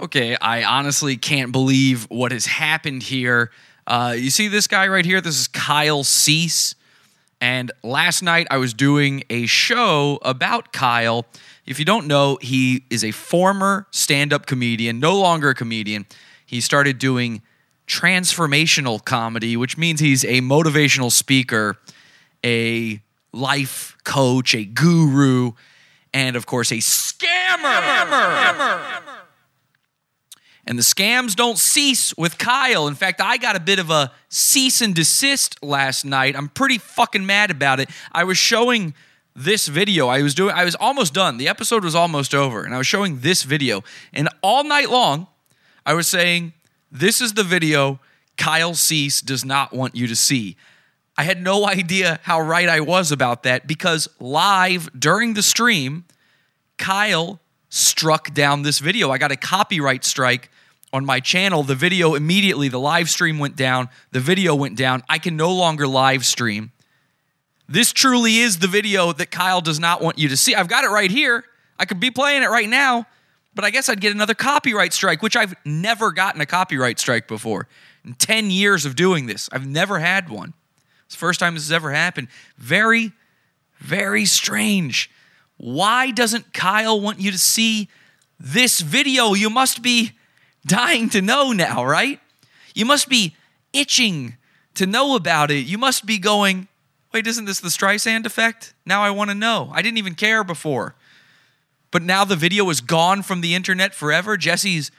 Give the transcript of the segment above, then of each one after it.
Okay, I honestly can't believe what has happened here. Uh, you see this guy right here? This is Kyle Cease. And last night I was doing a show about Kyle. If you don't know, he is a former stand up comedian, no longer a comedian. He started doing transformational comedy, which means he's a motivational speaker, a life coach, a guru, and of course, a scammer. And the scams don't cease with Kyle. In fact, I got a bit of a cease and desist last night. I'm pretty fucking mad about it. I was showing this video. I was doing I was almost done. The episode was almost over and I was showing this video. And all night long, I was saying, "This is the video Kyle Cease does not want you to see." I had no idea how right I was about that because live during the stream, Kyle struck down this video. I got a copyright strike on my channel. The video immediately, the live stream went down, the video went down. I can no longer live stream. This truly is the video that Kyle does not want you to see. I've got it right here. I could be playing it right now, but I guess I'd get another copyright strike, which I've never gotten a copyright strike before. In 10 years of doing this, I've never had one. It's the first time this has ever happened. Very, very strange. Why doesn't Kyle want you to see this video? You must be dying to know now, right? You must be itching to know about it. You must be going, wait, isn't this the Streisand effect? Now I want to know. I didn't even care before. But now the video is gone from the internet forever. Jesse's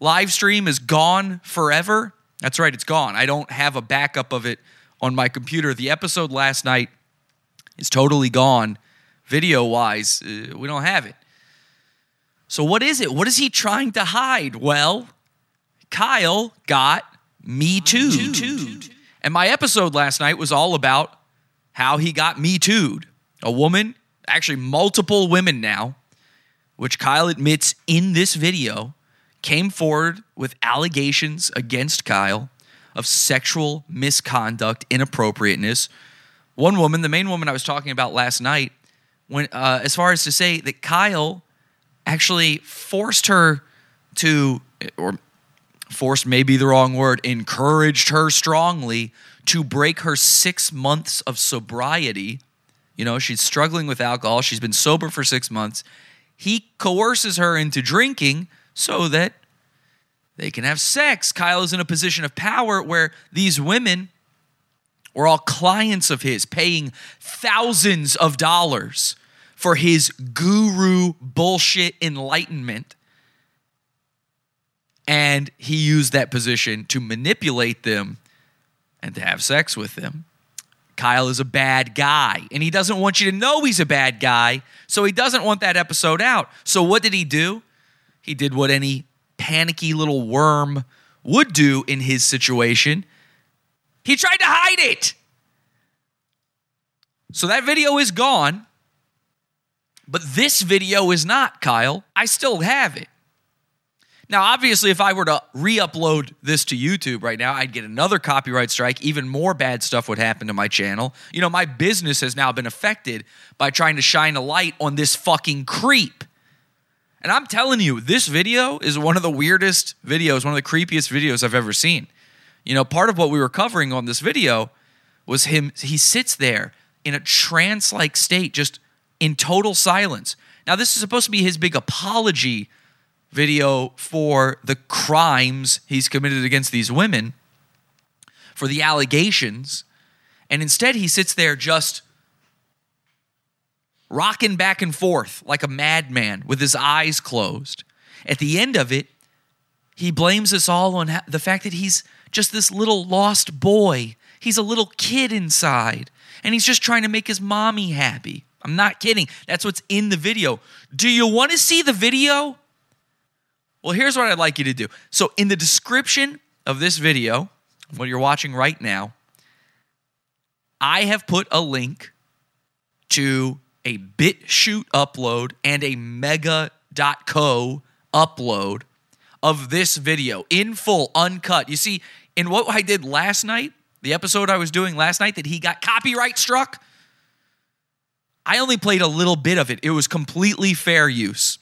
live stream is gone forever. That's right, it's gone. I don't have a backup of it on my computer. The episode last night is totally gone video wise. Uh, we don't have it. So, what is it? What is he trying to hide? Well, Kyle got Me Too. And my episode last night was all about how he got Me Too'd. A woman, actually, multiple women now, which Kyle admits in this video, came forward with allegations against Kyle of sexual misconduct, inappropriateness. One woman, the main woman I was talking about last night, when uh, as far as to say that Kyle actually forced her to, or forced may be the wrong word, encouraged her strongly to break her six months of sobriety. You know, she's struggling with alcohol. She's been sober for six months. He coerces her into drinking so that they can have sex. Kyle is in a position of power where these women were all clients of his, paying thousands of dollars for his guru bullshit enlightenment. And he used that position to manipulate them and to have sex with them. Kyle is a bad guy, and he doesn't want you to know he's a bad guy, so he doesn't want that episode out. So, what did he do? He did what any panicky little worm would do in his situation he tried to hide it. So that video is gone. But this video is not, Kyle. I still have it. Now, obviously, if I were to re upload this to YouTube right now, I'd get another copyright strike. Even more bad stuff would happen to my channel. You know, my business has now been affected by trying to shine a light on this fucking creep. And I'm telling you, this video is one of the weirdest videos, one of the creepiest videos I've ever seen. You know, part of what we were covering on this video was him, he sits there in a trance like state, just in total silence. Now, this is supposed to be his big apology video for the crimes he's committed against these women, for the allegations. And instead, he sits there just rocking back and forth like a madman with his eyes closed. At the end of it, he blames us all on the fact that he's just this little lost boy. He's a little kid inside, and he's just trying to make his mommy happy. I'm not kidding. That's what's in the video. Do you want to see the video? Well, here's what I'd like you to do. So, in the description of this video, what you're watching right now, I have put a link to a BitChute upload and a mega.co upload of this video in full, uncut. You see, in what I did last night, the episode I was doing last night that he got copyright struck, I only played a little bit of it. It was completely fair use.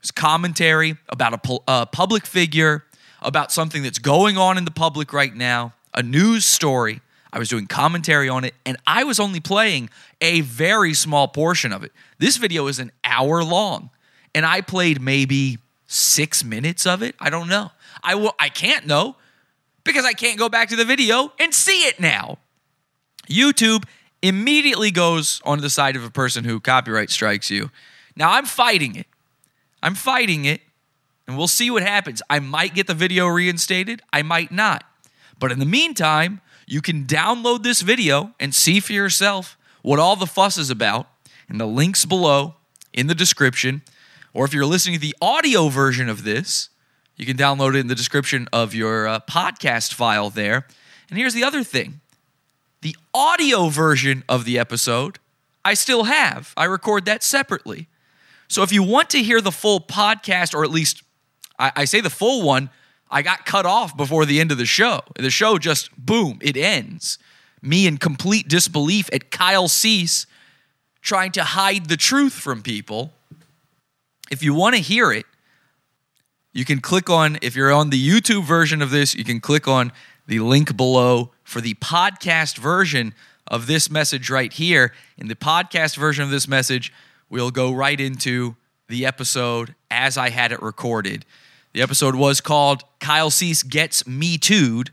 It's commentary about a a public figure, about something that's going on in the public right now, a news story. I was doing commentary on it, and I was only playing a very small portion of it. This video is an hour long, and I played maybe six minutes of it. I don't know. I will. I can't know because I can't go back to the video and see it now. YouTube immediately goes on the side of a person who copyright strikes you. Now I'm fighting it. I'm fighting it, and we'll see what happens. I might get the video reinstated, I might not. But in the meantime, you can download this video and see for yourself what all the fuss is about. And the links below in the description. Or if you're listening to the audio version of this, you can download it in the description of your uh, podcast file there. And here's the other thing the audio version of the episode, I still have. I record that separately. So if you want to hear the full podcast, or at least I, I say the full one, I got cut off before the end of the show. The show just, boom, it ends. Me in complete disbelief at Kyle Cease trying to hide the truth from people. If you want to hear it, you can click on, if you're on the YouTube version of this, you can click on the link below for the podcast version of this message right here. In the podcast version of this message, we'll go right into the episode as I had it recorded. The episode was called Kyle Cease Gets Me Too'd,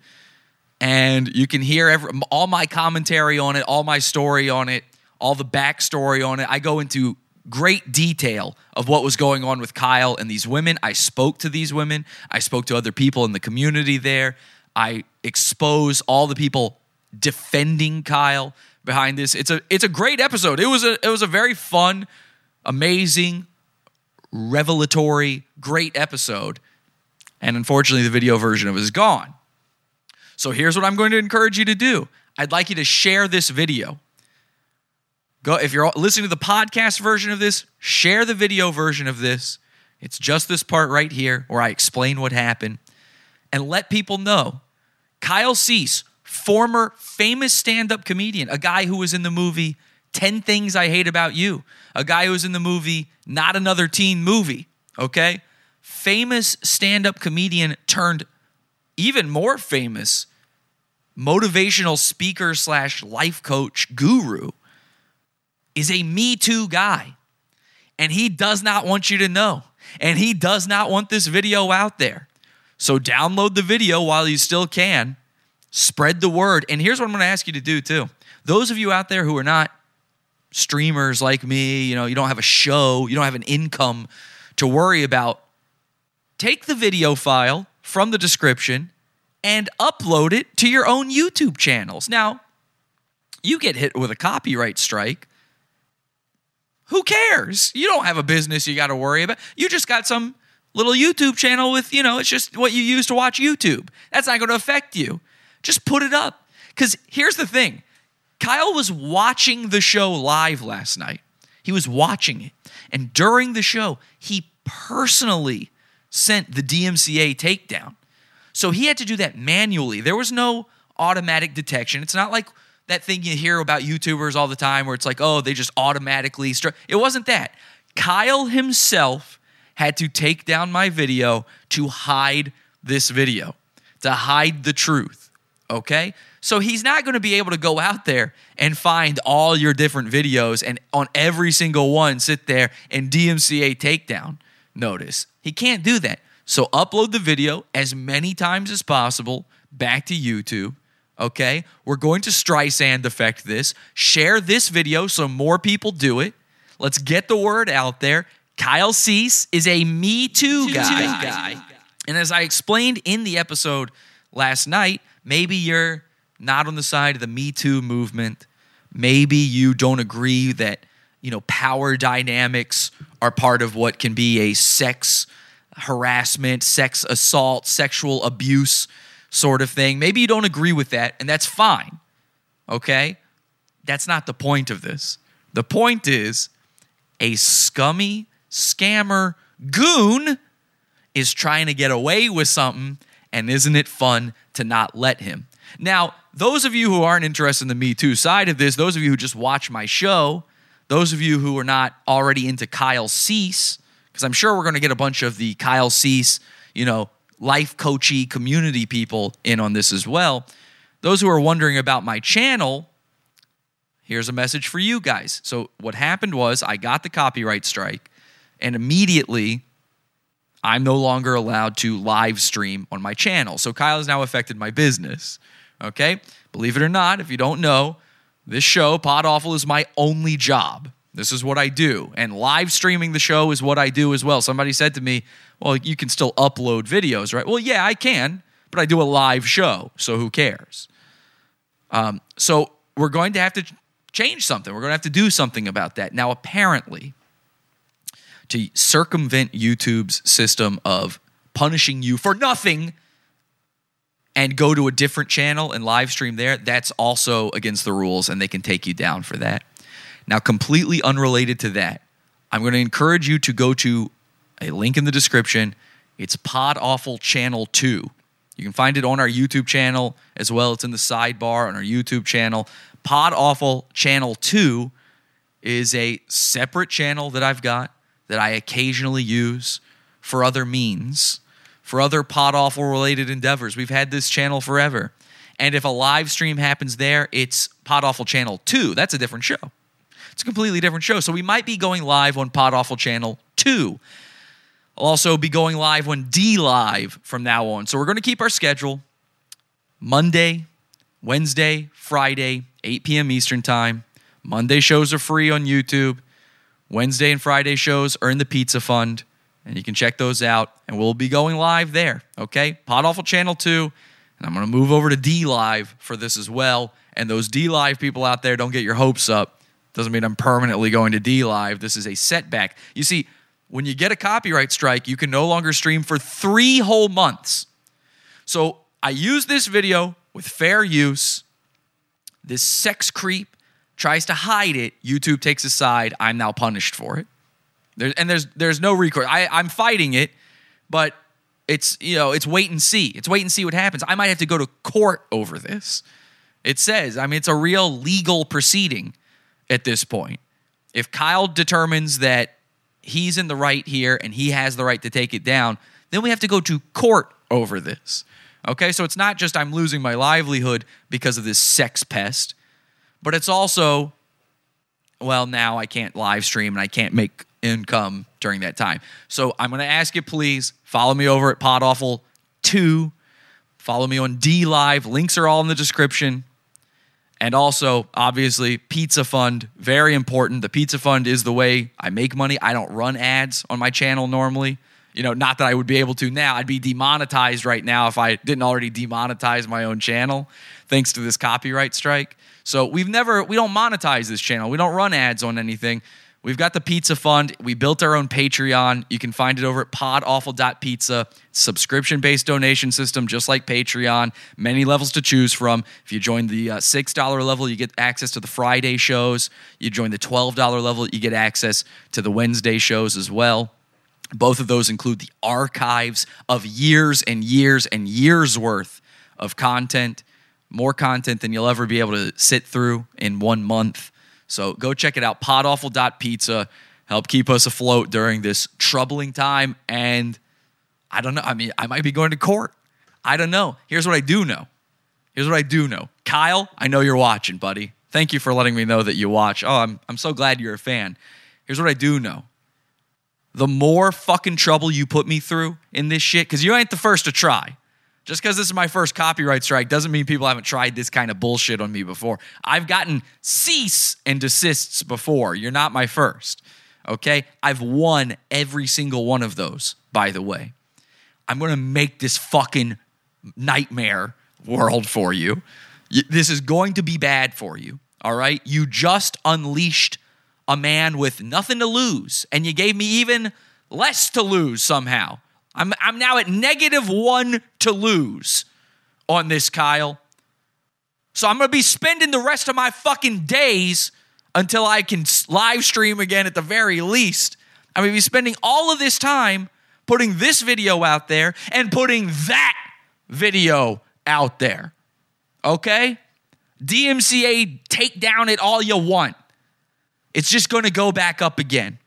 and you can hear every, all my commentary on it, all my story on it, all the backstory on it. I go into great detail of what was going on with Kyle and these women. I spoke to these women, I spoke to other people in the community there. I expose all the people defending Kyle behind this. It's a it's a great episode. It was a it was a very fun, amazing, revelatory, great episode. And unfortunately, the video version of it is gone. So here's what I'm going to encourage you to do. I'd like you to share this video. Go if you're listening to the podcast version of this, share the video version of this. It's just this part right here where I explain what happened and let people know. Kyle Cease, former famous stand-up comedian, a guy who was in the movie 10 Things I Hate About You, a guy who was in the movie Not Another Teen Movie, okay? Famous stand-up comedian turned even more famous motivational speaker slash life coach guru is a Me Too guy. And he does not want you to know. And he does not want this video out there. So download the video while you still can. Spread the word. And here's what I'm going to ask you to do too. Those of you out there who are not streamers like me, you know, you don't have a show, you don't have an income to worry about, take the video file from the description and upload it to your own YouTube channels. Now, you get hit with a copyright strike. Who cares? You don't have a business you got to worry about. You just got some little YouTube channel with, you know, it's just what you use to watch YouTube. That's not going to affect you. Just put it up. Because here's the thing Kyle was watching the show live last night. He was watching it. And during the show, he personally sent the DMCA takedown. So he had to do that manually. There was no automatic detection. It's not like that thing you hear about YouTubers all the time where it's like, oh, they just automatically. It wasn't that. Kyle himself had to take down my video to hide this video, to hide the truth. Okay? So he's not going to be able to go out there and find all your different videos and on every single one sit there and DMCA takedown notice. He can't do that. So upload the video as many times as possible back to YouTube. Okay? We're going to Streisand effect this. Share this video so more people do it. Let's get the word out there. Kyle Cease is a Me Too guy. guy. And as I explained in the episode last night, maybe you're not on the side of the Me Too movement. Maybe you don't agree that, you know, power dynamics are part of what can be a sex harassment, sex assault, sexual abuse sort of thing. Maybe you don't agree with that, and that's fine. Okay? That's not the point of this. The point is a scummy scammer goon is trying to get away with something, and isn't it fun to not let him? Now, those of you who aren't interested in the Me Too side of this, those of you who just watch my show, those of you who are not already into Kyle Cease, because I'm sure we're going to get a bunch of the Kyle Cease, you know, life coachy community people in on this as well. Those who are wondering about my channel, here's a message for you guys. So, what happened was I got the copyright strike, and immediately I'm no longer allowed to live stream on my channel. So, Kyle has now affected my business. Okay? Believe it or not, if you don't know, this show, Pod Awful, is my only job. This is what I do. And live streaming the show is what I do as well. Somebody said to me, Well, you can still upload videos, right? Well, yeah, I can, but I do a live show. So who cares? Um, so we're going to have to change something. We're going to have to do something about that. Now, apparently, to circumvent YouTube's system of punishing you for nothing and go to a different channel and live stream there, that's also against the rules and they can take you down for that. Now, completely unrelated to that, I'm going to encourage you to go to a link in the description. It's Pod Awful Channel 2. You can find it on our YouTube channel as well. It's in the sidebar on our YouTube channel. Pod Awful Channel 2 is a separate channel that I've got that I occasionally use for other means, for other Pod Awful related endeavors. We've had this channel forever. And if a live stream happens there, it's Pod Awful Channel 2. That's a different show. It's a completely different show. So we might be going live on Pod Awful Channel 2. I'll also be going live on D Live from now on. So we're going to keep our schedule Monday, Wednesday, Friday, 8 p.m. Eastern Time. Monday shows are free on YouTube. Wednesday and Friday shows in the Pizza Fund, and you can check those out. And we'll be going live there, okay? Pod Awful Channel 2. And I'm going to move over to D Live for this as well. And those D Live people out there, don't get your hopes up. Doesn't mean I'm permanently going to D Live. This is a setback. You see, when you get a copyright strike, you can no longer stream for three whole months. So I use this video with fair use. This sex creep tries to hide it. YouTube takes a side. I'm now punished for it. There, and there's there's no recourse. I, I'm fighting it, but it's you know it's wait and see. It's wait and see what happens. I might have to go to court over this. It says, I mean, it's a real legal proceeding at this point. If Kyle determines that he's in the right here and he has the right to take it down, then we have to go to court over this. Okay, so it's not just I'm losing my livelihood because of this sex pest, but it's also, well, now I can't live stream and I can't make income during that time. So I'm going to ask you, please follow me over at Pod Podawful 2. Follow me on D Live. Links are all in the description. And also, obviously, Pizza Fund, very important. The Pizza Fund is the way I make money. I don't run ads on my channel normally. You know, not that I would be able to now. I'd be demonetized right now if I didn't already demonetize my own channel thanks to this copyright strike. So we've never, we don't monetize this channel. We don't run ads on anything. We've got the Pizza Fund. We built our own Patreon. You can find it over at podawful.pizza. Subscription based donation system, just like Patreon. Many levels to choose from. If you join the uh, $6 level, you get access to the Friday shows. You join the $12 level, you get access to the Wednesday shows as well. Both of those include the archives of years and years and years worth of content, more content than you'll ever be able to sit through in one month. So go check it out, podawful.pizza. Help keep us afloat during this troubling time. And I don't know. I mean, I might be going to court. I don't know. Here's what I do know. Here's what I do know. Kyle, I know you're watching, buddy. Thank you for letting me know that you watch. Oh, I'm, I'm so glad you're a fan. Here's what I do know. The more fucking trouble you put me through in this shit, because you ain't the first to try. Just because this is my first copyright strike doesn't mean people haven't tried this kind of bullshit on me before. I've gotten cease and desists before. You're not my first. Okay? I've won every single one of those, by the way. I'm going to make this fucking nightmare world for you. This is going to be bad for you. All right? You just unleashed a man with nothing to lose, and you gave me even less to lose somehow. I'm, I'm now at negative one to lose on this, Kyle. So I'm going to be spending the rest of my fucking days until I can live stream again at the very least. I'm going to be spending all of this time putting this video out there and putting that video out there. Okay? DMCA, take down it all you want. It's just going to go back up again.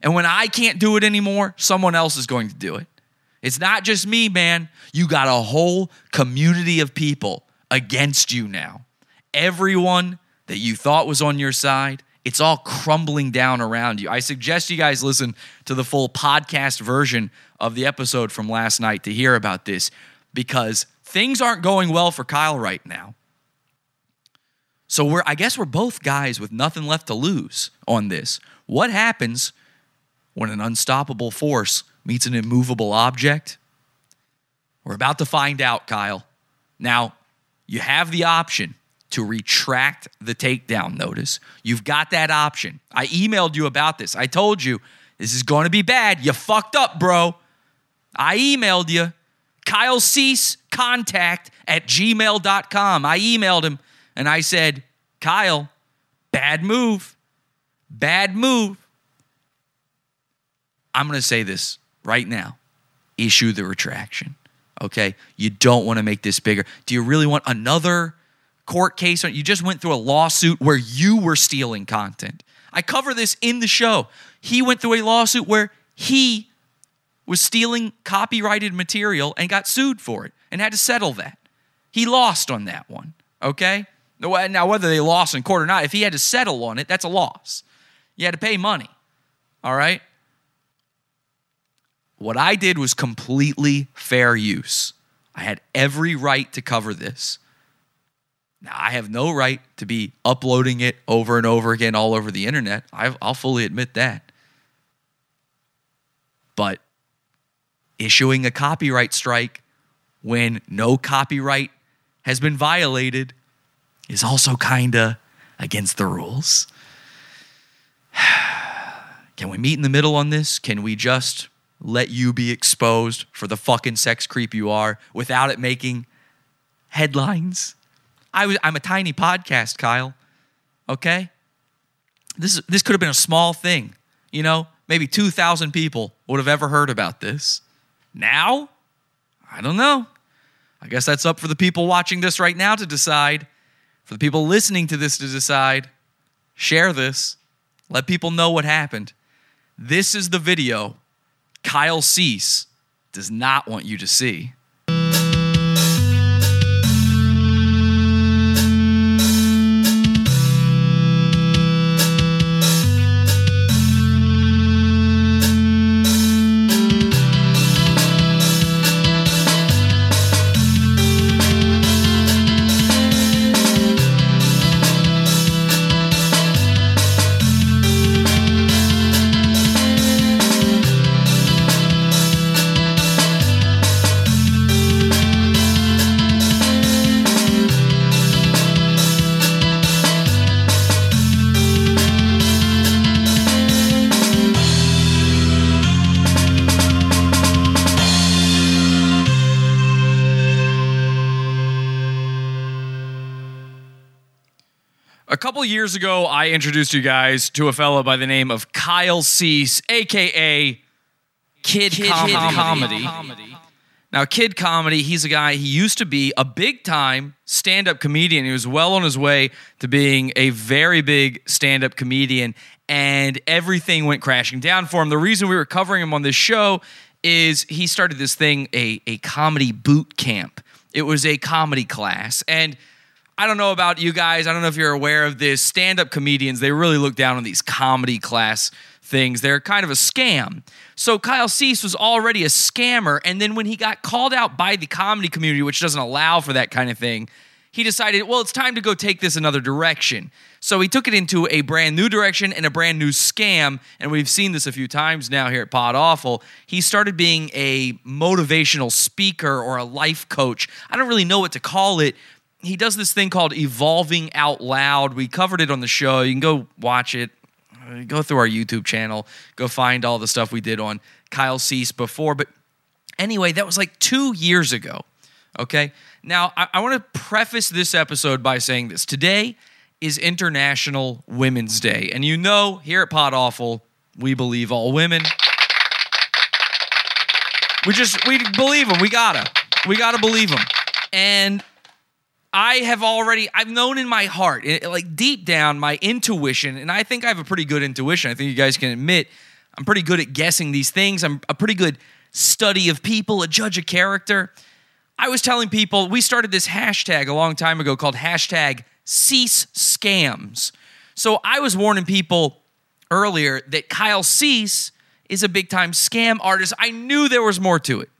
And when I can't do it anymore, someone else is going to do it. It's not just me, man. You got a whole community of people against you now. Everyone that you thought was on your side, it's all crumbling down around you. I suggest you guys listen to the full podcast version of the episode from last night to hear about this because things aren't going well for Kyle right now. So we're I guess we're both guys with nothing left to lose on this. What happens when an unstoppable force meets an immovable object? We're about to find out, Kyle. Now, you have the option to retract the takedown notice. You've got that option. I emailed you about this. I told you this is going to be bad. You fucked up, bro. I emailed you. Kyle Cease contact at gmail.com. I emailed him and I said, Kyle, bad move. Bad move. I'm going to say this right now issue the retraction. Okay. You don't want to make this bigger. Do you really want another court case? You just went through a lawsuit where you were stealing content. I cover this in the show. He went through a lawsuit where he was stealing copyrighted material and got sued for it and had to settle that. He lost on that one. Okay. Now, whether they lost in court or not, if he had to settle on it, that's a loss. You had to pay money. All right. What I did was completely fair use. I had every right to cover this. Now, I have no right to be uploading it over and over again all over the internet. I'll fully admit that. But issuing a copyright strike when no copyright has been violated is also kind of against the rules. Can we meet in the middle on this? Can we just let you be exposed for the fucking sex creep you are without it making headlines. I was, I'm a tiny podcast, Kyle. Okay? This, this could have been a small thing. You know, maybe 2,000 people would have ever heard about this. Now, I don't know. I guess that's up for the people watching this right now to decide, for the people listening to this to decide. Share this. Let people know what happened. This is the video Kyle Cease does not want you to see. Years ago, I introduced you guys to a fellow by the name of Kyle Cease, aka Kid, Kid, Com- Kid Comedy. Comedy. Now, Kid Comedy, he's a guy, he used to be a big time stand up comedian. He was well on his way to being a very big stand up comedian, and everything went crashing down for him. The reason we were covering him on this show is he started this thing, a, a comedy boot camp. It was a comedy class. And I don't know about you guys. I don't know if you're aware of this. Stand up comedians, they really look down on these comedy class things. They're kind of a scam. So Kyle Cease was already a scammer. And then when he got called out by the comedy community, which doesn't allow for that kind of thing, he decided, well, it's time to go take this another direction. So he took it into a brand new direction and a brand new scam. And we've seen this a few times now here at Pod Awful. He started being a motivational speaker or a life coach. I don't really know what to call it, he does this thing called evolving out loud. We covered it on the show. You can go watch it. Go through our YouTube channel. Go find all the stuff we did on Kyle Cease before. But anyway, that was like two years ago. Okay. Now, I, I want to preface this episode by saying this. Today is International Women's Day. And you know, here at Pod Awful, we believe all women. We just, we believe them. We gotta. We gotta believe them. And I have already, I've known in my heart, like deep down, my intuition, and I think I have a pretty good intuition. I think you guys can admit I'm pretty good at guessing these things. I'm a pretty good study of people, a judge of character. I was telling people we started this hashtag a long time ago called hashtag cease scams. So I was warning people earlier that Kyle Cease is a big time scam artist. I knew there was more to it.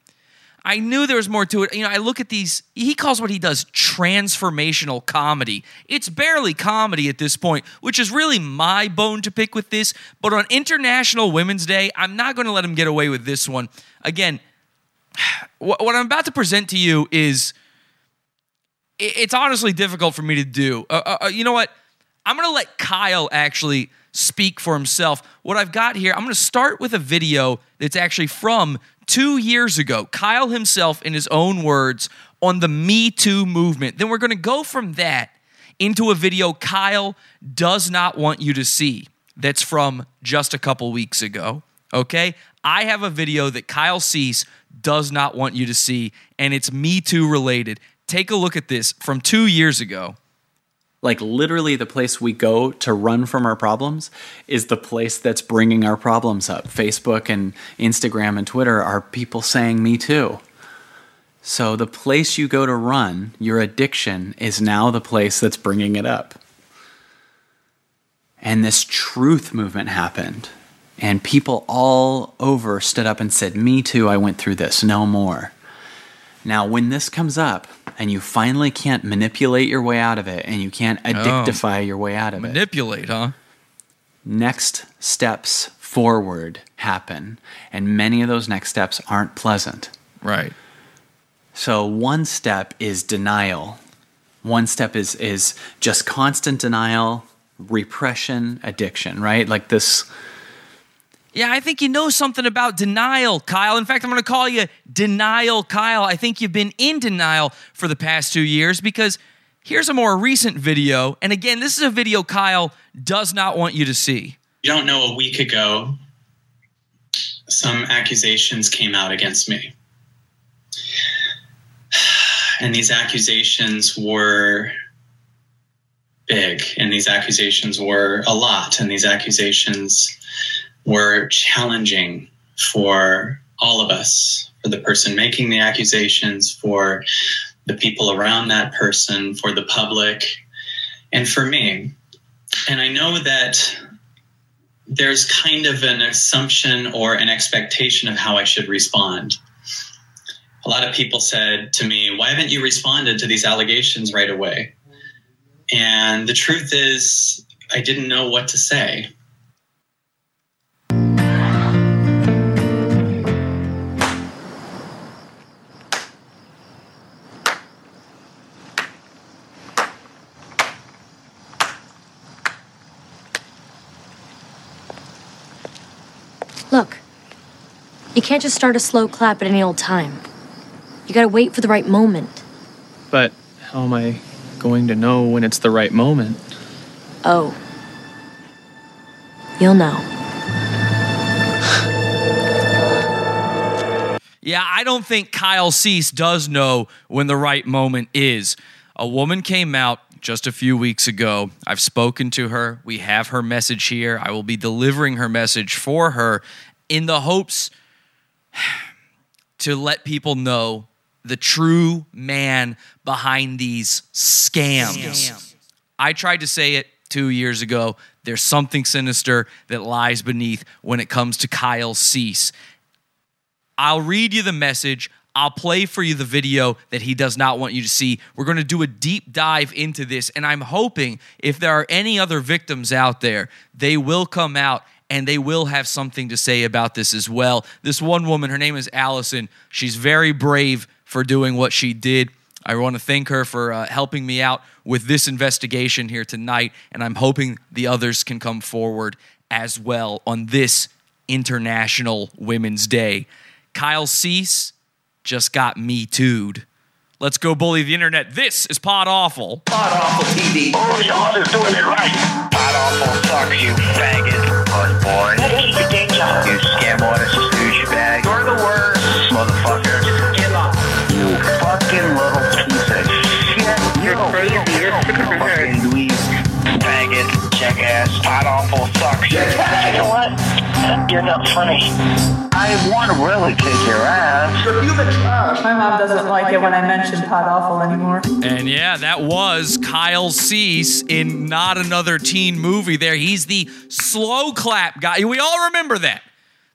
I knew there was more to it. You know, I look at these, he calls what he does transformational comedy. It's barely comedy at this point, which is really my bone to pick with this. But on International Women's Day, I'm not going to let him get away with this one. Again, what I'm about to present to you is it's honestly difficult for me to do. Uh, uh, uh you know what? I'm going to let Kyle actually speak for himself. What I've got here, I'm going to start with a video that's actually from two years ago. Kyle himself, in his own words, on the Me Too movement. Then we're going to go from that into a video Kyle does not want you to see that's from just a couple weeks ago. Okay? I have a video that Kyle Cease does not want you to see, and it's Me Too related. Take a look at this from two years ago like literally the place we go to run from our problems is the place that's bringing our problems up. Facebook and instagram and twitter are people saying me too. So the place you go to run your addiction is now the place that's bringing it up. And this truth movement happened and people all over stood up and said me too i went through this no more. Now when this comes up and you finally can't manipulate your way out of it and you can't oh. addictify oh, your way out of manipulate, it. Manipulate, huh? Next steps forward happen, and many of those next steps aren't pleasant. Right. So one step is denial. One step is is just constant denial, repression, addiction, right? Like this yeah, I think you know something about denial, Kyle. In fact, I'm going to call you Denial Kyle. I think you've been in denial for the past two years because here's a more recent video. And again, this is a video Kyle does not want you to see. You don't know a week ago, some accusations came out against me. And these accusations were big, and these accusations were a lot, and these accusations were challenging for all of us, for the person making the accusations, for the people around that person, for the public, and for me. And I know that there's kind of an assumption or an expectation of how I should respond. A lot of people said to me, Why haven't you responded to these allegations right away? And the truth is, I didn't know what to say. You can't just start a slow clap at any old time. You gotta wait for the right moment. But how am I going to know when it's the right moment? Oh. You'll know. yeah, I don't think Kyle Cease does know when the right moment is. A woman came out just a few weeks ago. I've spoken to her. We have her message here. I will be delivering her message for her in the hopes to let people know the true man behind these scams. scams. I tried to say it two years ago. There's something sinister that lies beneath when it comes to Kyle Cease. I'll read you the message. I'll play for you the video that he does not want you to see. We're going to do a deep dive into this, and I'm hoping if there are any other victims out there, they will come out and they will have something to say about this as well. This one woman, her name is Allison, she's very brave for doing what she did. I want to thank her for uh, helping me out with this investigation here tonight, and I'm hoping the others can come forward as well on this International Women's Day. Kyle Cease just got me tooed. Let's go bully the internet. This is Pod Awful. Pod Awful TV. Oh, y'all is doing it right. Pod Awful sucks, you faggot. Puss boy. You scam artist douchebag. You're the worst. Motherfucker. Killer. You fucking little piece of shit. You're crazy. You're sick Jackass. Pod Awful sucks. You know what? You're not funny. I want to really kick your ass. My mom doesn't like it when I mention Pod Awful anymore. And yeah, that was Kyle Cease in Not Another Teen Movie there. He's the slow clap guy. We all remember that.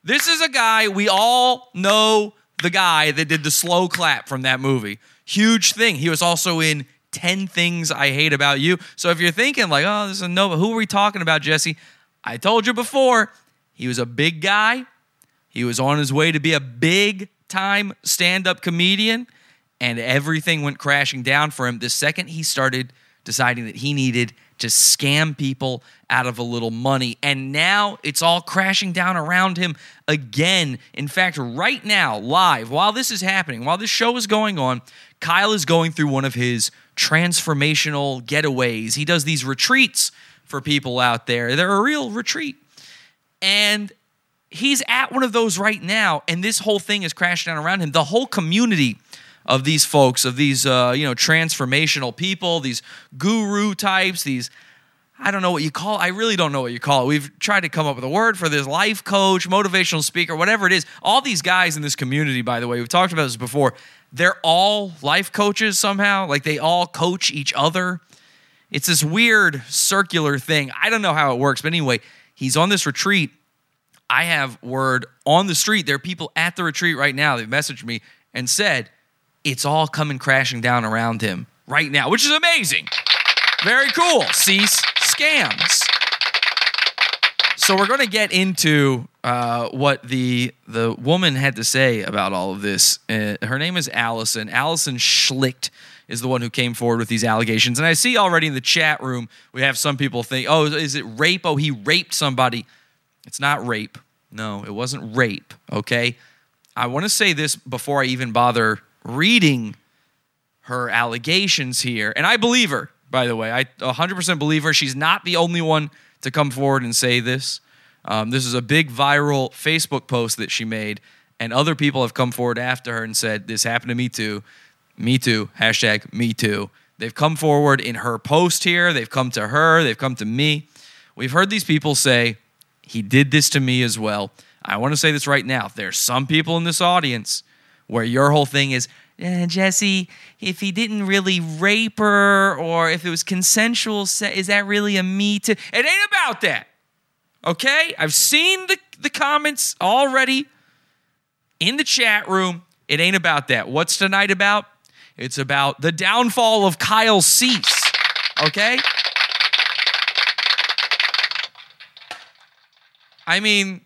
This is a guy, we all know the guy that did the slow clap from that movie. Huge thing. He was also in 10 Things I Hate About You. So if you're thinking, like, oh, this is a Nova, who are we talking about, Jesse? I told you before, he was a big guy. He was on his way to be a big time stand up comedian, and everything went crashing down for him the second he started deciding that he needed to scam people out of a little money. And now it's all crashing down around him again. In fact, right now, live, while this is happening, while this show is going on, Kyle is going through one of his transformational getaways. He does these retreats for people out there. They're a real retreat. And he's at one of those right now, and this whole thing is crashing down around him. The whole community of these folks, of these uh, you know transformational people, these guru types, these I don't know what you call. I really don't know what you call it. We've tried to come up with a word for this life coach, motivational speaker, whatever it is. All these guys in this community, by the way, we've talked about this before. They're all life coaches somehow. Like they all coach each other. It's this weird circular thing. I don't know how it works, but anyway, he's on this retreat. I have word on the street. There are people at the retreat right now. They've messaged me and said it's all coming crashing down around him right now, which is amazing. Very cool. Cease scams. So we're going to get into uh, what the the woman had to say about all of this. Uh, her name is Allison. Allison Schlicht is the one who came forward with these allegations. And I see already in the chat room we have some people think, "Oh, is it rape? Oh, he raped somebody." It's not rape. No, it wasn't rape. Okay. I want to say this before I even bother reading her allegations here. And I believe her, by the way. I 100% believe her. She's not the only one to come forward and say this. Um, this is a big viral Facebook post that she made, and other people have come forward after her and said, This happened to me too. Me too. Hashtag me too. They've come forward in her post here. They've come to her. They've come to me. We've heard these people say, He did this to me as well. I want to say this right now. There's some people in this audience where your whole thing is, Jesse, if he didn't really rape her or if it was consensual, is that really a me too? It ain't about that. Okay? I've seen the, the comments already in the chat room. It ain't about that. What's tonight about? It's about the downfall of Kyle Cease. Okay? I mean,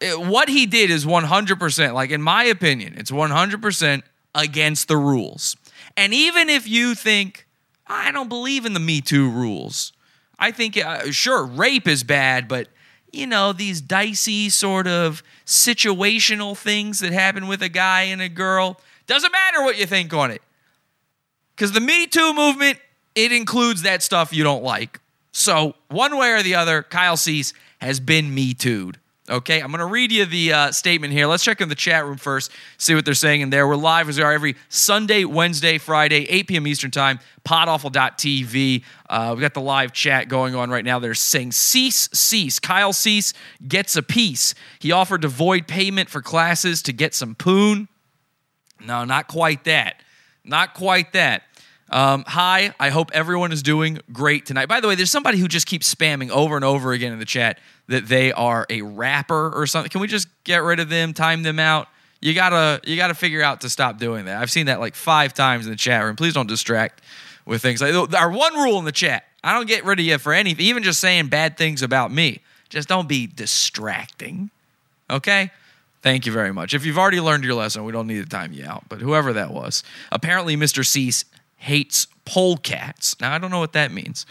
it- what he did is 100%, like in my opinion, it's 100% against the rules. And even if you think, I don't believe in the Me Too rules, I think, uh, sure, rape is bad, but you know, these dicey sort of situational things that happen with a guy and a girl, doesn't matter what you think on it. Because the Me Too movement, it includes that stuff you don't like. So, one way or the other, Kyle Cease has been Me Too'd. Okay, I'm going to read you the uh, statement here. Let's check in the chat room first, see what they're saying in there. We're live as we are every Sunday, Wednesday, Friday, 8 p.m. Eastern Time, podawful.tv. Uh, we got the live chat going on right now. They're saying, Cease, cease. Kyle Cease gets a piece. He offered to void payment for classes to get some poon. No, not quite that. Not quite that. Um, hi, I hope everyone is doing great tonight. By the way, there's somebody who just keeps spamming over and over again in the chat that they are a rapper or something. Can we just get rid of them, time them out? You gotta, you gotta figure out to stop doing that. I've seen that like five times in the chat room. Please don't distract with things like our one rule in the chat. I don't get rid of you for anything, even just saying bad things about me. Just don't be distracting. Okay? Thank you very much. If you've already learned your lesson, we don't need to time you out. But whoever that was, apparently Mr. Cease hates polecats. Now I don't know what that means.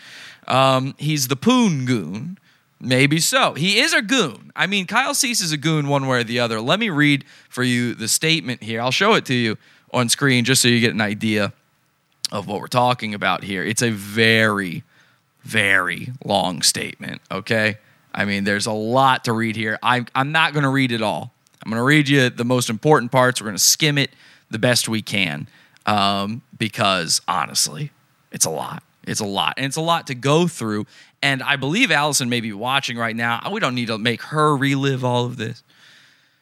Um, he's the poon goon. Maybe so. He is a goon. I mean, Kyle Cease is a goon one way or the other. Let me read for you the statement here. I'll show it to you on screen just so you get an idea of what we're talking about here. It's a very, very long statement, okay? I mean, there's a lot to read here. I'm, I'm not going to read it all. I'm going to read you the most important parts. We're going to skim it the best we can um, because honestly, it's a lot. It's a lot. And it's a lot to go through. And I believe Allison may be watching right now. We don't need to make her relive all of this.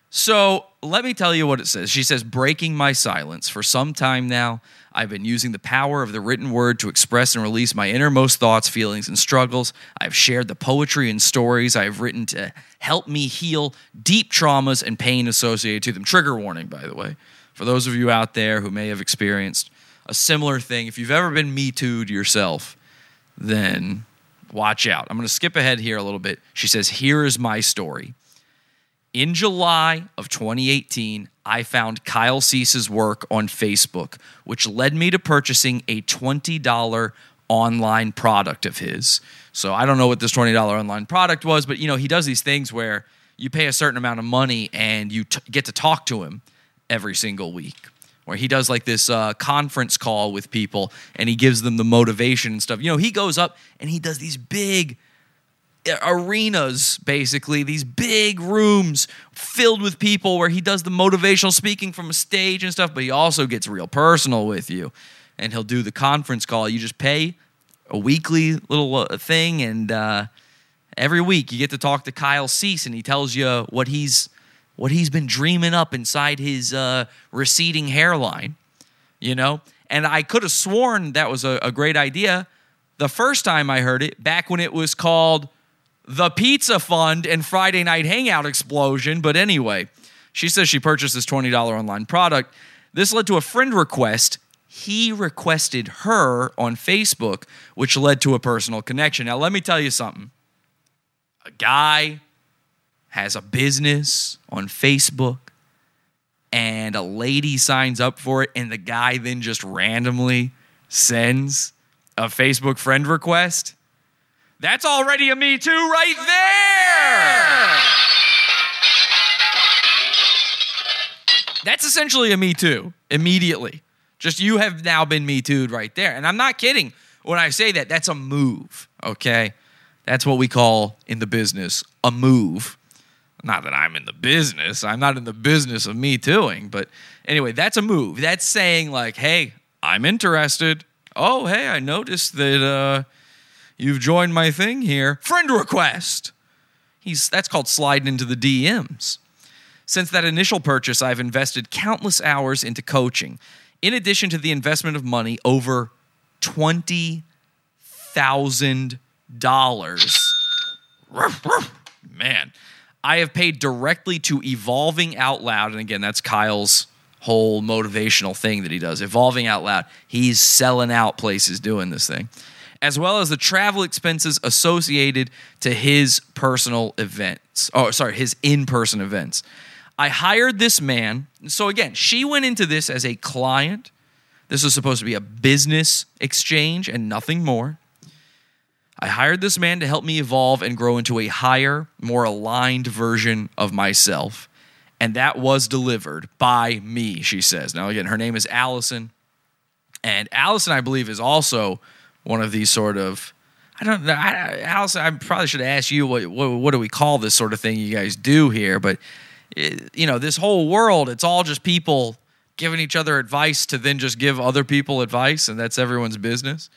So let me tell you what it says. She says, Breaking my silence. For some time now, I've been using the power of the written word to express and release my innermost thoughts, feelings, and struggles. I've shared the poetry and stories I have written to help me heal deep traumas and pain associated to them. Trigger warning, by the way, for those of you out there who may have experienced a similar thing. If you've ever been Me Too'd yourself, then watch out. I'm going to skip ahead here a little bit. She says, Here is my story. In July of 2018, I found Kyle Cease's work on Facebook, which led me to purchasing a $20 online product of his. So I don't know what this $20 online product was, but you know, he does these things where you pay a certain amount of money and you t- get to talk to him every single week. Where he does like this uh, conference call with people and he gives them the motivation and stuff. You know, he goes up and he does these big arenas basically these big rooms filled with people where he does the motivational speaking from a stage and stuff but he also gets real personal with you and he'll do the conference call you just pay a weekly little uh, thing and uh, every week you get to talk to kyle cease and he tells you what he's what he's been dreaming up inside his uh, receding hairline you know and i could have sworn that was a, a great idea the first time i heard it back when it was called the Pizza Fund and Friday Night Hangout Explosion. But anyway, she says she purchased this $20 online product. This led to a friend request. He requested her on Facebook, which led to a personal connection. Now, let me tell you something. A guy has a business on Facebook, and a lady signs up for it, and the guy then just randomly sends a Facebook friend request that's already a Me Too right there. That's essentially a Me Too immediately. Just you have now been Me Too'd right there. And I'm not kidding when I say that. That's a move, okay? That's what we call in the business a move. Not that I'm in the business. I'm not in the business of Me Tooing. But anyway, that's a move. That's saying, like, hey, I'm interested. Oh, hey, I noticed that uh, You've joined my thing here. Friend request. He's that's called sliding into the DMs. Since that initial purchase, I've invested countless hours into coaching. In addition to the investment of money, over twenty thousand dollars. Man, I have paid directly to Evolving Out Loud, and again, that's Kyle's whole motivational thing that he does. Evolving Out Loud. He's selling out places doing this thing as well as the travel expenses associated to his personal events. Oh, sorry, his in person events. I hired this man. So, again, she went into this as a client. This was supposed to be a business exchange and nothing more. I hired this man to help me evolve and grow into a higher, more aligned version of myself. And that was delivered by me, she says. Now, again, her name is Allison. And Allison, I believe, is also one of these sort of I don't know. I, Allison, I probably should ask you what, what, what do we call this sort of thing you guys do here? But it, you know, this whole world, it's all just people giving each other advice to then just give other people advice, and that's everyone's business.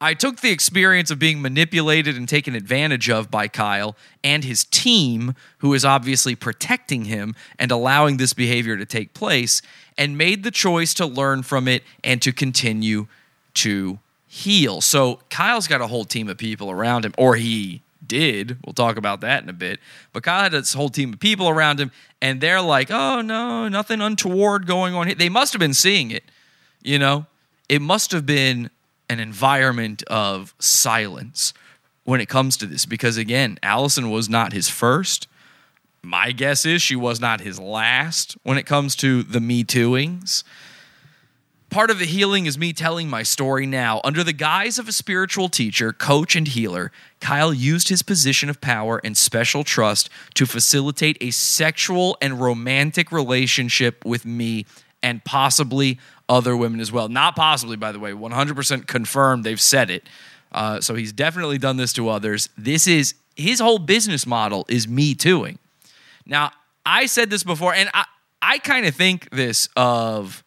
I took the experience of being manipulated and taken advantage of by Kyle and his team, who is obviously protecting him and allowing this behavior to take place, and made the choice to learn from it and to continue to heal. So Kyle's got a whole team of people around him, or he did. We'll talk about that in a bit. But Kyle had this whole team of people around him, and they're like, oh, no, nothing untoward going on here. They must have been seeing it, you know? It must have been an environment of silence when it comes to this, because again, Allison was not his first. My guess is she was not his last when it comes to the Me Tooings. Part of the healing is me telling my story now. Under the guise of a spiritual teacher, coach, and healer, Kyle used his position of power and special trust to facilitate a sexual and romantic relationship with me and possibly other women as well. Not possibly, by the way, 100% confirmed. They've said it. Uh, so he's definitely done this to others. This is his whole business model is me tooing. Now, I said this before, and I, I kind of think this of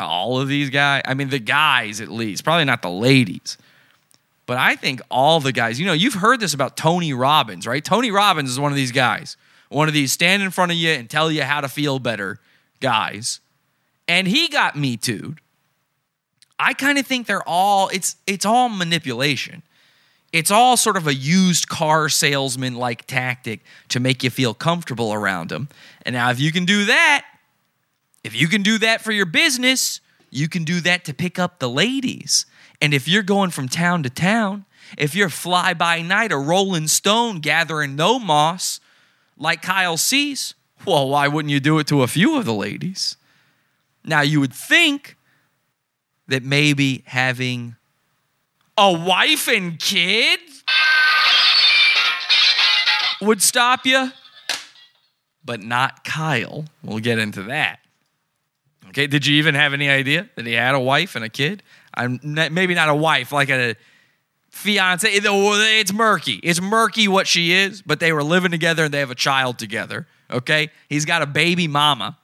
all of these guys. I mean, the guys at least, probably not the ladies, But I think all the guys, you know, you've heard this about Tony Robbins, right? Tony Robbins is one of these guys, one of these stand in front of you and tell you how to feel better guys. And he got me too. I kind of think they're all it's it's all manipulation. It's all sort of a used car salesman like tactic to make you feel comfortable around them. And now if you can do that, if you can do that for your business, you can do that to pick up the ladies. And if you're going from town to town, if you're fly by night a rolling stone gathering no moss like Kyle Cease, well, why wouldn't you do it to a few of the ladies? Now, you would think that maybe having a wife and kid would stop you, but not Kyle. We'll get into that. Okay, did you even have any idea that he had a wife and a kid? I'm not, maybe not a wife, like a fiance. Oh, it's murky. It's murky what she is, but they were living together and they have a child together. Okay, he's got a baby mama.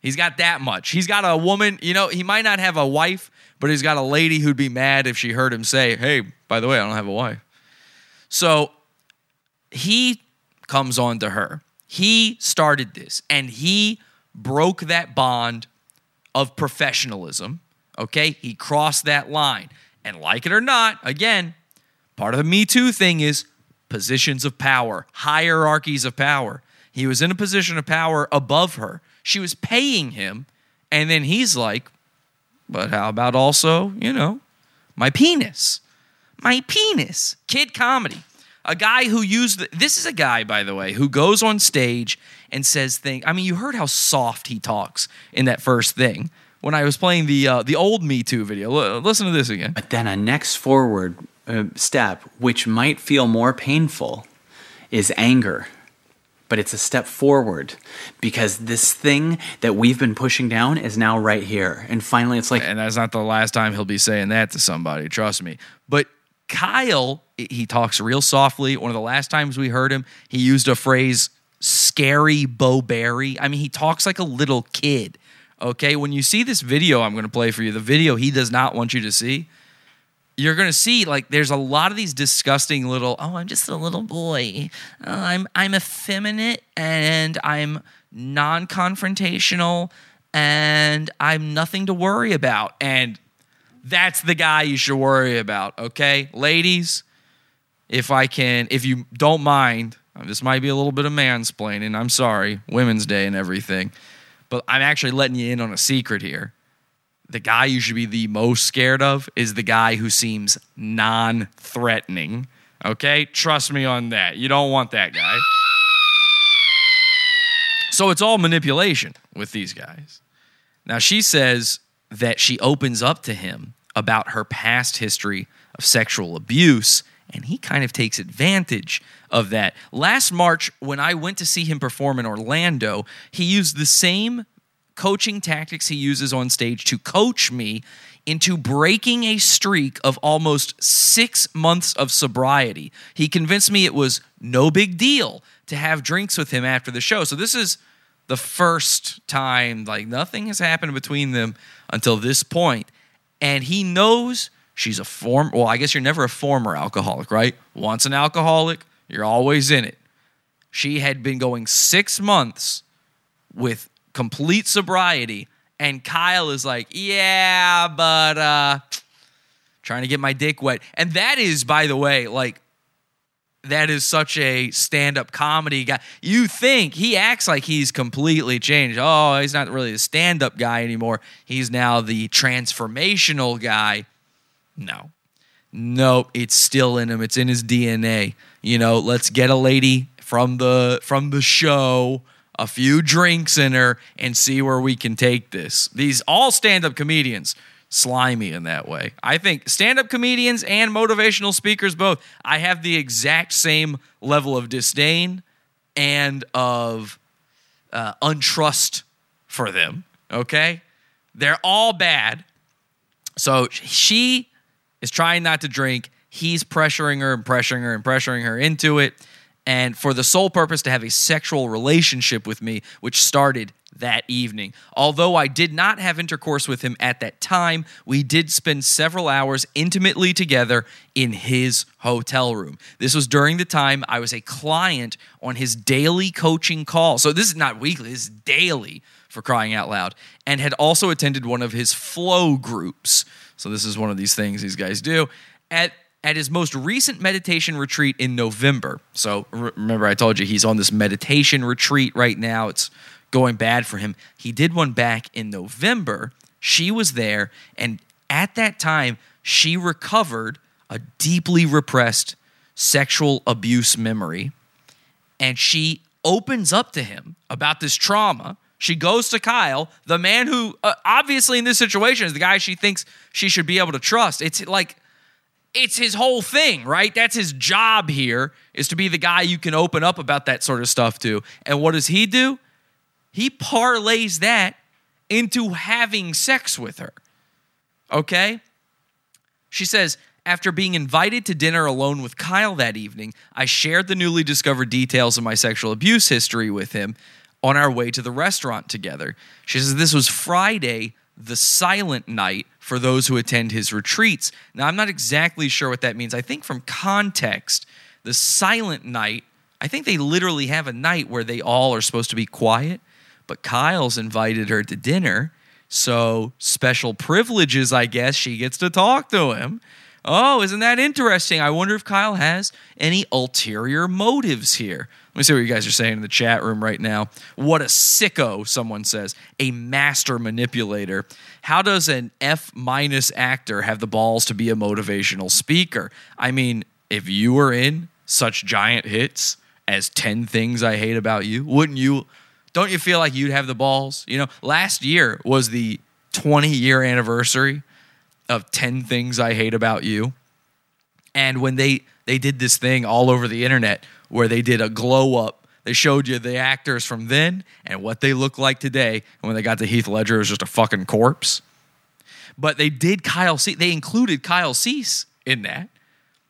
He's got that much. He's got a woman. You know, he might not have a wife, but he's got a lady who'd be mad if she heard him say, "Hey, by the way, I don't have a wife." So he comes on to her. He started this, and he broke that bond of professionalism. Okay, he crossed that line, and like it or not, again, part of the Me Too thing is positions of power, hierarchies of power. He was in a position of power above her. She was paying him, and then he's like, but how about also, you know, my penis? My penis. Kid comedy. A guy who used the, this is a guy, by the way, who goes on stage and says things. I mean, you heard how soft he talks in that first thing when I was playing the uh, the old Me Too video. L- listen to this again. But then a next forward uh, step, which might feel more painful, is anger. But it's a step forward because this thing that we've been pushing down is now right here. And finally, it's like, And that's not the last time he'll be saying that to somebody, trust me. But Kyle, he talks real softly. One of the last times we heard him, he used a phrase, scary Bo Berry. I mean, he talks like a little kid. Okay, when you see this video I'm going to play for you, the video he does not want you to see, you're going to see like there's a lot of these disgusting little, oh, I'm just a little boy. Uh, I'm I'm effeminate and I'm non-confrontational and I'm nothing to worry about. And that's the guy you should worry about, okay? Ladies, if I can, if you don't mind, this might be a little bit of mansplaining. I'm sorry, Women's Day and everything. But I'm actually letting you in on a secret here. The guy you should be the most scared of is the guy who seems non threatening. Okay? Trust me on that. You don't want that guy. So it's all manipulation with these guys. Now, she says that she opens up to him about her past history of sexual abuse, and he kind of takes advantage of that. Last March, when I went to see him perform in Orlando, he used the same coaching tactics he uses on stage to coach me into breaking a streak of almost six months of sobriety. He convinced me it was no big deal to have drinks with him after the show. So this is the first time, like nothing has happened between them until this point. And he knows she's a form. Well, I guess you're never a former alcoholic, right? Once an alcoholic, you're always in it. She had been going six months with complete sobriety, and Kyle is like, "Yeah, but uh, trying to get my dick wet." And that is, by the way, like that is such a stand-up comedy guy. You think he acts like he's completely changed. Oh, he's not really a stand-up guy anymore. He's now the transformational guy. No. Nope, it's still in him. It's in his DNA. You know, let's get a lady from the from the show, a few drinks in her and see where we can take this. These all stand-up comedians slimy in that way. I think stand-up comedians and motivational speakers both, I have the exact same level of disdain and of uh, untrust for them. Okay, they're all bad. So she is trying not to drink. He's pressuring her and pressuring her and pressuring her into it. And for the sole purpose to have a sexual relationship with me, which started that evening. Although I did not have intercourse with him at that time, we did spend several hours intimately together in his hotel room. This was during the time I was a client on his daily coaching call. So this is not weekly, this is daily for crying out loud, and had also attended one of his flow groups. So this is one of these things these guys do. At at his most recent meditation retreat in November. So re- remember I told you he's on this meditation retreat right now. It's going bad for him. He did one back in November. She was there and at that time she recovered a deeply repressed sexual abuse memory and she opens up to him about this trauma. She goes to Kyle, the man who uh, obviously in this situation is the guy she thinks she should be able to trust. It's like it's his whole thing, right? That's his job here is to be the guy you can open up about that sort of stuff to. And what does he do? He parlays that into having sex with her. Okay? She says, after being invited to dinner alone with Kyle that evening, I shared the newly discovered details of my sexual abuse history with him on our way to the restaurant together. She says this was Friday, the silent night for those who attend his retreats. Now, I'm not exactly sure what that means. I think from context, the silent night, I think they literally have a night where they all are supposed to be quiet, but Kyle's invited her to dinner. So, special privileges, I guess. She gets to talk to him. Oh, isn't that interesting? I wonder if Kyle has any ulterior motives here. Let me see what you guys are saying in the chat room right now. What a sicko, someone says. A master manipulator. How does an F minus actor have the balls to be a motivational speaker? I mean, if you were in such giant hits as 10 Things I Hate About You, wouldn't you? Don't you feel like you'd have the balls? You know, last year was the 20 year anniversary of 10 things I hate about you. And when they they did this thing all over the internet where they did a glow up, they showed you the actors from then and what they look like today. And when they got to Heath Ledger, it was just a fucking corpse. But they did Kyle Cease. They included Kyle Cease in that.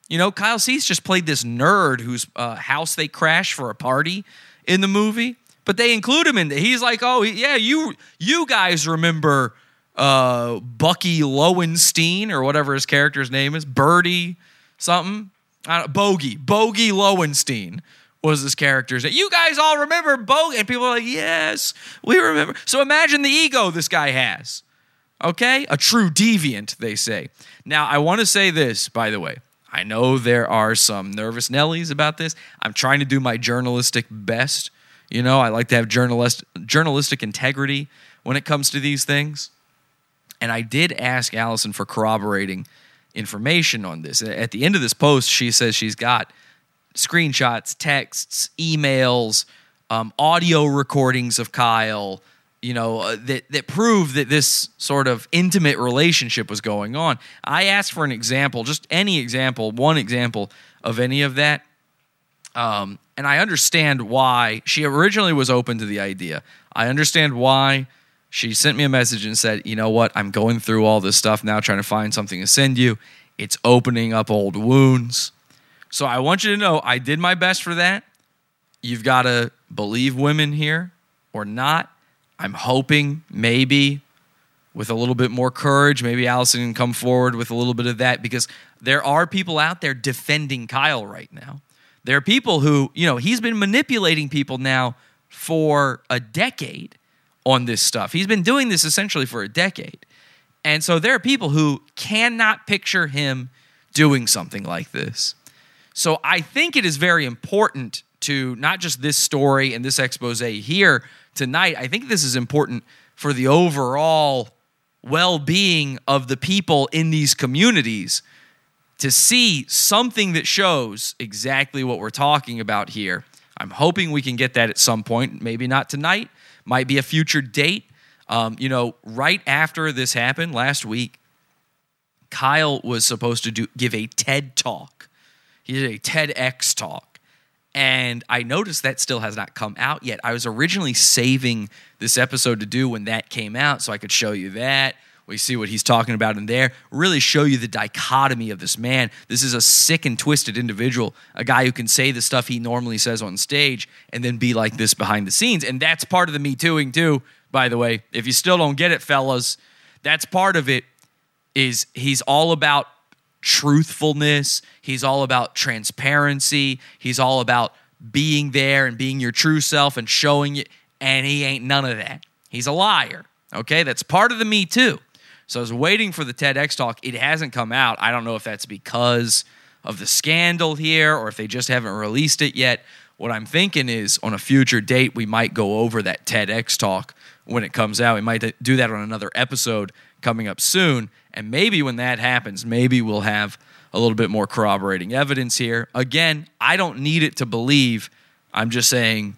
You know, Kyle Cease just played this nerd whose uh, house they crash for a party in the movie. But they include him in it. He's like, oh yeah, you you guys remember uh, Bucky Lowenstein or whatever his character's name is, Birdie something, Don't, Bogey, Bogey Lowenstein was his character's name. You guys all remember Bogey, and people are like, yes, we remember. So imagine the ego this guy has. Okay, a true deviant, they say. Now, I want to say this, by the way. I know there are some nervous Nellies about this. I'm trying to do my journalistic best. You know, I like to have journalist journalistic integrity when it comes to these things. And I did ask Allison for corroborating information on this. At the end of this post, she says she's got screenshots, texts, emails, um, audio recordings of Kyle, you know, uh, that, that prove that this sort of intimate relationship was going on. I asked for an example, just any example, one example of any of that. Um, and I understand why she originally was open to the idea. I understand why she sent me a message and said, You know what? I'm going through all this stuff now, trying to find something to send you. It's opening up old wounds. So I want you to know I did my best for that. You've got to believe women here or not. I'm hoping maybe with a little bit more courage, maybe Allison can come forward with a little bit of that because there are people out there defending Kyle right now. There are people who, you know, he's been manipulating people now for a decade on this stuff. He's been doing this essentially for a decade. And so there are people who cannot picture him doing something like this. So I think it is very important to not just this story and this expose here tonight. I think this is important for the overall well being of the people in these communities to see something that shows exactly what we're talking about here. I'm hoping we can get that at some point, maybe not tonight, might be a future date. Um, you know, right after this happened last week, Kyle was supposed to do give a TED talk. He did a TEDx talk. And I noticed that still has not come out yet. I was originally saving this episode to do when that came out so I could show you that. We see what he's talking about in there. Really show you the dichotomy of this man. This is a sick and twisted individual, a guy who can say the stuff he normally says on stage and then be like this behind the scenes. And that's part of the Me Tooing, too, by the way. If you still don't get it, fellas, that's part of it is he's all about truthfulness. He's all about transparency. He's all about being there and being your true self and showing it. And he ain't none of that. He's a liar. Okay, that's part of the Me Too. So I was waiting for the TEDx talk. It hasn't come out. I don't know if that's because of the scandal here or if they just haven't released it yet. What I'm thinking is on a future date, we might go over that TEDx talk when it comes out. We might do that on another episode coming up soon. And maybe when that happens, maybe we'll have a little bit more corroborating evidence here. Again, I don't need it to believe. I'm just saying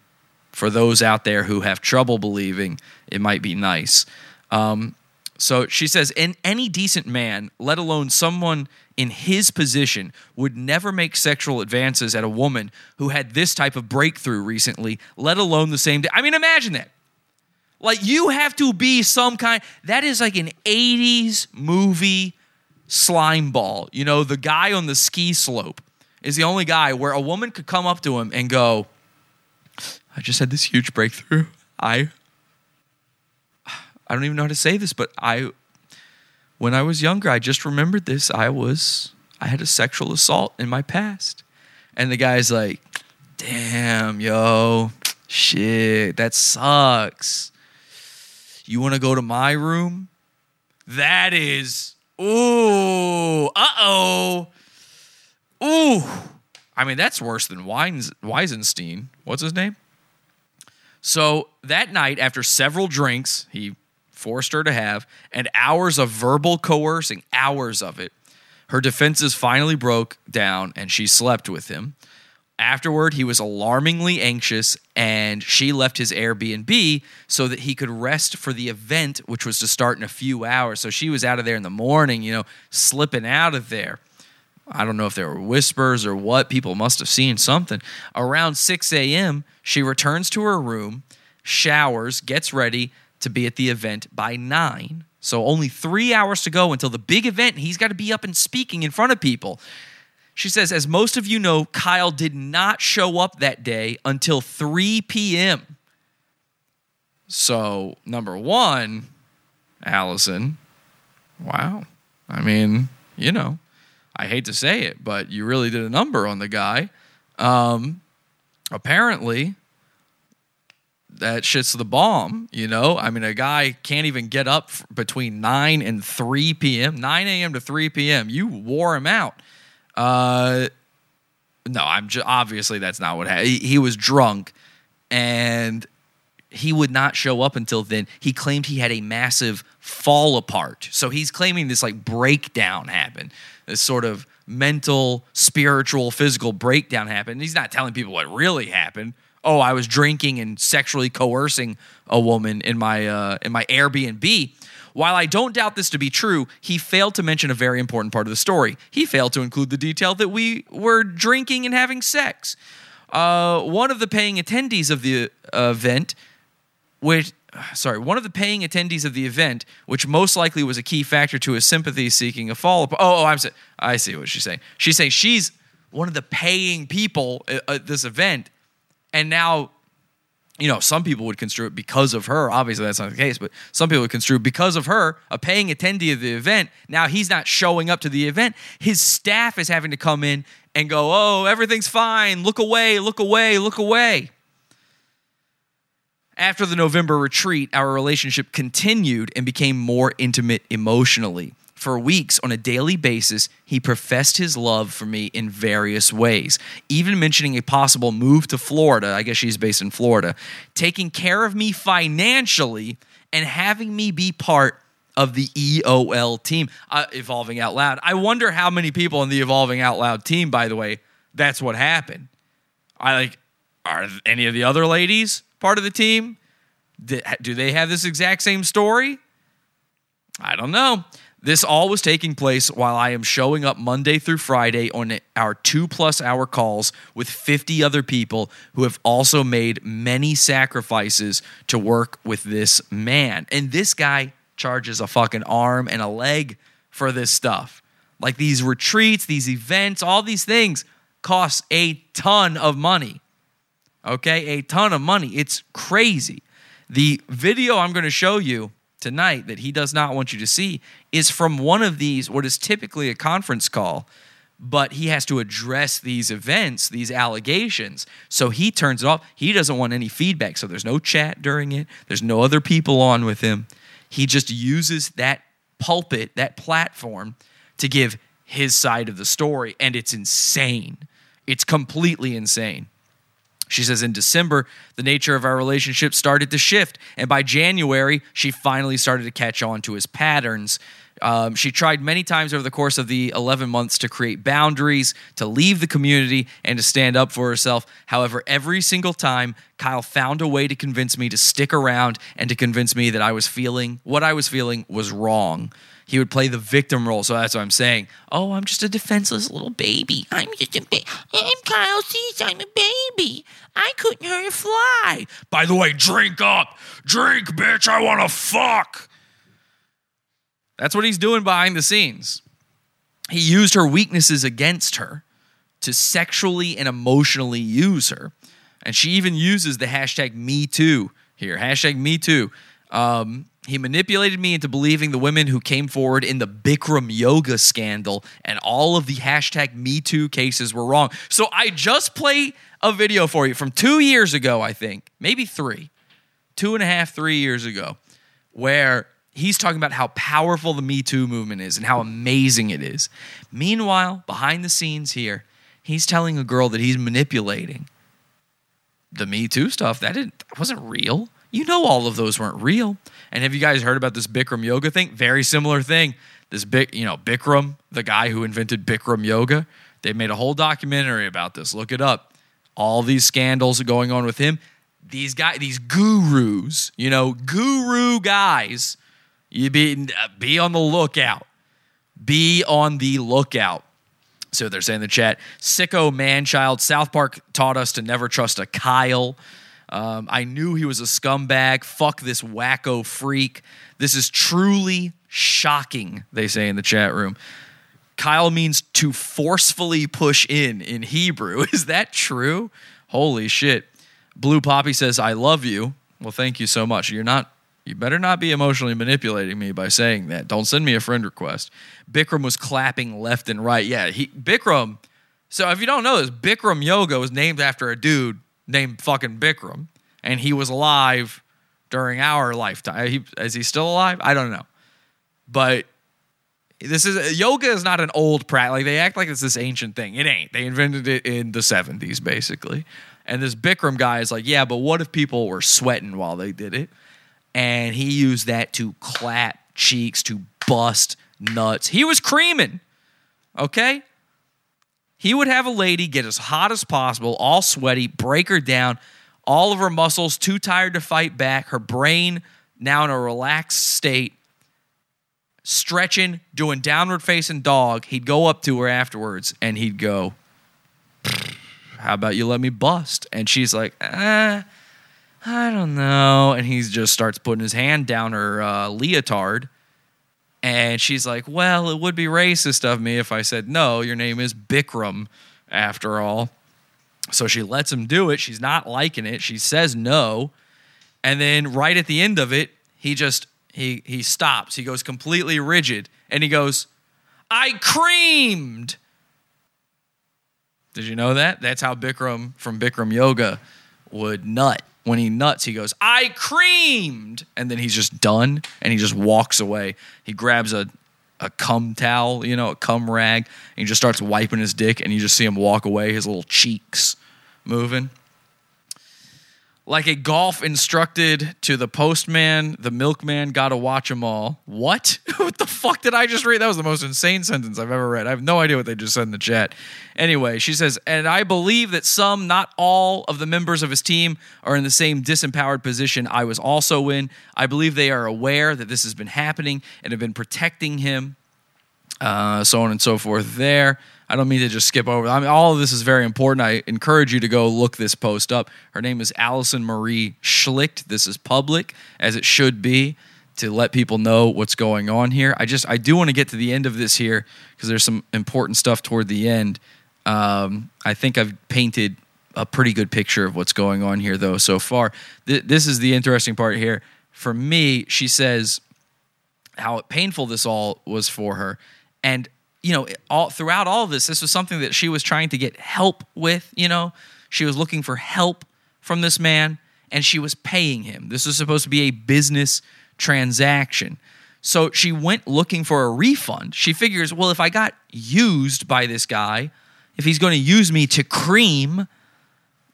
for those out there who have trouble believing, it might be nice. Um, so she says, and any decent man, let alone someone in his position, would never make sexual advances at a woman who had this type of breakthrough recently, let alone the same day. I mean, imagine that. Like, you have to be some kind, that is like an 80s movie slime ball. You know, the guy on the ski slope is the only guy where a woman could come up to him and go, I just had this huge breakthrough. I I don't even know how to say this, but I when I was younger, I just remembered this. I was I had a sexual assault in my past. And the guy's like, "Damn, yo. Shit, that sucks. You want to go to my room?" That is ooh, uh-oh. Ooh. I mean, that's worse than Weisenstein. What's his name? So that night, after several drinks, he forced her to have, and hours of verbal coercing, hours of it, her defenses finally broke down and she slept with him. Afterward, he was alarmingly anxious and she left his Airbnb so that he could rest for the event, which was to start in a few hours. So she was out of there in the morning, you know, slipping out of there. I don't know if there were whispers or what. People must have seen something. Around 6 a.m., she returns to her room, showers, gets ready to be at the event by 9. So only three hours to go until the big event. He's got to be up and speaking in front of people. She says, as most of you know, Kyle did not show up that day until 3 p.m. So, number one, Allison, wow. I mean, you know, I hate to say it, but you really did a number on the guy. Um, apparently, that shit's the bomb, you know? I mean, a guy can't even get up between 9 and 3 p.m., 9 a.m. to 3 p.m. You wore him out. Uh, no, I'm just obviously that's not what happened. He, he was drunk and he would not show up until then. He claimed he had a massive fall apart. So he's claiming this like breakdown happened, this sort of mental, spiritual, physical breakdown happened. He's not telling people what really happened. Oh, I was drinking and sexually coercing a woman in my uh, in my Airbnb. While I don't doubt this to be true, he failed to mention a very important part of the story. He failed to include the detail that we were drinking and having sex. Uh, one of the paying attendees of the event, which sorry, one of the paying attendees of the event, which most likely was a key factor to his sympathy seeking a follow up. Oh, oh, I'm sa- I see what she's saying. She's saying she's one of the paying people at, at this event, and now, you know, some people would construe it because of her. Obviously, that's not the case, but some people would construe because of her, a paying attendee of the event. Now he's not showing up to the event. His staff is having to come in and go, "Oh, everything's fine. Look away. Look away. Look away." After the November retreat, our relationship continued and became more intimate emotionally. For weeks, on a daily basis, he professed his love for me in various ways, even mentioning a possible move to Florida. I guess she's based in Florida, taking care of me financially and having me be part of the EOL team, uh, Evolving Out Loud. I wonder how many people in the Evolving Out Loud team, by the way, that's what happened. I like, are any of the other ladies part of the team? Do they have this exact same story? I don't know. This all was taking place while I am showing up Monday through Friday on our two plus hour calls with 50 other people who have also made many sacrifices to work with this man. And this guy charges a fucking arm and a leg for this stuff. Like these retreats, these events, all these things cost a ton of money. Okay, a ton of money. It's crazy. The video I'm going to show you tonight that he does not want you to see is from one of these, what is typically a conference call, but he has to address these events, these allegations. So he turns it off. He doesn't want any feedback. So there's no chat during it, there's no other people on with him. He just uses that pulpit, that platform, to give his side of the story. And it's insane. It's completely insane. She says in December, the nature of our relationship started to shift. And by January, she finally started to catch on to his patterns. Um, she tried many times over the course of the 11 months to create boundaries, to leave the community, and to stand up for herself. However, every single time, Kyle found a way to convince me to stick around and to convince me that I was feeling what I was feeling was wrong. He would play the victim role. So that's what I'm saying. Oh, I'm just a defenseless little baby. I'm just a baby. I'm Kyle Cease. I'm a baby. I couldn't hurt a fly. By the way, drink up. Drink, bitch. I want to fuck. That's what he's doing behind the scenes. He used her weaknesses against her to sexually and emotionally use her. And she even uses the hashtag me too here. Hashtag me too. Um, he manipulated me into believing the women who came forward in the Bikram yoga scandal and all of the hashtag me too cases were wrong. So I just played a video for you from two years ago, I think, maybe three, two and a half, three years ago, where he's talking about how powerful the Me Too movement is and how amazing it is. Meanwhile, behind the scenes here, he's telling a girl that he's manipulating the Me Too stuff. That didn't that wasn't real. You know all of those weren't real. And have you guys heard about this Bikram yoga thing? Very similar thing. This big, you know, Bikram, the guy who invented Bikram yoga, they made a whole documentary about this. Look it up. All these scandals are going on with him. These guys, these gurus, you know, guru guys. You be be on the lookout. Be on the lookout. So they're saying in the chat, sicko man child. South Park taught us to never trust a Kyle. Um, I knew he was a scumbag. Fuck this wacko freak. This is truly shocking, they say in the chat room. Kyle means to forcefully push in in Hebrew. Is that true? Holy shit. Blue Poppy says, I love you. Well, thank you so much. You're not, you better not be emotionally manipulating me by saying that. Don't send me a friend request. Bikram was clapping left and right. Yeah, he, Bikram. So if you don't know this, Bikram Yoga was named after a dude named fucking Bikram, and he was alive during our lifetime. Uh, he, is he still alive? I don't know. But this is yoga is not an old practice. Like they act like it's this ancient thing. It ain't. They invented it in the 70s, basically. And this Bikram guy is like, yeah, but what if people were sweating while they did it? And he used that to clap cheeks, to bust nuts. He was creaming. Okay? He would have a lady get as hot as possible, all sweaty, break her down, all of her muscles too tired to fight back, her brain now in a relaxed state, stretching, doing downward facing dog. He'd go up to her afterwards and he'd go, How about you let me bust? And she's like, eh, I don't know. And he just starts putting his hand down her uh, leotard. And she's like, Well, it would be racist of me if I said, No, your name is Bikram after all. So she lets him do it. She's not liking it. She says no. And then right at the end of it, he just he he stops. He goes completely rigid and he goes, "I creamed." Did you know that? That's how Bikram from Bikram Yoga would nut. When he nuts, he goes, I creamed. And then he's just done and he just walks away. He grabs a, a cum towel, you know, a cum rag, and he just starts wiping his dick and you just see him walk away, his little cheeks moving. Like a golf instructed to the postman, the milkman got to watch them all. What? what the fuck did I just read? That was the most insane sentence I've ever read. I have no idea what they just said in the chat. Anyway, she says, and I believe that some, not all, of the members of his team are in the same disempowered position I was also in. I believe they are aware that this has been happening and have been protecting him, uh, so on and so forth there. I don't mean to just skip over. I mean, all of this is very important. I encourage you to go look this post up. Her name is Allison Marie Schlicht. This is public, as it should be. to let people know what's going on here. I just I do want to get to the end of this here because there's some important stuff toward the end. Um, I think I've painted a pretty good picture of what's going on here, though, so far. Th- this is the interesting part here. For me, she says how painful this all was for her. And, you know, all throughout all of this, this was something that she was trying to get help with, you know. She was looking for help from this man and she was paying him. This was supposed to be a business transaction. So she went looking for a refund. She figures, well, if I got used by this guy, if he's going to use me to cream,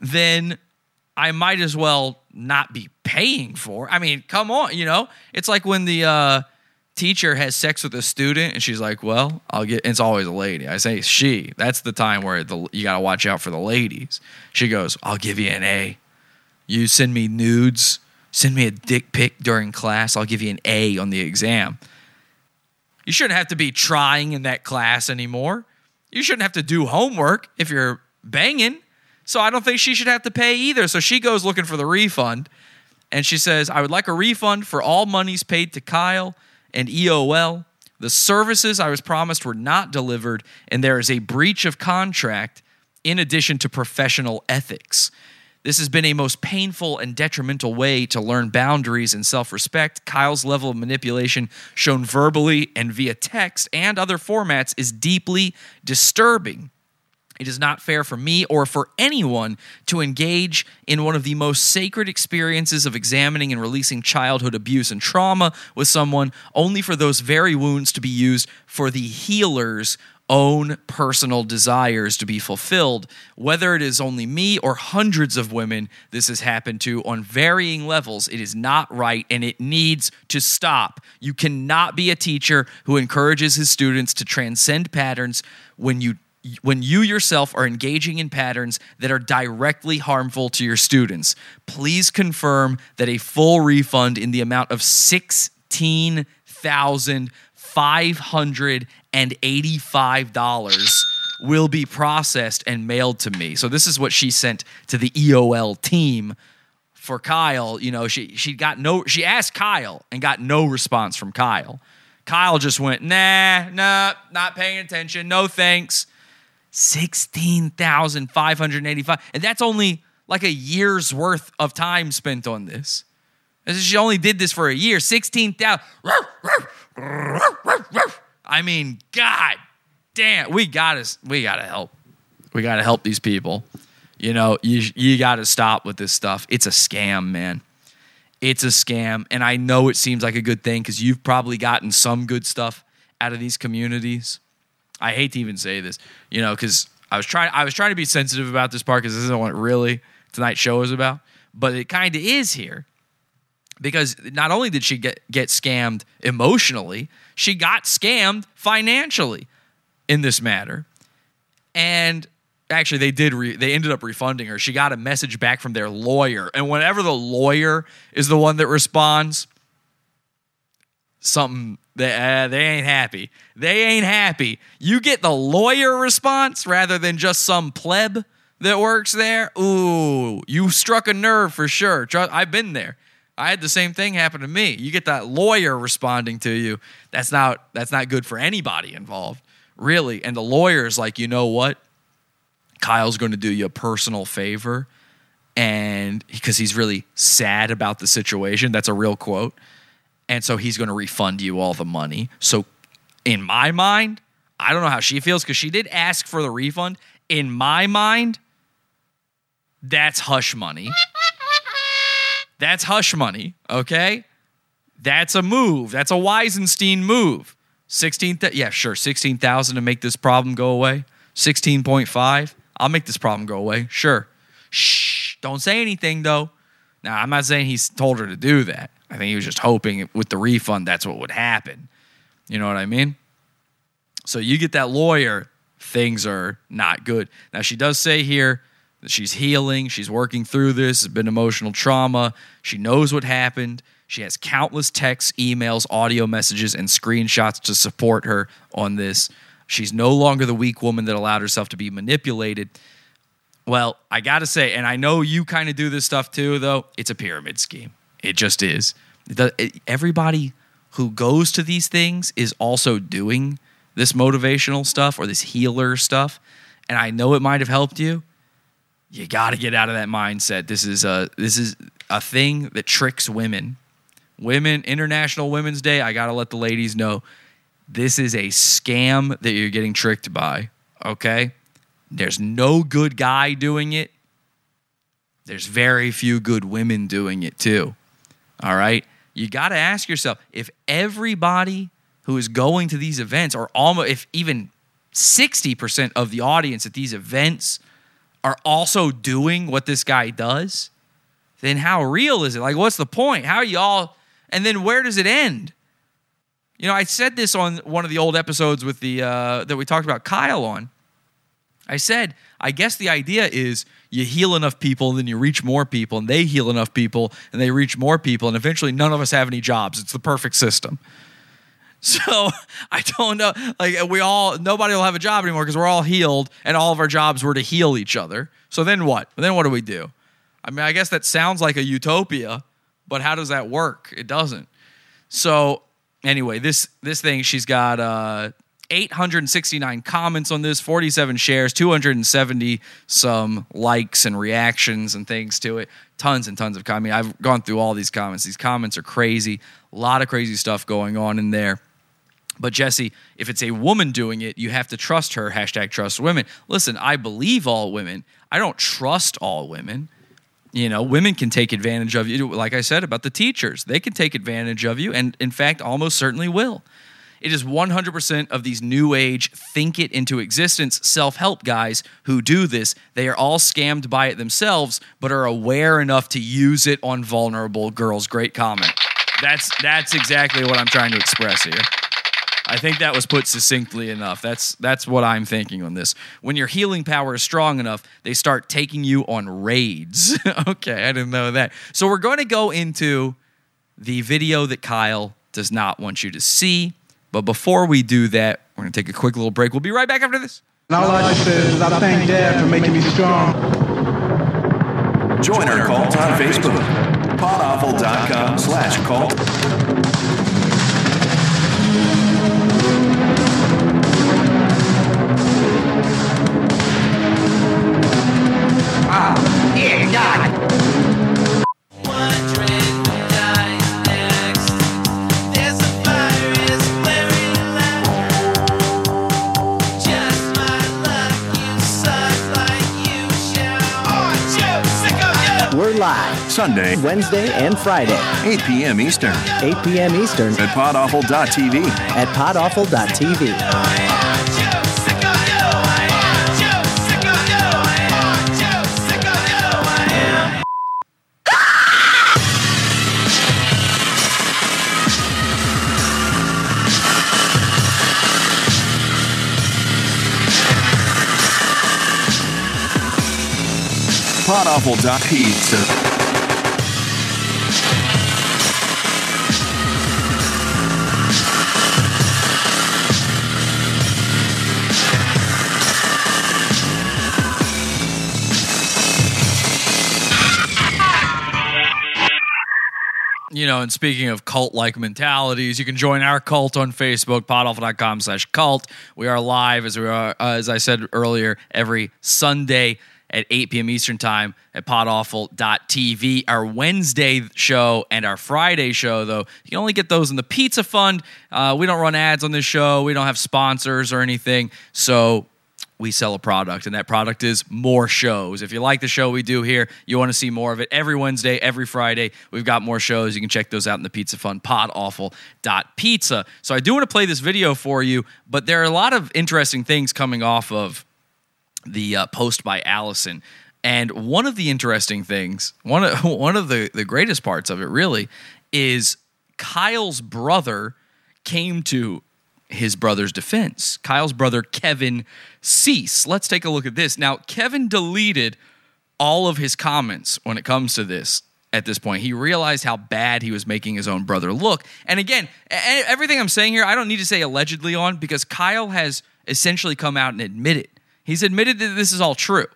then I might as well not be paying for. I mean, come on, you know? It's like when the uh, teacher has sex with a student and she's like, "Well, I'll get." It's always a lady. I say she. That's the time where the, you got to watch out for the ladies. She goes, "I'll give you an A. You send me nudes, send me a dick pic during class. I'll give you an A on the exam." You shouldn't have to be trying in that class anymore. You shouldn't have to do homework if you're banging. So I don't think she should have to pay either. So she goes looking for the refund and she says, I would like a refund for all monies paid to Kyle and EOL. The services I was promised were not delivered, and there is a breach of contract in addition to professional ethics. This has been a most painful and detrimental way to learn boundaries and self respect. Kyle's level of manipulation, shown verbally and via text and other formats, is deeply disturbing. It is not fair for me or for anyone to engage in one of the most sacred experiences of examining and releasing childhood abuse and trauma with someone, only for those very wounds to be used for the healer's own personal desires to be fulfilled. Whether it is only me or hundreds of women this has happened to on varying levels, it is not right and it needs to stop. You cannot be a teacher who encourages his students to transcend patterns when you when you yourself are engaging in patterns that are directly harmful to your students. Please confirm that a full refund in the amount of sixteen thousand five hundred and eighty-five dollars will be processed and mailed to me. So this is what she sent to the EOL team for Kyle. You know, she she got no. She asked Kyle and got no response from Kyle. Kyle just went, nah, nah, not paying attention. No thanks. 16,585. And that's only like a year's worth of time spent on this. She only did this for a year. 16,000. I mean, God damn, we gotta we gotta help. We gotta help these people. You know, you you gotta stop with this stuff. It's a scam, man. It's a scam. And I know it seems like a good thing because you've probably gotten some good stuff out of these communities. I hate to even say this, you know, because I was trying I was trying to be sensitive about this part because this isn't what really tonight's show is about, but it kind of is here. Because not only did she get get scammed emotionally, she got scammed financially in this matter. And actually they did re- they ended up refunding her. She got a message back from their lawyer, and whenever the lawyer is the one that responds, something they, uh, they ain't happy. They ain't happy. You get the lawyer response rather than just some pleb that works there. Ooh, you struck a nerve for sure. I've been there. I had the same thing happen to me. You get that lawyer responding to you. That's not that's not good for anybody involved, really. And the lawyer's like, you know what? Kyle's going to do you a personal favor, and because he's really sad about the situation. That's a real quote and so he's going to refund you all the money. So, in my mind, I don't know how she feels because she did ask for the refund. In my mind, that's hush money. That's hush money, okay? That's a move. That's a Weisenstein move. 16 th- yeah, sure, 16,000 to make this problem go away. 16.5. I'll make this problem go away. Sure. Shh, don't say anything though. Now, I'm not saying he's told her to do that. I think he was just hoping with the refund that's what would happen. You know what I mean? So you get that lawyer, things are not good. Now, she does say here that she's healing, she's working through this, it's been emotional trauma, she knows what happened. She has countless texts, emails, audio messages, and screenshots to support her on this. She's no longer the weak woman that allowed herself to be manipulated. Well, I got to say, and I know you kind of do this stuff too, though, it's a pyramid scheme. It just is. It- everybody who goes to these things is also doing this motivational stuff or this healer stuff. And I know it might have helped you. You got to get out of that mindset. This is a this is a thing that tricks women. Women International Women's Day. I got to let the ladies know this is a scam that you're getting tricked by. Okay? There's no good guy doing it. There's very few good women doing it too. All right? You got to ask yourself if everybody who is going to these events or almost if even 60% of the audience at these events are also doing what this guy does, then how real is it? Like what's the point? How are y'all and then where does it end? You know, I said this on one of the old episodes with the uh, that we talked about Kyle on. I said, I guess the idea is you heal enough people, and then you reach more people, and they heal enough people, and they reach more people, and eventually none of us have any jobs. It's the perfect system. So I don't know. Like we all, nobody will have a job anymore because we're all healed, and all of our jobs were to heal each other. So then what? Then what do we do? I mean, I guess that sounds like a utopia, but how does that work? It doesn't. So anyway, this this thing she's got uh 869 comments on this, 47 shares, 270 some likes and reactions and things to it. Tons and tons of comments. I've gone through all these comments. These comments are crazy. A lot of crazy stuff going on in there. But Jesse, if it's a woman doing it, you have to trust her. Hashtag trust women. Listen, I believe all women. I don't trust all women. You know, women can take advantage of you. Like I said about the teachers, they can take advantage of you, and in fact, almost certainly will. It is 100% of these new age, think it into existence self help guys who do this. They are all scammed by it themselves, but are aware enough to use it on vulnerable girls. Great comment. That's, that's exactly what I'm trying to express here. I think that was put succinctly enough. That's that's what I'm thinking on this. When your healing power is strong enough, they start taking you on raids. okay, I didn't know that. So we're going to go into the video that Kyle does not want you to see. But before we do that, we're going to take a quick little break. We'll be right back after this. And all I just said is I thank Dad for making me strong. Join our cult on Facebook. Podawful.com slash cult. Ah, yeah, God. Sunday, Wednesday and Friday, 8 p.m. Eastern 8 p.m. Eastern at podawful.tv. at podawful.tv. Podawful.pizza. you know, and speaking of cult-like mentalities, you can join our cult on Facebook, podawful.com slash cult. We are live, as we are, uh, as I said earlier, every Sunday at 8 p.m. Eastern Time at podawful.tv. Our Wednesday show and our Friday show, though, you can only get those in the Pizza Fund. Uh, we don't run ads on this show. We don't have sponsors or anything. So we sell a product, and that product is more shows. If you like the show we do here, you want to see more of it every Wednesday, every Friday. We've got more shows. You can check those out in the Pizza Fund, Pizza. So I do want to play this video for you, but there are a lot of interesting things coming off of the uh, post by Allison. And one of the interesting things, one of, one of the, the greatest parts of it really, is Kyle's brother came to his brother's defense. Kyle's brother, Kevin Cease. Let's take a look at this. Now, Kevin deleted all of his comments when it comes to this at this point. He realized how bad he was making his own brother look. And again, everything I'm saying here, I don't need to say allegedly on because Kyle has essentially come out and admitted. He's admitted that this is all true.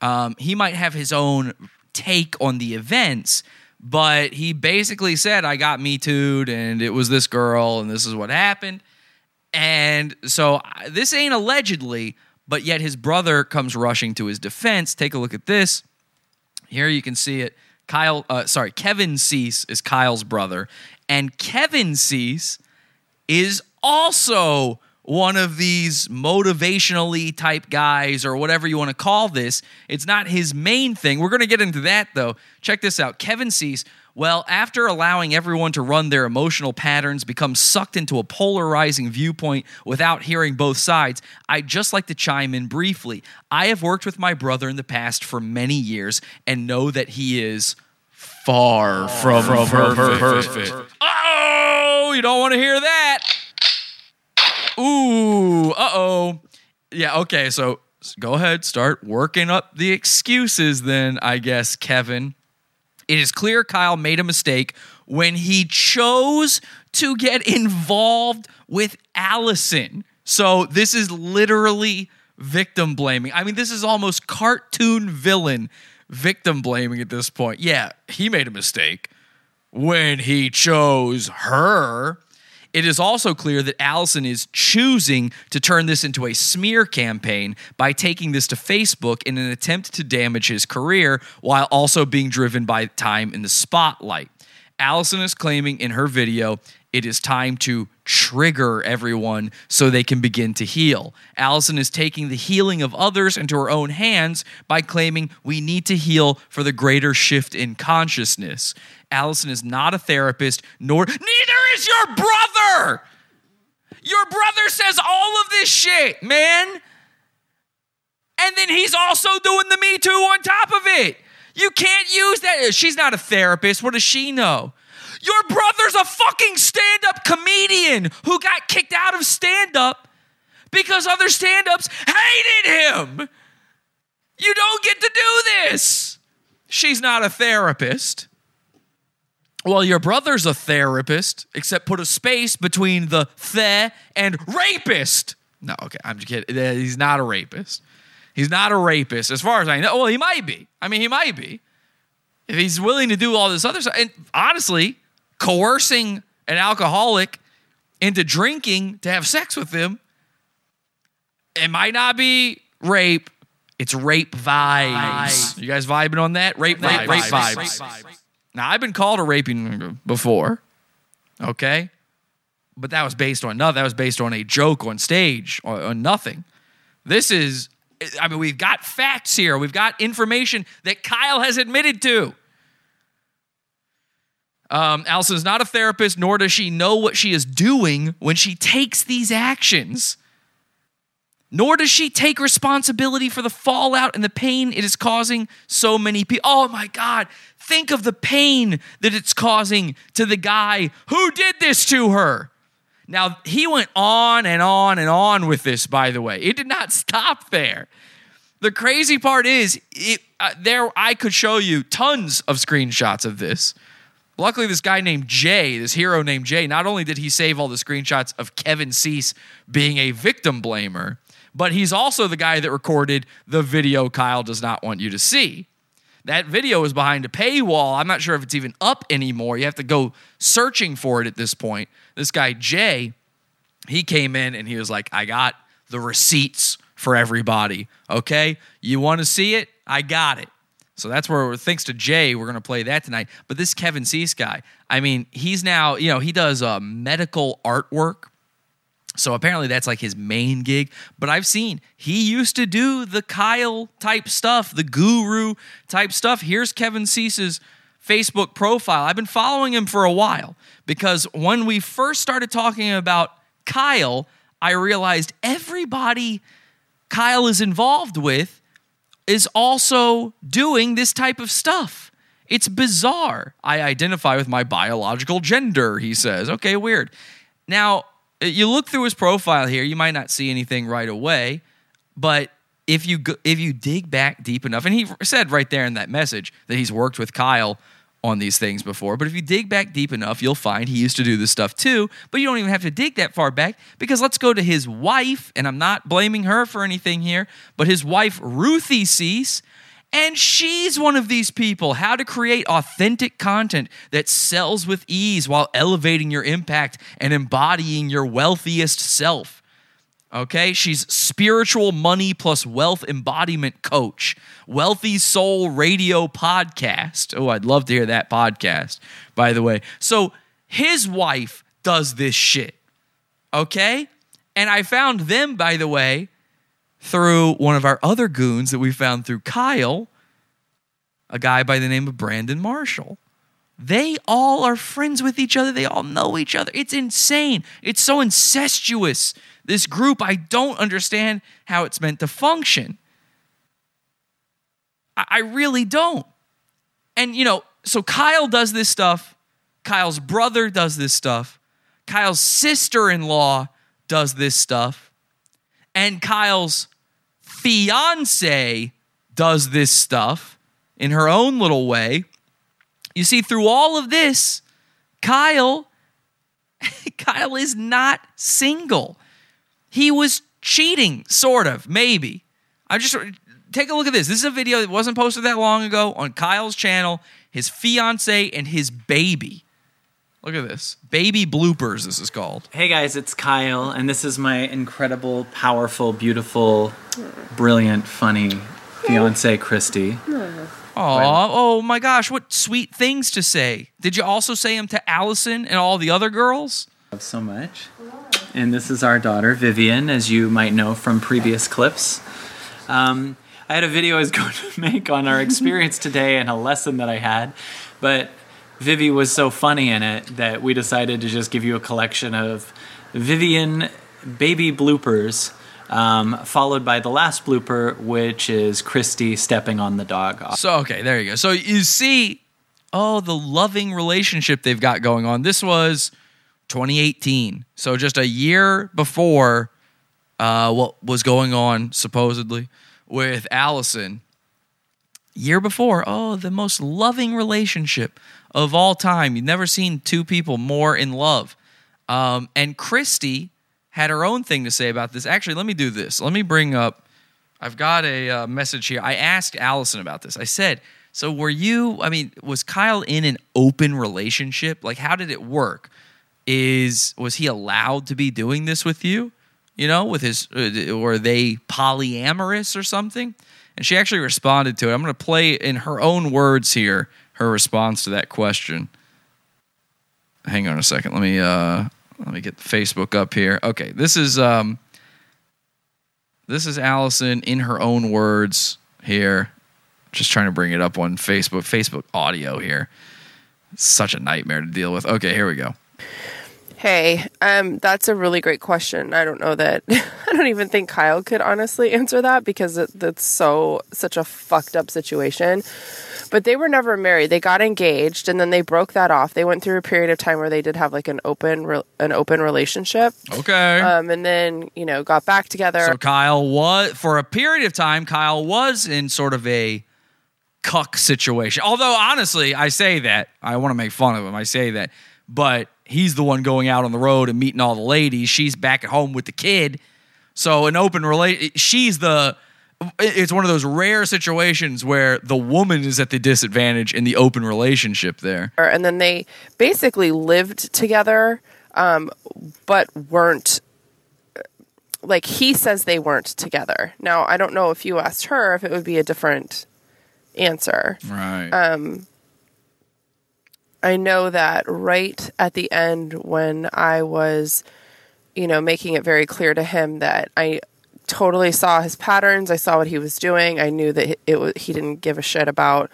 Um, he might have his own take on the events, but he basically said, I got me too'd and it was this girl and this is what happened. And so this ain't allegedly, but yet his brother comes rushing to his defense. Take a look at this. Here you can see it. Kyle, uh, sorry, Kevin Cease is Kyle's brother, and Kevin Cease is also one of these motivationally type guys or whatever you want to call this. It's not his main thing. We're going to get into that though. Check this out. Kevin Cease, well, after allowing everyone to run their emotional patterns, become sucked into a polarizing viewpoint without hearing both sides, I'd just like to chime in briefly. I have worked with my brother in the past for many years and know that he is far from, perfect. Oh, you don't want to hear that. Ooh, uh oh. Yeah, okay, so go ahead, start working up the excuses then, I guess, Kevin. It is clear Kyle made a mistake when he chose to get involved with Allison. So this is literally victim blaming. I mean, this is almost cartoon villain victim blaming at this point. Yeah, he made a mistake when he chose her. It is also clear that Allison is choosing to turn this into a smear campaign by taking this to Facebook in an attempt to damage his career while also being driven by time in the spotlight. Allison is claiming in her video it is time to trigger everyone so they can begin to heal. Allison is taking the healing of others into her own hands by claiming we need to heal for the greater shift in consciousness. Allison is not a therapist, nor neither is your brother. Your brother says all of this shit, man. And then he's also doing the Me Too on top of it. You can't use that. She's not a therapist. What does she know? Your brother's a fucking stand up comedian who got kicked out of stand up because other stand ups hated him. You don't get to do this. She's not a therapist. Well, your brother's a therapist, except put a space between the the and rapist. No, okay, I'm just kidding. He's not a rapist. He's not a rapist, as far as I know. Well, he might be. I mean, he might be. If he's willing to do all this other stuff, and honestly, coercing an alcoholic into drinking to have sex with him, it might not be rape. It's rape vibes. You guys vibing on that? Rape, rape, rape vibes. Now, I've been called a raping before, okay? But that was based on nothing. That was based on a joke on stage or on nothing. This is, I mean, we've got facts here. We've got information that Kyle has admitted to. Um, Allison's not a therapist, nor does she know what she is doing when she takes these actions. Nor does she take responsibility for the fallout and the pain it is causing so many people. Oh my God, think of the pain that it's causing to the guy who did this to her. Now, he went on and on and on with this, by the way. It did not stop there. The crazy part is, it, uh, there I could show you tons of screenshots of this. Luckily, this guy named Jay, this hero named Jay, not only did he save all the screenshots of Kevin Cease being a victim blamer, but he's also the guy that recorded the video Kyle does not want you to see. That video is behind a paywall. I'm not sure if it's even up anymore. You have to go searching for it at this point. This guy, Jay, he came in and he was like, I got the receipts for everybody. Okay? You want to see it? I got it. So that's where, thanks to Jay, we're going to play that tonight. But this Kevin Cease guy, I mean, he's now, you know, he does uh, medical artwork. So apparently that's like his main gig. But I've seen he used to do the Kyle type stuff, the guru type stuff. Here's Kevin Cease's Facebook profile. I've been following him for a while because when we first started talking about Kyle, I realized everybody Kyle is involved with is also doing this type of stuff. It's bizarre. I identify with my biological gender, he says. Okay, weird. Now, you look through his profile here, you might not see anything right away, but if you go, if you dig back deep enough, and he said right there in that message that he's worked with Kyle on these things before, but if you dig back deep enough, you'll find he used to do this stuff too. But you don't even have to dig that far back because let's go to his wife, and I'm not blaming her for anything here, but his wife Ruthie Cease And she's one of these people. How to create authentic content that sells with ease while elevating your impact and embodying your wealthiest self. Okay, she's spiritual money plus wealth embodiment coach. Wealthy Soul Radio podcast. Oh, I'd love to hear that podcast, by the way. So his wife does this shit. Okay? And I found them, by the way, through one of our other goons that we found through Kyle, a guy by the name of Brandon Marshall. They all are friends with each other. They all know each other. It's insane. It's so incestuous. This group, I don't understand how it's meant to function. I, I really don't. And, you know, so Kyle does this stuff. Kyle's brother does this stuff. Kyle's sister in law does this stuff. And Kyle's fiance does this stuff in her own little way. You see, through all of this, Kyle, Kyle is not single. He was cheating, sort of, maybe. I just take a look at this. This is a video that wasn't posted that long ago on Kyle's channel. His fiance and his baby. Look at this. Baby bloopers, this is called. Hey guys, it's Kyle, and this is my incredible, powerful, beautiful, brilliant, funny fiance, Christy. Aw, oh my gosh, what sweet things to say. Did you also say them to Allison and all the other girls? Love so much. And this is our daughter, Vivian, as you might know from previous clips. Um, I had a video I was going to make on our experience today and a lesson that I had, but Vivi was so funny in it that we decided to just give you a collection of Vivian baby bloopers, um, followed by the last blooper, which is Christy stepping on the dog. So, okay, there you go. So you see, oh, the loving relationship they've got going on. This was 2018. So just a year before uh, what was going on, supposedly, with Allison. Year before, oh, the most loving relationship of all time. You've never seen two people more in love. Um, and Christy had her own thing to say about this. Actually, let me do this. Let me bring up. I've got a uh, message here. I asked Allison about this. I said, "So were you? I mean, was Kyle in an open relationship? Like, how did it work? Is was he allowed to be doing this with you? You know, with his? Uh, were they polyamorous or something?" And she actually responded to it. I'm going to play in her own words here her response to that question. Hang on a second. Let me uh let me get Facebook up here. Okay, this is um this is Allison in her own words here. Just trying to bring it up on Facebook. Facebook audio here. It's such a nightmare to deal with. Okay, here we go. Hey, um, that's a really great question. I don't know that I don't even think Kyle could honestly answer that because it, that's so such a fucked up situation. But they were never married. They got engaged and then they broke that off. They went through a period of time where they did have like an open re- an open relationship. Okay. Um, and then you know got back together. So Kyle was for a period of time. Kyle was in sort of a cuck situation. Although honestly, I say that I want to make fun of him. I say that, but he's the one going out on the road and meeting all the ladies. She's back at home with the kid. So an open relate. She's the. It's one of those rare situations where the woman is at the disadvantage in the open relationship there. and then they basically lived together, um, but weren't. Like he says, they weren't together. Now I don't know if you asked her if it would be a different answer. Right. Um, I know that right at the end when I was, you know, making it very clear to him that I totally saw his patterns, I saw what he was doing. I knew that it was he didn't give a shit about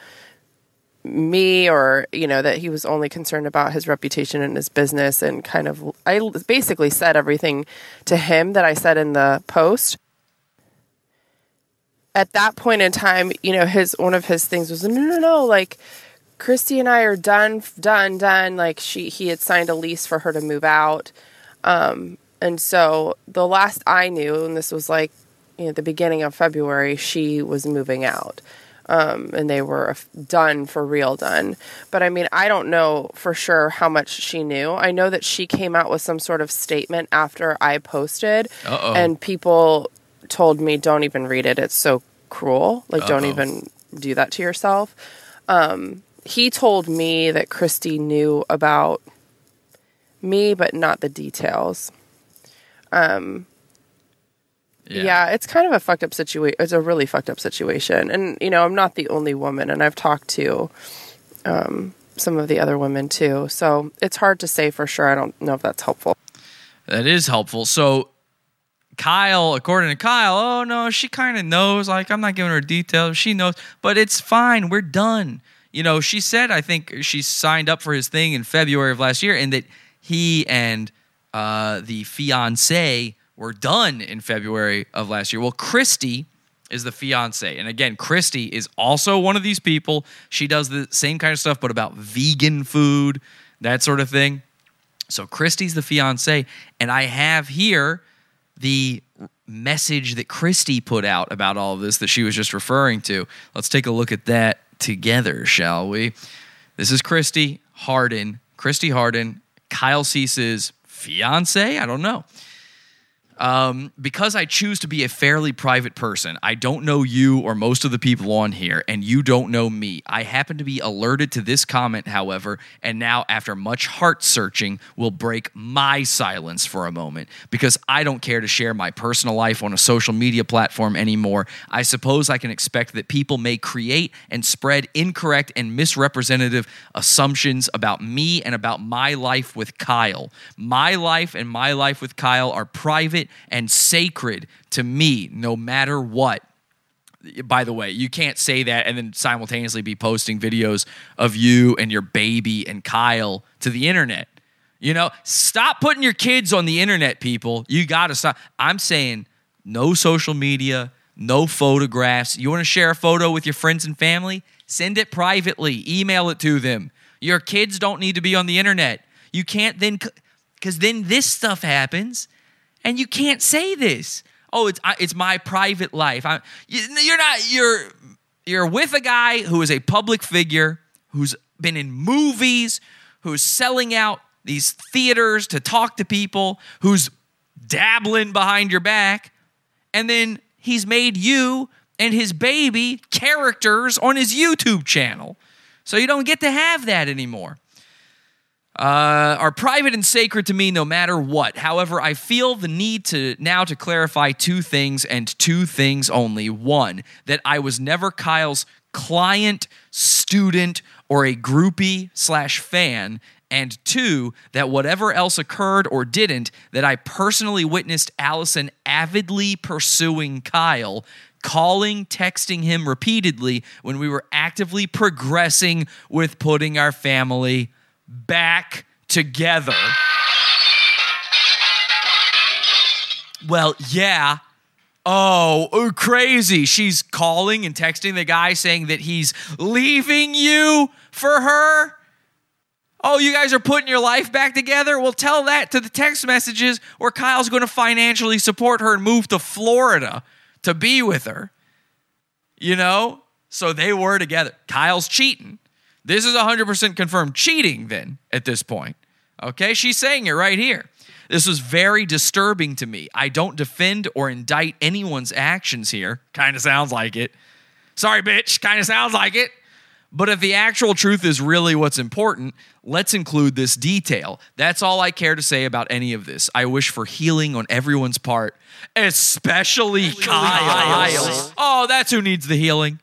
me or you know that he was only concerned about his reputation and his business and kind of I basically said everything to him that I said in the post at that point in time, you know, his one of his things was no, no, no, like Christy and I are done, done, done. Like she, he had signed a lease for her to move out, um, and so the last I knew, and this was like, you know, the beginning of February, she was moving out, um, and they were done for real, done. But I mean, I don't know for sure how much she knew. I know that she came out with some sort of statement after I posted, Uh-oh. and people told me, "Don't even read it. It's so cruel. Like, don't even do that to yourself. Um, he told me that Christy knew about me, but not the details. Um, yeah. it's kind of a fucked up situation. It's a really fucked up situation. And, you know, I'm not the only woman, and I've talked to um, some of the other women too. So it's hard to say for sure. I don't know if that's helpful. That is helpful. So Kyle, according to Kyle, oh no, she kind of knows. Like I'm not giving her details. She knows, but it's fine. We're done. You know, she said I think she signed up for his thing in February of last year, and that he and uh, the fiance were done in February of last year. Well, Christy is the fiance, and again, Christy is also one of these people. She does the same kind of stuff, but about vegan food, that sort of thing. So Christy's the fiance, and I have here the message that Christy put out about all of this that she was just referring to. Let's take a look at that together, shall we? This is Christy Harden, Christy Harden, Kyle Cease's fiance. I don't know. Um, because I choose to be a fairly private person, I don't know you or most of the people on here, and you don't know me. I happen to be alerted to this comment, however, and now, after much heart searching, will break my silence for a moment because I don't care to share my personal life on a social media platform anymore. I suppose I can expect that people may create and spread incorrect and misrepresentative assumptions about me and about my life with Kyle. My life and my life with Kyle are private and sacred to me no matter what. By the way, you can't say that and then simultaneously be posting videos of you and your baby and Kyle to the internet. You know, stop putting your kids on the internet, people. You got to stop. I'm saying no social media, no photographs. You want to share a photo with your friends and family? Send it privately, email it to them. Your kids don't need to be on the internet. You can't then, because then this stuff happens and you can't say this. Oh, it's it's my private life. I, you, you're not. You're you're with a guy who is a public figure who's been in movies, who's selling out these theaters to talk to people, who's dabbling behind your back, and then he's made you and his baby characters on his YouTube channel. So you don't get to have that anymore uh, are private and sacred to me no matter what. However, I feel the need to now to clarify two things and two things only. One, that I was never Kyle's client, student, or a groupie slash fan. And two, that whatever else occurred or didn't, that I personally witnessed Allison avidly pursuing Kyle, calling, texting him repeatedly when we were actively progressing with putting our family back together. Well, yeah. Oh, oh, crazy. She's calling and texting the guy saying that he's leaving you for her. Oh, you guys are putting your life back together? Well, tell that to the text messages where Kyle's going to financially support her and move to Florida to be with her. You know? So they were together. Kyle's cheating. This is 100% confirmed cheating, then, at this point. Okay? She's saying it right here. This was very disturbing to me. I don't defend or indict anyone's actions here. Kind of sounds like it. Sorry, bitch. Kind of sounds like it. But if the actual truth is really what's important, let's include this detail. That's all I care to say about any of this. I wish for healing on everyone's part, especially Kyle's. Oh, that's who needs the healing.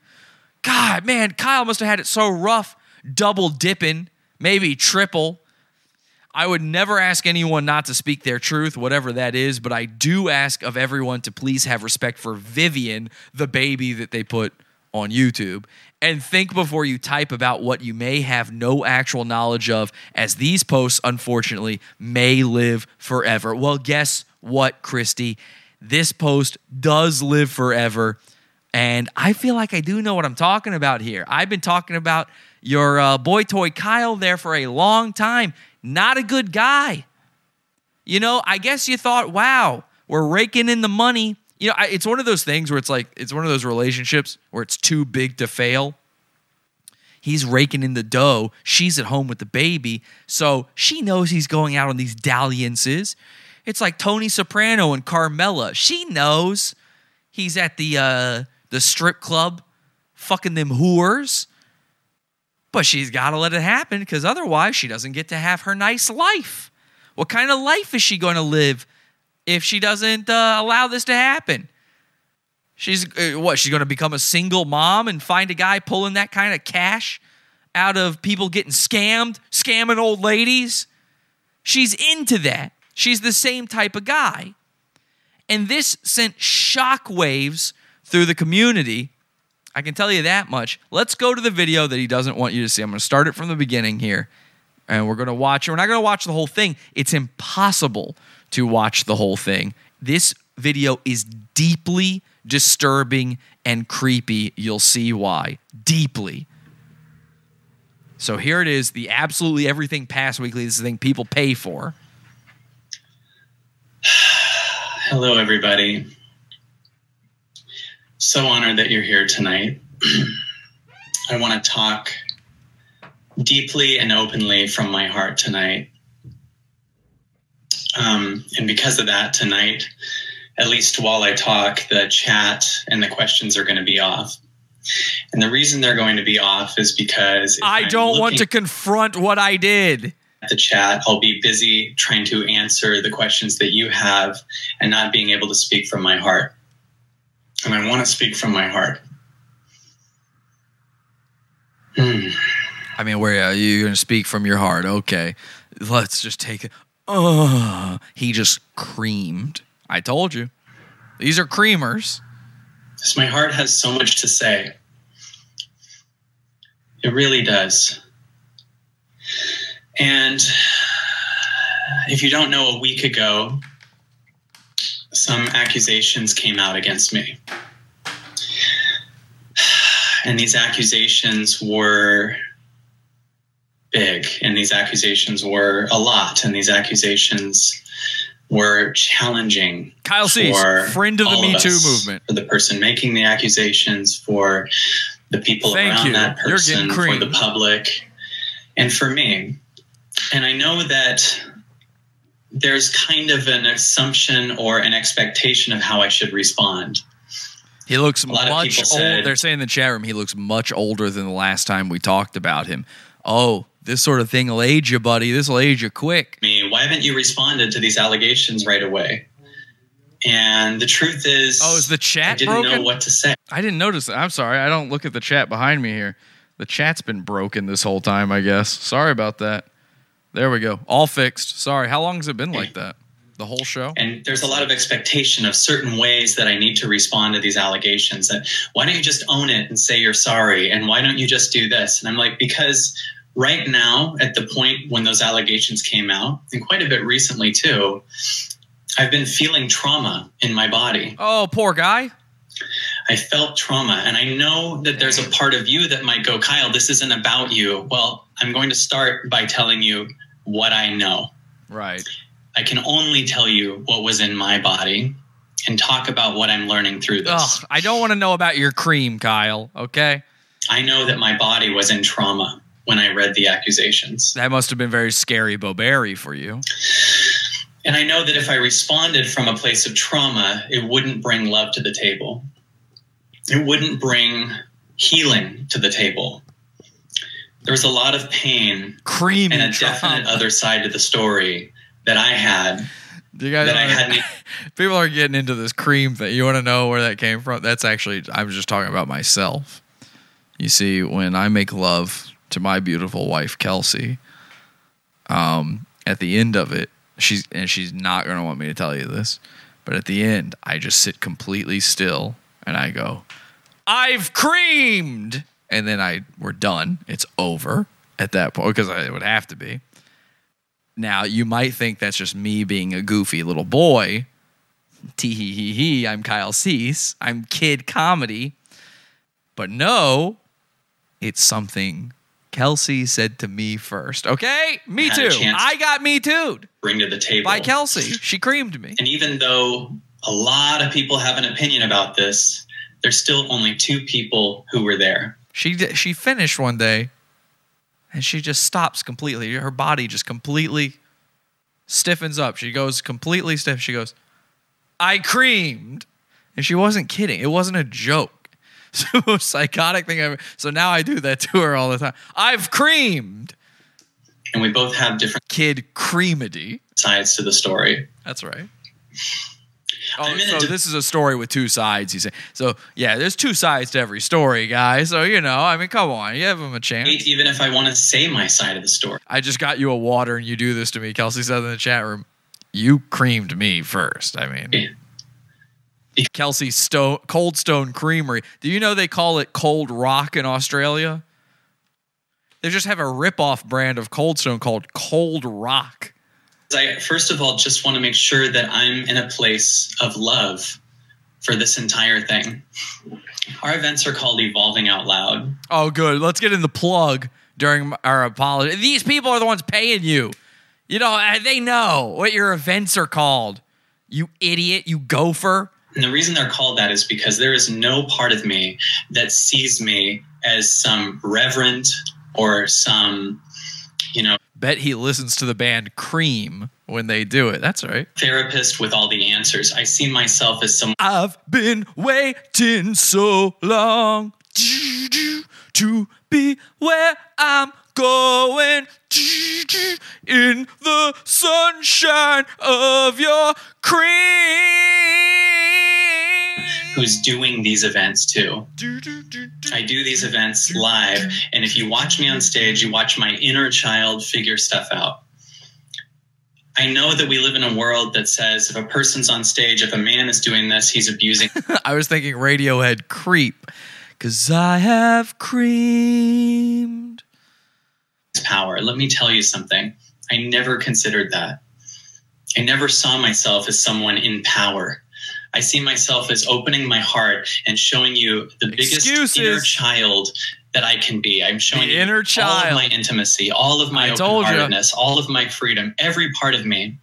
God, man, Kyle must have had it so rough, double dipping, maybe triple. I would never ask anyone not to speak their truth, whatever that is, but I do ask of everyone to please have respect for Vivian, the baby that they put on YouTube, and think before you type about what you may have no actual knowledge of, as these posts, unfortunately, may live forever. Well, guess what, Christy? This post does live forever. And I feel like I do know what I'm talking about here. I've been talking about your uh, boy toy Kyle there for a long time. Not a good guy. You know, I guess you thought, wow, we're raking in the money. You know, I, it's one of those things where it's like, it's one of those relationships where it's too big to fail. He's raking in the dough. She's at home with the baby. So she knows he's going out on these dalliances. It's like Tony Soprano and Carmela. She knows he's at the uh, the strip club fucking them whores. But she's got to let it happen because otherwise she doesn't get to have her nice life. What kind of life is she going to live if she doesn't uh, allow this to happen? She's uh, what? She's going to become a single mom and find a guy pulling that kind of cash out of people getting scammed, scamming old ladies. She's into that. She's the same type of guy. And this sent shockwaves through the community. I can tell you that much. Let's go to the video that he doesn't want you to see. I'm going to start it from the beginning here. And we're going to watch it. We're not going to watch the whole thing. It's impossible to watch the whole thing. This video is deeply disturbing and creepy. You'll see why. Deeply. So here it is the absolutely everything past weekly. This is the thing people pay for. Hello, everybody. So honored that you're here tonight. I want to talk deeply and openly from my heart tonight. Um, and because of that, tonight, at least while I talk, the chat and the questions are going to be off. And the reason they're going to be off is because I don't want to confront what I did. at the chat, I'll be busy trying to answer the questions that you have and not being able to speak from my heart. And I want to speak from my heart. Hmm. I mean, where are you going to speak from your heart? Okay, let's just take it. Oh, he just creamed. I told you. These are creamers. Because my heart has so much to say. It really does. And if you don't know, a week ago, some accusations came out against me. And these accusations were big, and these accusations were a lot, and these accusations were challenging. Kyle Cease, friend of the Me Too movement. For the person making the accusations, for the people Thank around you. that You're person, for the public, and for me. And I know that there's kind of an assumption or an expectation of how I should respond. He looks much people old. said- They're saying in the chat room he looks much older than the last time we talked about him. Oh, this sort of thing will age you, buddy. This will age you quick. me, why haven't you responded to these allegations right away? And the truth is, Oh, is the chat? I didn't broken? know what to say. I didn't notice that. I'm sorry. I don't look at the chat behind me here. The chat's been broken this whole time, I guess. Sorry about that. There we go. All fixed. Sorry. How long has it been like that? The whole show? And there's a lot of expectation of certain ways that I need to respond to these allegations. That why don't you just own it and say you're sorry? And why don't you just do this? And I'm like, because right now, at the point when those allegations came out, and quite a bit recently too, I've been feeling trauma in my body. Oh, poor guy. I felt trauma. And I know that there's a part of you that might go, Kyle, this isn't about you. Well, I'm going to start by telling you what I know. Right. I can only tell you what was in my body and talk about what I'm learning through this. Ugh, I don't want to know about your cream, Kyle. Okay. I know that my body was in trauma when I read the accusations. That must have been very scary, Boberry, for you. And I know that if I responded from a place of trauma, it wouldn't bring love to the table. It wouldn't bring healing to the table. There was a lot of pain Cream and a definite other side to the story that I had You guys that I hadn't people are getting into this cream thing. You want to know where that came from? That's actually I was just talking about myself. You see, when I make love to my beautiful wife Kelsey, um, at the end of it, she's and she's not going to want me to tell you this, but at the end, I just sit completely still and I go, "I've creamed," and then I we're done. It's over at that point because it would have to be. Now you might think that's just me being a goofy little boy. Tee hee hee hee. I'm Kyle Cease. I'm kid comedy. But no, it's something Kelsey said to me first. Okay? Me too. I got me too bring to the table. by Kelsey. She creamed me. And even though a lot of people have an opinion about this, there's still only two people who were there. She she finished one day and she just stops completely. Her body just completely stiffens up. She goes completely stiff. She goes, I creamed. And she wasn't kidding. It wasn't a joke. It's the most psychotic thing ever. So now I do that to her all the time. I've creamed. And we both have different Kid creamedy. sides to the story. That's right. Oh, I'm in a so di- this is a story with two sides. He said. So yeah, there's two sides to every story, guys. So you know, I mean, come on, you have them a chance. Even if I want to say my side of the story. I just got you a water and you do this to me. Kelsey said in the chat room, you creamed me first. I mean, Kelsey Stone, Cold Stone Creamery. Do you know they call it Cold Rock in Australia? They just have a rip-off brand of Cold Stone called Cold Rock. I first of all just want to make sure that I'm in a place of love for this entire thing. Our events are called Evolving Out Loud. Oh, good. Let's get in the plug during our apology. These people are the ones paying you. You know, uh, they know what your events are called. You idiot, you gopher. And the reason they're called that is because there is no part of me that sees me as some reverend or some, you know, Bet he listens to the band Cream when they do it. That's right. therapist with all the answers. I see myself as some I've been waiting so long to be where I'm going in the sunshine of your cream. who's doing these events too. I do these events live, and if you watch me on stage, you watch my inner child figure stuff out. I know that we live in a world that says if a person's on stage, if a man is doing this, he's abusing I was thinking Radiohead Creep. Cause I have creamed. Power. Let me tell you something. I never considered that. I never saw myself as someone in power. I see myself as opening my heart and showing you the biggest Excuses. inner child that I can be. I'm showing The you inner all of my intimacy, all of my open-heartedness, all of my freedom, every part of me.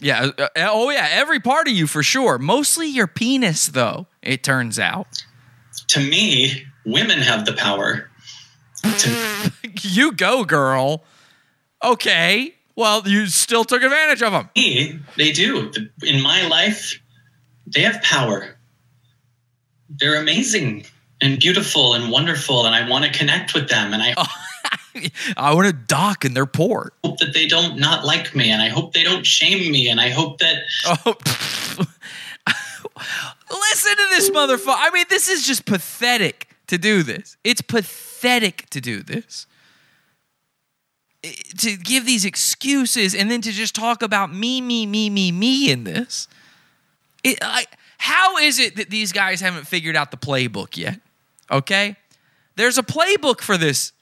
Yeah. uh, uh, oh, yeah. Every part of you for sure. Mostly your penis, though, it turns out. To me, women have the power. You go, girl. Okay. Well, you still took advantage of them. me, they do. In my life, they have power. They're amazing and beautiful and wonderful, and I want to connect with them. And I I want to dock in their port. hope that they don't not like me, and I hope they don't shame me, and I hope that Oh, listen to this motherfucker. I mean, this is just pathetic to do this. It's pathetic to do this. Eh, to give these excuses and then to just talk about me, me, me, me, me in this. It, I, how is it that these guys haven't figured out the playbook yet? Okay? There's a playbook for this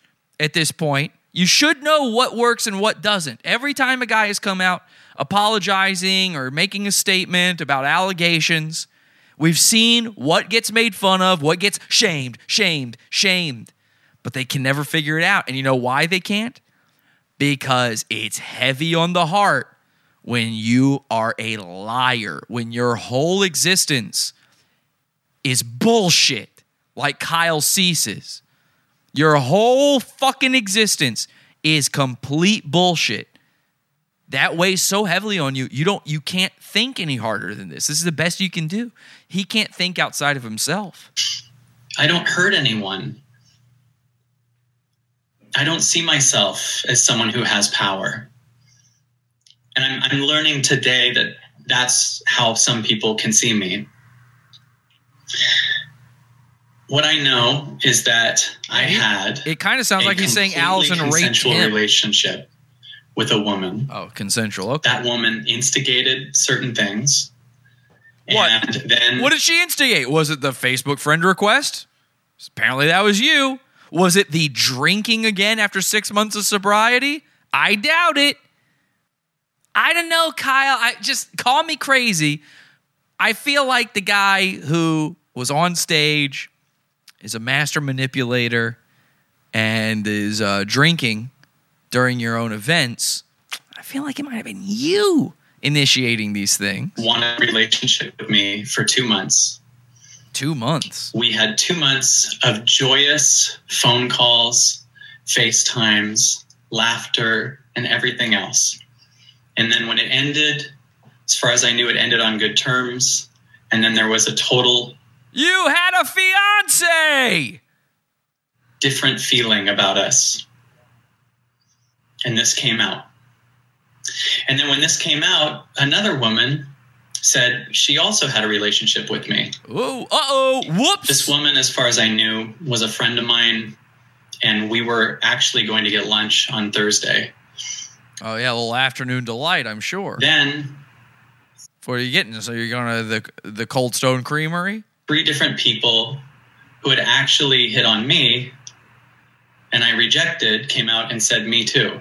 at this point. You should know what works and what doesn't. Every time a guy has come out apologizing or making a statement about allegations, we've seen what gets made fun of, what gets shamed, shamed, shamed. But they can never figure it out. And you know why they can't? Because it's heavy on the heart when you are a liar, when your whole existence is bullshit, like Kyle Cease's. Your whole fucking existence is complete bullshit. That weighs so heavily on you. You don't you can't think any harder than this. This is the best you can do. He can't think outside of himself. I don't hurt anyone. I don't see myself as someone who has power. And I'm, I'm learning today that that's how some people can see me. What I know is that I had It kind of sounds like he's saying Allison raped consensual him. relationship with a woman. Oh, consensual. Okay. That woman instigated certain things. What? And then What did she instigate? Was it the Facebook friend request? Apparently that was you. Was it the drinking again after six months of sobriety? I doubt it. I don't know, Kyle. I just call me crazy. I feel like the guy who was on stage is a master manipulator and is uh, drinking during your own events. I feel like it might have been you initiating these things. wanted a relationship with me for two months. Two months. We had two months of joyous phone calls, FaceTimes, laughter, and everything else. And then when it ended, as far as I knew, it ended on good terms. And then there was a total You had a fiance. different feeling about us. And this came out. And then when this came out, another woman said she also had a relationship with me. Oh, uh oh, whoops. This woman, as far as I knew, was a friend of mine, and we were actually going to get lunch on Thursday. Oh yeah, a little afternoon delight, I'm sure. Then What are you getting? So you're going to the the Cold Stone Creamery? three different people who had actually hit on me and I rejected came out and said, Me too.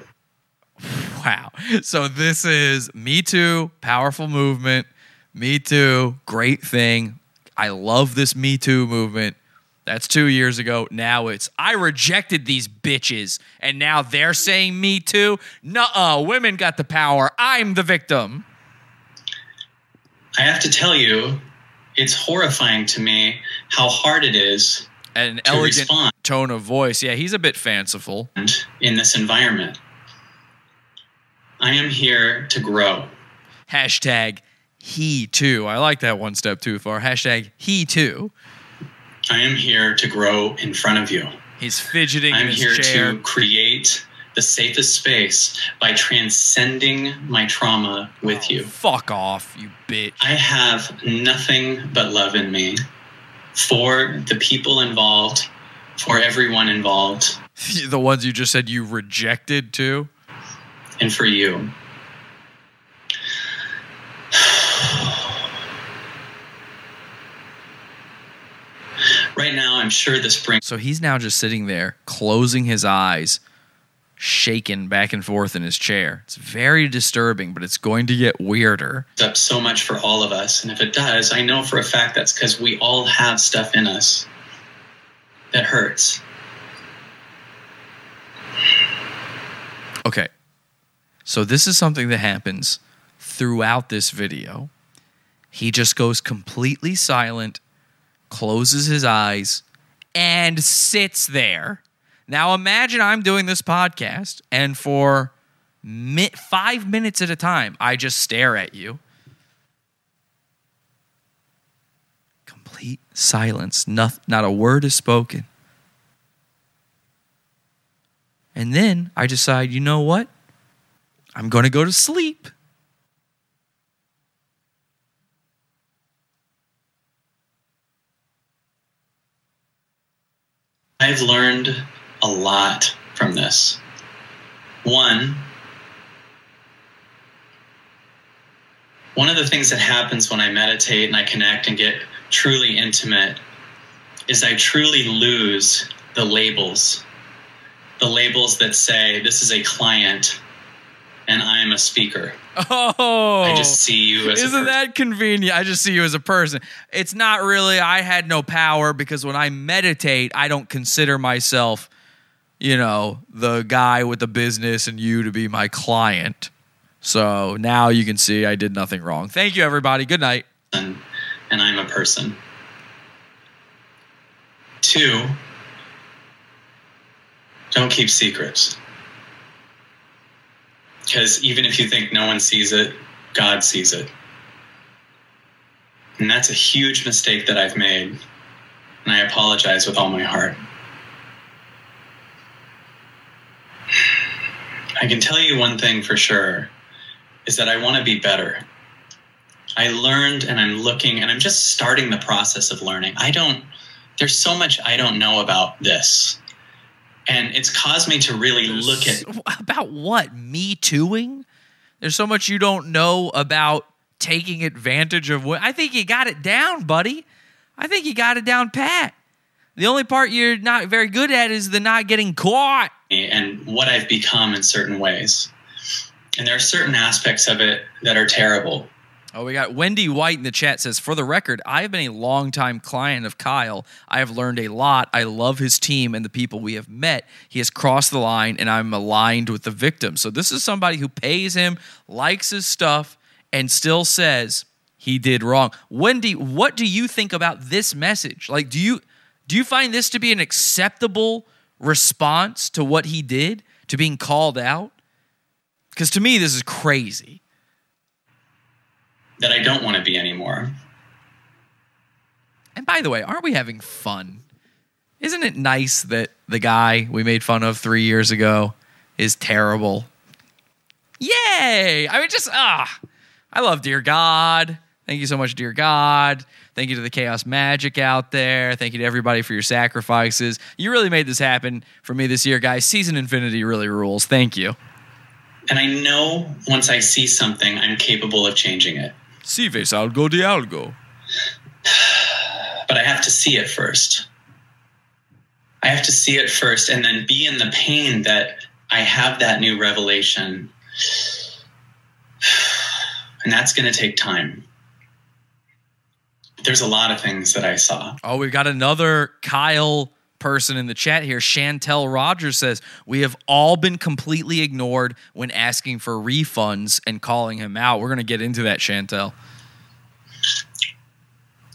Wow. So this is Me Too, powerful movement. Me Too, great thing. I love this Me Too movement. That's two years ago. Now it's I rejected these bitches, and now they're saying Me Too. Nuh-uh, women got the power. I'm the victim. I have to tell you, it's horrifying to me how hard it is An To elegant respond. tone of voice. Yeah, he's a bit fanciful. in this environment. I am here to grow. Hashtag he too. I like that one step too far. Hashtag he too. I am here to grow in front of you. He's fidgeting I'm in his here chair. to create the safest space by transcending my trauma with oh, you. Fuck off, you bitch. I have nothing but love in me for the people involved, for everyone involved, the ones you just said you rejected too. and for you. Right now, I'm sure this brings So he's now just sitting there, closing his eyes, shaking back and forth in his chair. It's very disturbing, but it's going to get weirder. up so much for all of us. And if it does, I know for a fact that's because we all have stuff in us that hurts. Okay. So this is something that happens throughout this video. He just goes completely silent, closes his eyes, and sits there. Now imagine I'm doing this podcast, and for mi- five minutes at a time, I just stare at you. Complete silence. Not, not a word is spoken. And then I decide, you know what? I'm going to go to sleep. I've learned a lot from this. One, one of the things that happens when I meditate and I connect and get truly intimate is I truly lose the labels. The labels that say, this is a client and I'm a speaker. Oh, I just see you as a isn't that convenient? I just see you as a person. It's not really. I had no power because when I meditate, I don't consider myself, you know, the guy with the business and you to be my client. So now you can see I did nothing wrong. Thank you, everybody. Good night. and, and I'm a person. Two, don't keep secrets. Because even if you think no one sees it, God sees it. And that's a huge mistake that I've made. And I apologize with all my heart. I can tell you one thing for sure is that I want to be better. I learned and I'm looking and I'm just starting the process of learning. I don't, there's so much I don't know about this. And it's caused me to really look at About what? Me tooing? There's so much you don't know about taking advantage of what I think you got it down, buddy. I think you got it down pat. The only part you're not very good at is the not getting caught. and what I've become in certain ways. And there are certain aspects of it that are terrible. Oh, we got Wendy White in the chat says, For the record, I have been a longtime client of Kyle. I have learned a lot. I love his team and the people we have met. He has crossed the line, and I'm aligned with the victim. So, this is somebody who pays him, likes his stuff, and still says he did wrong. Wendy, what do you think about this message? Like, do you do you find this to be an acceptable response to what he did, to being called out? Because to me, this is crazy. That I don't want to be anymore. And by the way, aren't we having fun? Isn't it nice that the guy we made fun of three years ago is terrible? Yay! I mean, just ah, I love Dear God. Thank you so much, Dear God. Thank you to the Chaos Magic out there. Thank you to everybody for your sacrifices. You really made this happen for me this year, guys. Season Infinity really rules. Thank you. And I know once I see something, I'm capable of changing it. Si ves algo de algo. But I have to see it first. I have to see it first and then be in the pain that I have that new revelation. And that's going to take time. There's a lot of things that I saw. Oh, we've got another Kyle person in the chat here. Chantel Rogers says, We have all been completely ignored when asking for refunds and calling him out. We're going to get into that, Chantel.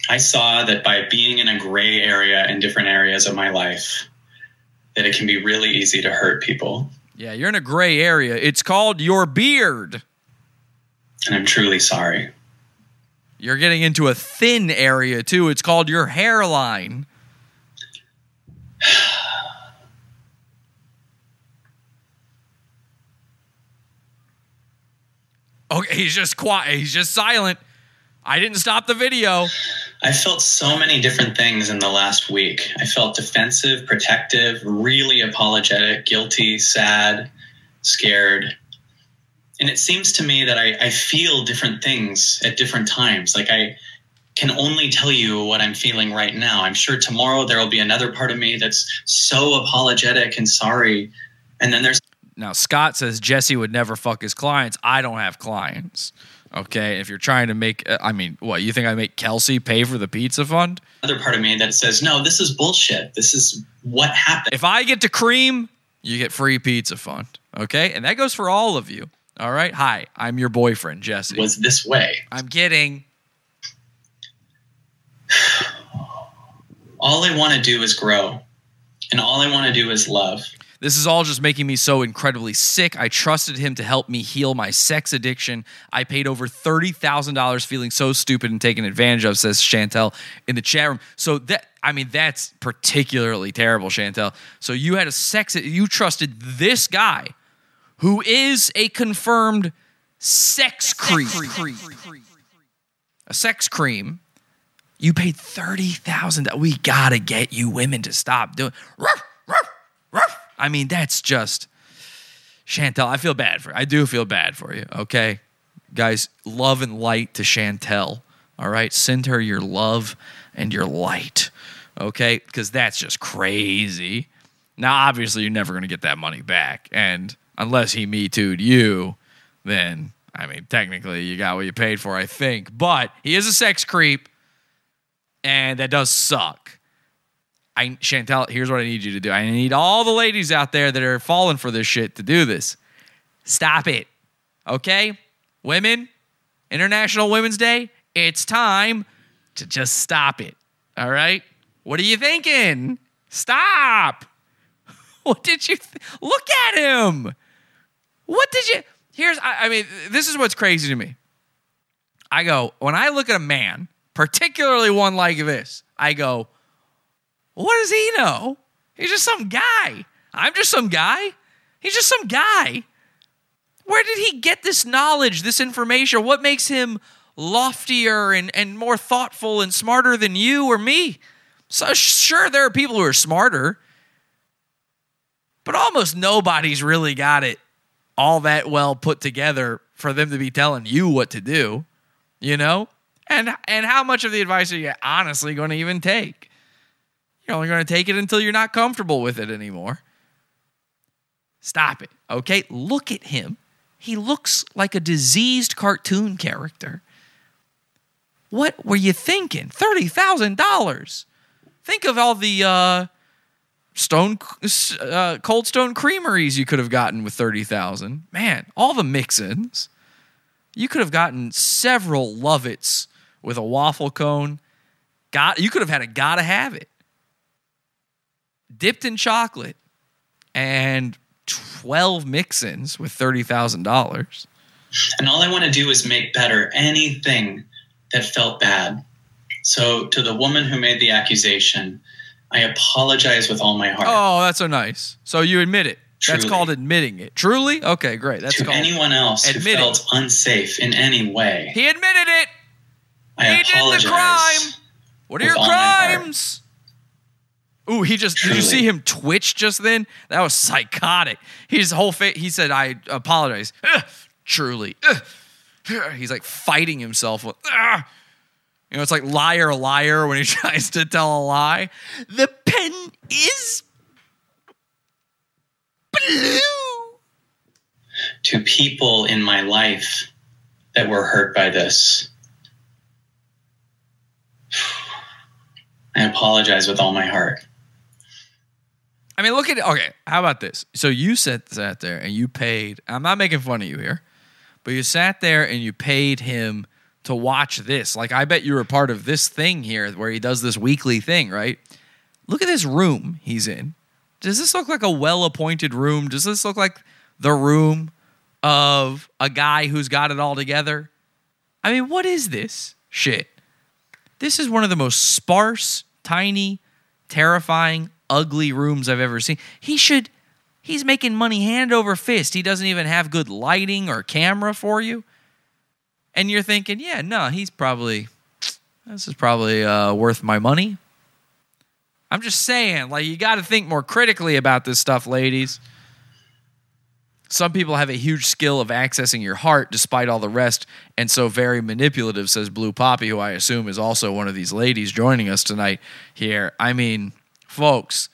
I saw that by being in a gray area in different areas of my life, that it can be really easy to hurt people. Yeah, you're in a gray area. It's called your beard. And I'm truly sorry. You're getting into a thin area too. It's called your hairline. Okay, he's just quiet. He's just silent. I didn't stop the video. I felt so many different things in the last week. I felt defensive, protective, really apologetic, guilty, sad, scared. And it seems to me that I, I feel different things at different times. Like I can only tell you what I'm feeling right now. I'm sure tomorrow there will be another part of me that's so apologetic and sorry. And then there's Now, Scott says Jesse would never fuck his clients. I don't have clients. Okay. If you're trying to make, uh, I mean, what, you think I make Kelsey pay for the pizza fund? another part of me that says, no, this is bullshit. This is what happened. If I get to cream, you get free pizza fund. Okay. And that goes for all of you. All right. Hi, I'm your boyfriend, Jesse. was this way. I'm kidding. All I want to do is grow. And all I want to do is love. This is all just making me so incredibly sick. I trusted him to help me heal my sex addiction. I paid over $30,000 feeling so stupid and taken advantage of, says Chantel in the chat room. So that, I mean, that's particularly terrible, Chantel. So you had a sex, you trusted this guy who is a confirmed sex creep. A sex cream. You paid $30,000. We got to get you women to stop doing. Ruff, ruff, ruff. I mean, that's just Chantel. I feel bad for. I do feel bad for you. Okay, guys, love and light to Chantel. All right, send her your love and your light. Okay, because that's just crazy. Now, obviously, you're never to get that money back, and unless he me too'd you, then I mean, technically, you got what you paid for. I think, but he is a sex creep, and that does suck. I Chantel, here's what I need you to do. I need all the ladies out there that are falling for this shit to do this. Stop it. Okay? Women, International Women's Day, it's time to just stop it. All right? What are you thinking? Stop. What did you th- look at him? What did you Here's I, I mean, this is what's crazy to me. I go, when I look at a man, particularly one like this, I go, what does he know? He's just some guy. I'm just some guy. He's just some guy. Where did he get this knowledge, this information? What makes him loftier and, and more thoughtful and smarter than you or me? So, sure, there are people who are smarter, but almost nobody's really got it all that well put together for them to be telling you what to do, you know? And and how much of the advice are you honestly going to even take? You're only going to take it until you're not comfortable with it anymore. Stop it. Okay? Look at him. He looks like a diseased cartoon character. What were you thinking? $30,000. Think of all the uh, stone uh, cold stone creameries you could have gotten with 30,000. Man, all the mix-ins. You could have gotten several Love Its with a waffle cone. Got you could have had a gotta have it. Dipped in chocolate and 12 mix-ins with $30,000. And all I want to do is make better anything that felt bad. So, to the woman who made the accusation, I apologize with all my heart. Oh, that's so nice. So you admit it. That's called admitting it. Truly? Okay, great. That's to called anyone else who admitting. felt unsafe in any way, He admitted it. I he did the crime. What are your all my heart. crimes? Ooh, he just did you see him twitch just then? That was psychotic. His whole face. He said, "I apologize." Ugh, truly. Ugh. he's like fighting himself with. Ugh. You know, it's like liar, liar when he tries to tell a lie. The pen is blue. to people in my life that were hurt by this. I apologize with all my heart. I mean, look at. Okay, how about this? So you sat sat there and you paid. I'm not making fun of you here, but you sat there and you paid him to watch this. Like, I bet you were part of this thing here where he does this weekly thing, right? Look at this room he's in. Does this look like a well appointed room? Does this look like the room of a guy who's got it all together? I mean, what is this shit? This is one of the most sparse, tiny, terrifying, ugly rooms I've ever seen. He should, he's making money hand over fist. He doesn't even have good lighting or camera for you. And you're thinking, yeah, no, he's probably, this is probably uh, worth my money. I'm just saying, like, you got to think more critically about this stuff, ladies. Some people have a huge skill of accessing your heart despite all the rest, and so very manipulative, says Blue Poppy, who I assume is also one of these ladies joining us tonight here. I mean, folks,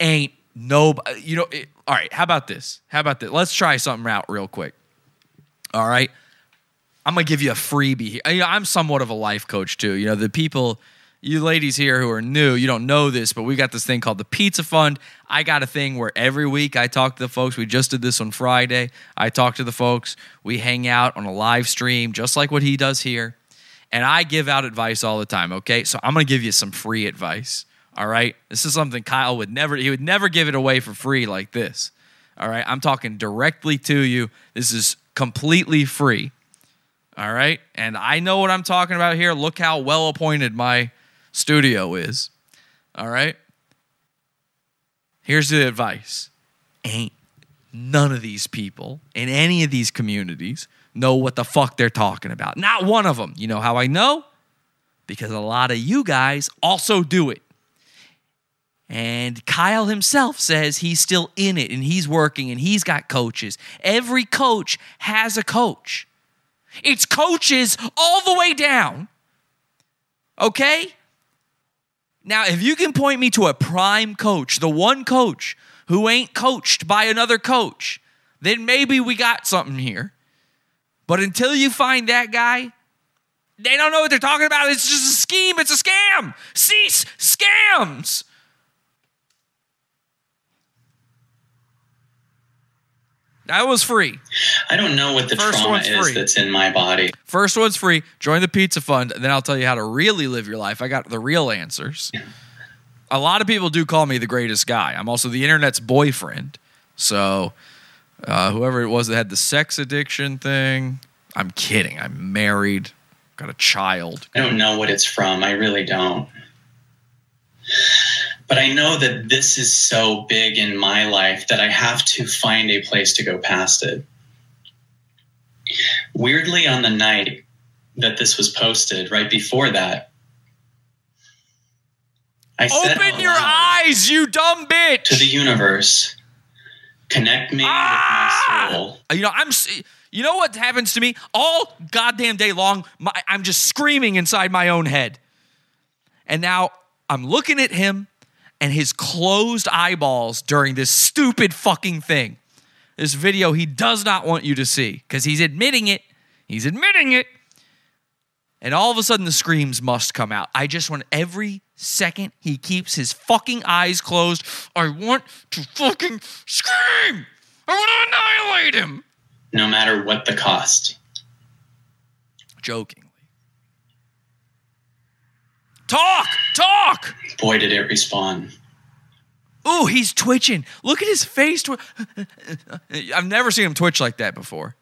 ain't nobody, you know, it, all right, how about this? How about this? Let's try something out real quick. All right. I'm gonna give you a freebie. I- I'm somewhat of a life coach too. You know, the people, you ladies here who are new, you don't know this, but we got this thing called the Pizza Fund. I got a thing where every week I talk to the folks. We just did this on Friday. I talk to the folks. We hang out on a live stream, just like what he does here, and I give out advice all the time. Okay, so I'm gonna give you some free advice. All right, this is something Kyle would never. He would never give it away for free like this. All right, I'm talking directly to you. This is completely free. All right. And I know what I'm talking about here. Look how well appointed my studio is. All right. Here's the advice ain't none of these people in any of these communities know what the fuck they're talking about. Not one of them. You know how I know? Because a lot of you guys also do it. And Kyle himself says he's still in it and he's working and he's got coaches. Every coach has a coach. It's coaches all the way down. Okay? Now, if you can point me to a prime coach, the one coach who ain't coached by another coach, then maybe we got something here. But until you find that guy, they don't know what they're talking about. It's just a scheme, it's a scam. Cease scams. That was free. I don't know what the First trauma one's is free. that's in my body. First one's free. Join the pizza fund. Then I'll tell you how to really live your life. I got the real answers. A lot of people do call me the greatest guy. I'm also the internet's boyfriend. So, uh, whoever it was that had the sex addiction thing, I'm kidding. I'm married, got a child. I don't know what it's from. I really don't. But I know that this is so big in my life that I have to find a place to go past it. Weirdly, on the night that this was posted, right before that, I said Open your eyes, you dumb bitch. to the universe, connect me with my soul. Uh, You know, I'm. You know what happens to me all goddamn day long? My, I'm just screaming inside my own head, and now I'm looking at him and his closed eyeballs during this stupid fucking thing. This video he does not want you to see because he's admitting it. He's admitting it. And all of a sudden, the screams must come out. I just want every second he keeps his fucking eyes closed, I want to fucking scream. I want to annihilate him. no matter what the cost. Jokingly. Talk, talk. Boy, did it respond. Ooh, he's twitching. Look at his face. Twi- I've never seen him twitch like that before.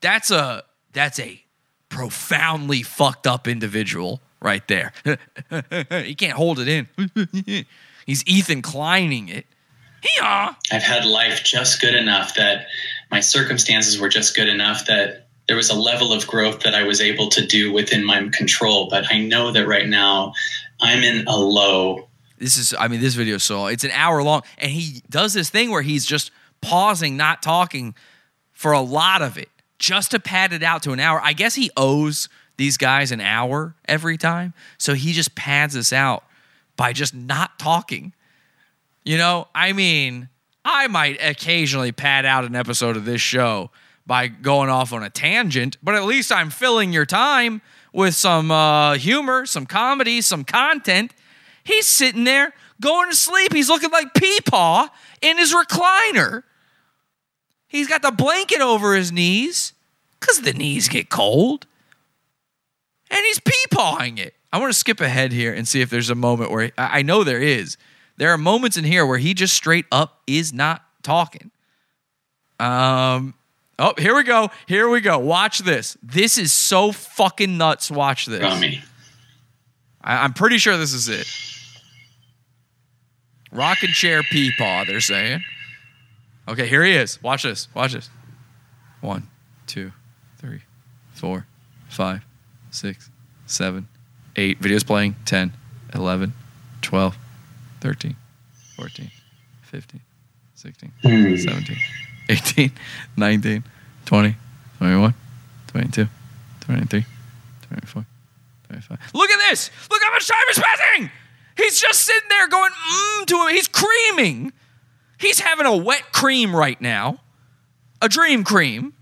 That's a that's a profoundly fucked up individual right there. he can't hold it in. He's Ethan Kleining it. I've had life just good enough that my circumstances were just good enough that there was a level of growth that I was able to do within my control. But I know that right now I'm in a low. This is, I mean, this video is so it's an hour long, and he does this thing where he's just pausing, not talking for a lot of it, just to pad it out to an hour. I guess he owes these guys an hour every time, so he just pads this out by just not talking. You know, I mean, I might occasionally pad out an episode of this show by going off on a tangent, but at least I'm filling your time with some uh, humor, some comedy, some content. He's sitting there going to sleep. He's looking like Peepaw in his recliner. He's got the blanket over his knees because the knees get cold. And he's peepawing it. I want to skip ahead here and see if there's a moment where I I know there is. There are moments in here where he just straight up is not talking. Um, oh, here we go. Here we go. Watch this. This is so fucking nuts. Watch this. Got me. I, I'm pretty sure this is it. Rocking chair peepaw, they're saying. Okay, here he is. Watch this. Watch this. One, two, three, four, five, six, seven, eight. Video's playing. 10, 11, 12, 13, 14, 15, 16, Hmm. 17, 18, 19, 20, 21, 22, 23, 24, 25. Look at this! Look how much time is passing! He's just sitting there going mmm to him. He's creaming. He's having a wet cream right now, a dream cream.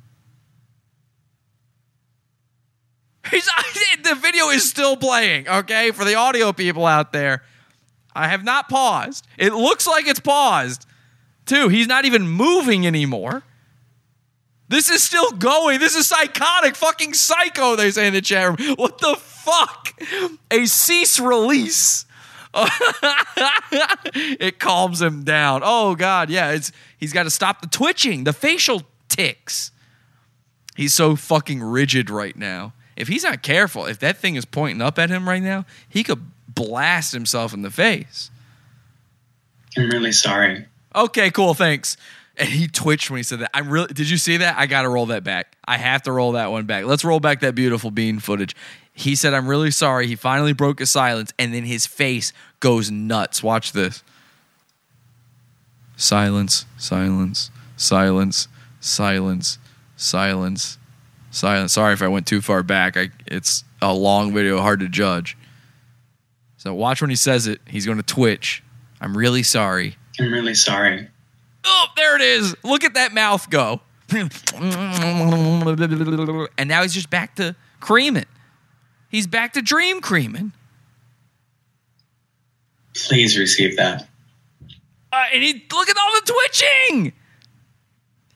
He's the video is still playing. Okay, for the audio people out there, I have not paused. It looks like it's paused. Too. He's not even moving anymore. This is still going. This is psychotic, fucking psycho. They say in the chat room. What the fuck? A cease release. it calms him down. Oh god, yeah. It's he's got to stop the twitching, the facial ticks. He's so fucking rigid right now. If he's not careful, if that thing is pointing up at him right now, he could blast himself in the face. I'm really sorry. Okay, cool, thanks. And he twitched when he said that. I'm really Did you see that? I got to roll that back. I have to roll that one back. Let's roll back that beautiful bean footage. He said, "I'm really sorry." He finally broke his silence and then his face goes nuts. Watch this. Silence, silence, silence, silence, silence, silence. Sorry if I went too far back. I, it's a long video, hard to judge. So watch when he says it. He's going to twitch. I'm really sorry. I'm really sorry. Oh, there it is. Look at that mouth go. and now he's just back to creaming. He's back to dream creaming. Please receive that. Uh, and he look at all the twitching.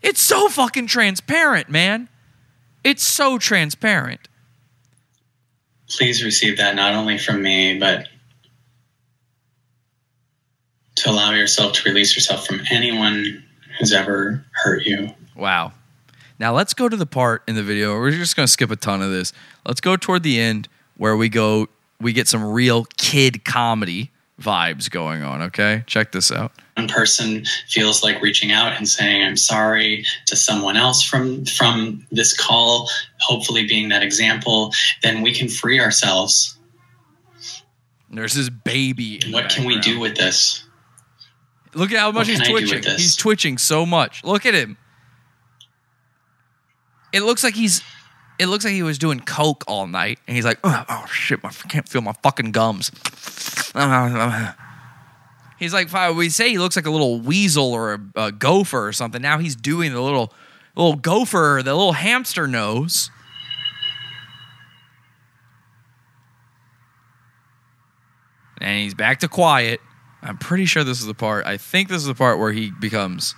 It's so fucking transparent, man. It's so transparent. Please receive that not only from me, but to allow yourself to release yourself from anyone who's ever hurt you. Wow. Now let's go to the part in the video. We're just going to skip a ton of this. Let's go toward the end where we go we get some real kid comedy vibes going on, okay? Check this out. One person feels like reaching out and saying I'm sorry to someone else from from this call, hopefully being that example, then we can free ourselves. There's this baby. What can we do with this? Look at how much he's can I do with twitching. He's twitching so much. Look at him. It looks like he's. It looks like he was doing coke all night, and he's like, "Oh, oh, shit! I can't feel my fucking gums." He's like, we say he looks like a little weasel or a, a gopher or something. Now he's doing the little, little gopher, the little hamster nose. And he's back to quiet. I'm pretty sure this is the part. I think this is the part where he becomes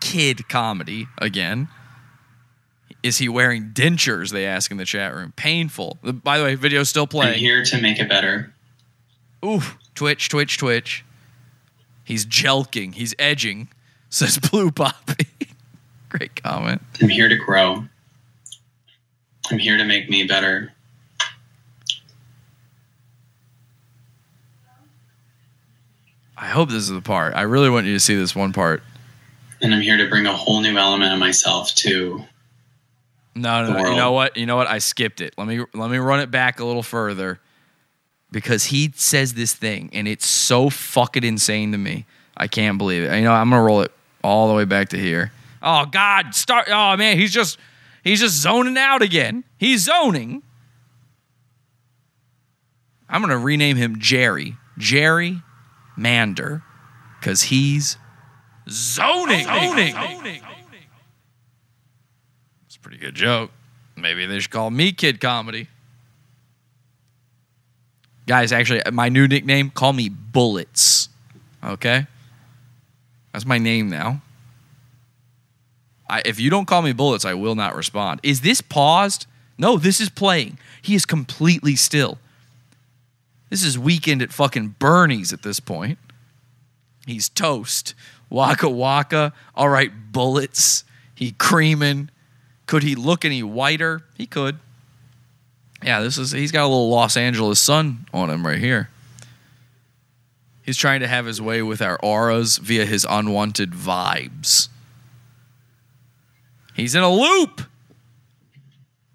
kid comedy again. Is he wearing dentures? They ask in the chat room. Painful. By the way, video's still I'm playing. here to make it better. Ooh, twitch, twitch, twitch. He's jelqing. He's edging. Says Blue Poppy. Great comment. I'm here to grow. I'm here to make me better. I hope this is the part. I really want you to see this one part. And I'm here to bring a whole new element of myself to No, no, no. You know what? You know what? I skipped it. Let me let me run it back a little further because he says this thing and it's so fucking insane to me. I can't believe it. You know, I'm gonna roll it all the way back to here. Oh God, start. Oh man, he's just he's just zoning out again. He's zoning. I'm gonna rename him Jerry. Jerry Mander, because he's zoning. Zoning. It's a pretty good joke. Maybe they should call me Kid Comedy. Guys, actually, my new nickname, call me Bullets. Okay? That's my name now. I, if you don't call me Bullets, I will not respond. Is this paused? No, this is playing. He is completely still. This is weekend at fucking Bernie's at this point. He's toast. Waka waka. All right, bullets. He creaming. Could he look any whiter? He could. Yeah, this is he's got a little Los Angeles sun on him right here. He's trying to have his way with our auras via his unwanted vibes. He's in a loop.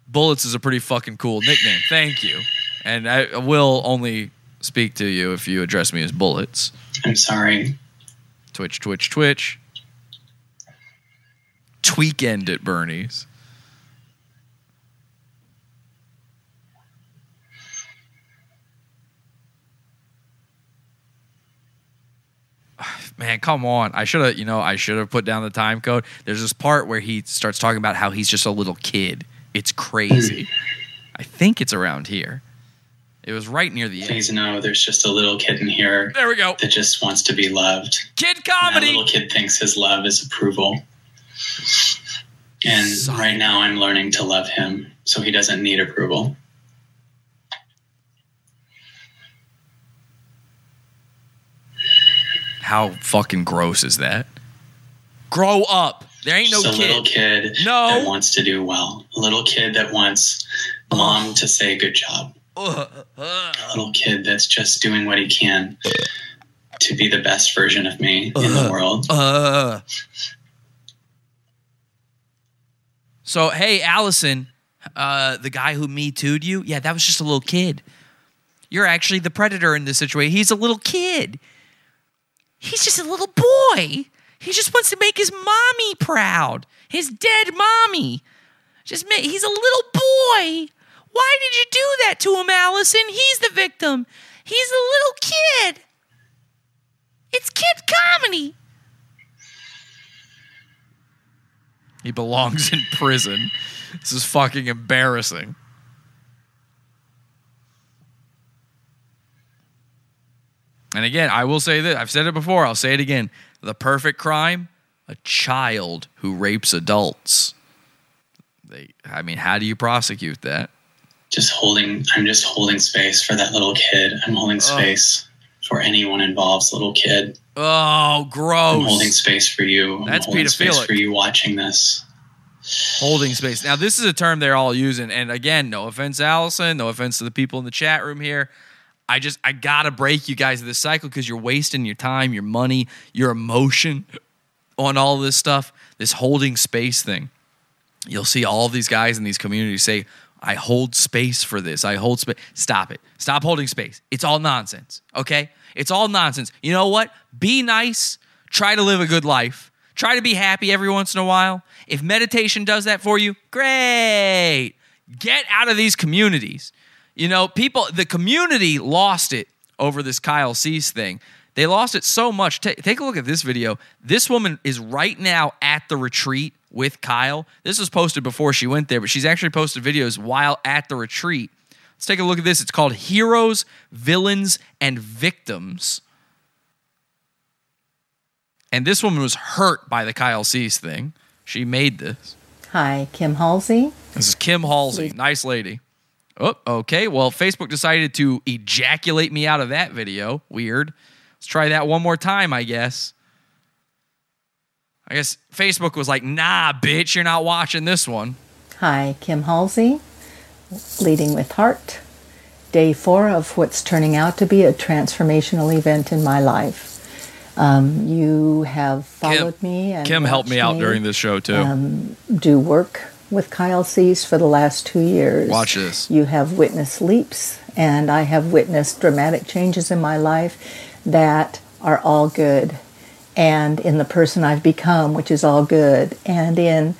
Bullets is a pretty fucking cool nickname. Thank you. And I will only speak to you if you address me as Bullets. I'm sorry. Twitch, Twitch, Twitch. Tweekend at Bernie's. Man, come on. I should have, you know, I should have put down the time code. There's this part where he starts talking about how he's just a little kid. It's crazy. Hmm. I think it's around here. It was right near the end. Please know there's just a little kid in here There we go. that just wants to be loved. Kid And that comedy. little kid thinks his love is approval. And right now I'm learning to love him so he doesn't need approval. How fucking gross is that? Grow up. There ain't no Just a little kid. kid No. that wants to do well. A little kid that wants mom to say good job. Little kid that's just doing what he can to be the best version of me in the world. Uh. So hey, Allison, uh, the guy who me too'd you, yeah, that was just a little kid. You're actually the predator in this situation. He's a little kid. He's just a little boy. He just wants to make his mommy proud. His dead mommy. Just ma- he's a little boy. Why did you do that to him, Allison? He's the victim. He's a little kid. It's kid comedy. He belongs in prison. This is fucking embarrassing. And again, I will say this. I've said it before. I'll say it again. The perfect crime: a child who rapes adults. They, I mean, how do you prosecute that? Just holding, I'm just holding space for that little kid. I'm holding oh. space for anyone involved, little kid. Oh, gross I'm holding space for you. I'm That's holding space for you watching this. Holding space. Now, this is a term they're all using, and again, no offense, Allison. No offense to the people in the chat room here. I just I gotta break you guys of this cycle because you're wasting your time, your money, your emotion on all this stuff. This holding space thing. You'll see all these guys in these communities say, I hold space for this. I hold space. Stop it. Stop holding space. It's all nonsense. Okay? It's all nonsense. You know what? Be nice. Try to live a good life. Try to be happy every once in a while. If meditation does that for you, great. Get out of these communities. You know, people, the community lost it over this Kyle Cease thing. They lost it so much. Ta- take a look at this video. This woman is right now at the retreat with Kyle. This was posted before she went there, but she's actually posted videos while at the retreat. Let's take a look at this. It's called Heroes, Villains, and Victims. And this woman was hurt by the Kyle Cease thing. She made this. Hi, Kim Halsey. This is Kim Halsey. Nice lady. Oh, okay. Well, Facebook decided to ejaculate me out of that video. Weird. Let's try that one more time, I guess. I guess Facebook was like, nah, bitch, you're not watching this one. Hi, Kim Halsey. Leading with Heart. Day four of what's turning out to be a transformational event in my life. Um, you have followed me and Kim helped me out during this show too. um, do work with Kyle Cease for the last two years. Watch this. You have witnessed leaps, and I have witnessed dramatic changes in my life that are all good, and in the person I've become, which is all good, and in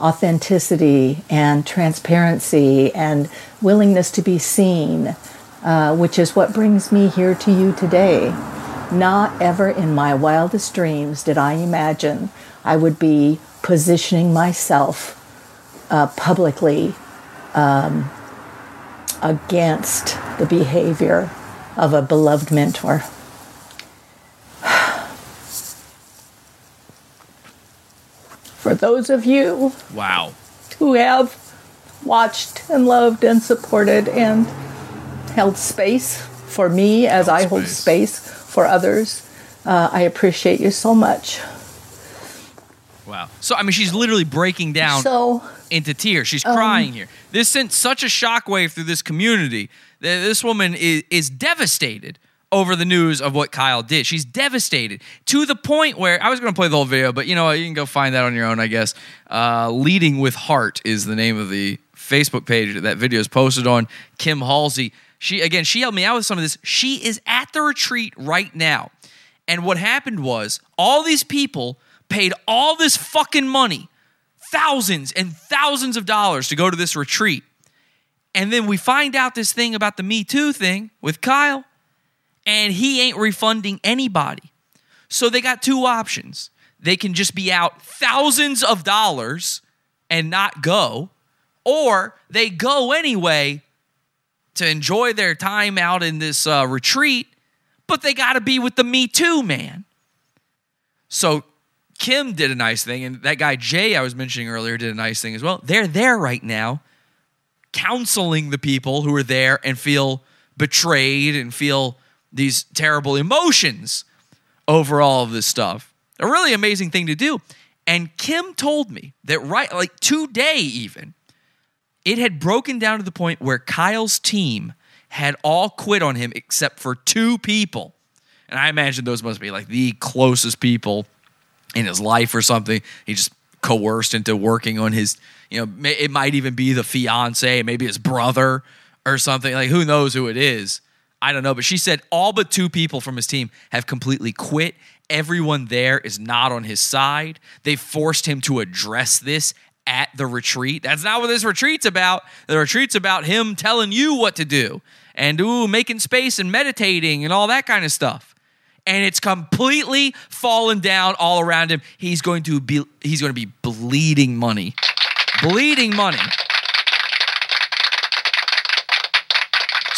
authenticity and transparency and willingness to be seen, uh, which is what brings me here to you today. Not ever in my wildest dreams did I imagine I would be positioning myself uh, publicly um, against the behavior of a beloved mentor. For those of you Wow. who have watched and loved and supported and held space for me as I hold space for others, uh, I appreciate you so much. Wow. So I mean, she's literally breaking down So, into tears. She's Um, crying here. This sent such a shockwave through this community that this woman is, is devastated over the news of what Kyle did. She's devastated to the point where I was going to play the whole video, but you know? You can go find that on your own, I guess. Uh, Leading with Heart is the name of the Facebook page that that video is posted on. Kim Halsey. She again, she helped me out with some of this. She is at the retreat right now. And what happened was all these people paid all this fucking money, thousands and thousands of dollars to go to this retreat. And then we find out this thing about the Me Too thing with Kyle, and he ain't refunding anybody. So they got two options. They can just be out thousands of dollars and not go, or they go anyway to enjoy their time out in this uh, retreat, but they got to be with the Me Too man. So Kim did a nice thing, and that guy Jay I was mentioning earlier did a nice thing as well. They're there right now, counseling the people who are there and feel betrayed and feel these terrible emotions over all of this stuff. A really amazing thing to do. And Kim told me that right, like today, even, it had broken down to the point where Kyle's team had all quit on him except for two people. And I imagine those must be like the closest people in his life or something. He just coerced into working on his, you know, it might even be the fiance, maybe his brother or something. Like who knows who it is. I don't know. But she said all but two people from his team have completely quit. Everyone there is not on his side. They forced him to address this at the retreat. That's not what this retreat's about. The retreat's about him telling you what to do and ooh, making space and meditating and all that kind of stuff and it's completely fallen down all around him. He's going to be he's going to be bleeding money. Bleeding money.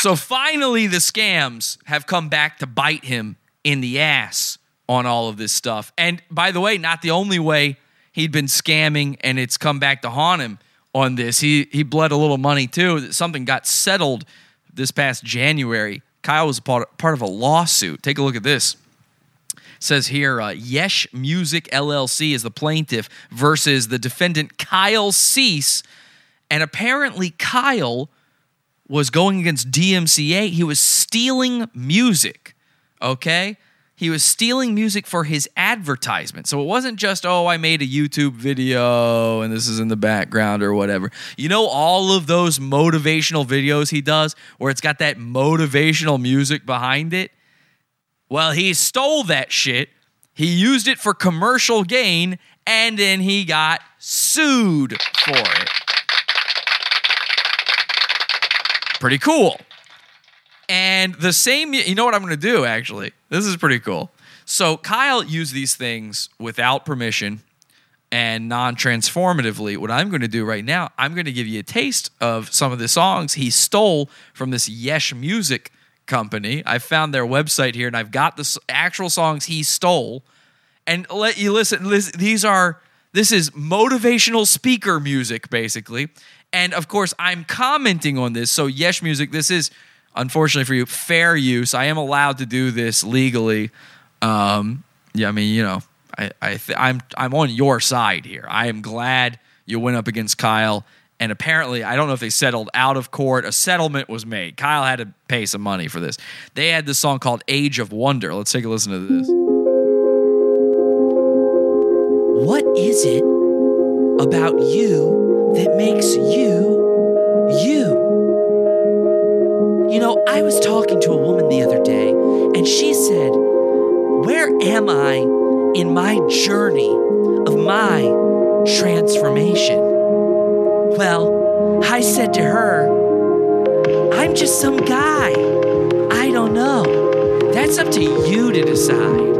So finally the scams have come back to bite him in the ass on all of this stuff. And by the way, not the only way he'd been scamming and it's come back to haunt him on this. He he bled a little money too. Something got settled this past January. Kyle was part, part of a lawsuit. Take a look at this says here uh, Yesh Music LLC is the plaintiff versus the defendant Kyle Cease. And apparently, Kyle was going against DMCA. He was stealing music, okay? He was stealing music for his advertisement. So it wasn't just, oh, I made a YouTube video and this is in the background or whatever. You know, all of those motivational videos he does where it's got that motivational music behind it? Well, he stole that shit. He used it for commercial gain, and then he got sued for it. Pretty cool. And the same, you know what I'm going to do actually? This is pretty cool. So Kyle used these things without permission and non transformatively. What I'm going to do right now, I'm going to give you a taste of some of the songs he stole from this Yesh Music company. I found their website here and I've got the actual songs he stole and let you listen. listen these are, this is motivational speaker music basically. And of course, I'm commenting on this. So, Yesh Music, this is unfortunately for you fair use. I am allowed to do this legally. Um, yeah, I mean, you know, I, I th- I'm I'm on your side here. I am glad you went up against Kyle, and apparently, I don't know if they settled out of court. A settlement was made. Kyle had to pay some money for this. They had this song called "Age of Wonder." Let's take a listen to this. What is it about you that makes you you? You know, I was talking to a woman the other day, and she said, Where am I in my journey of my transformation? Well, I said to her, I'm just some guy. I don't know. That's up to you to decide.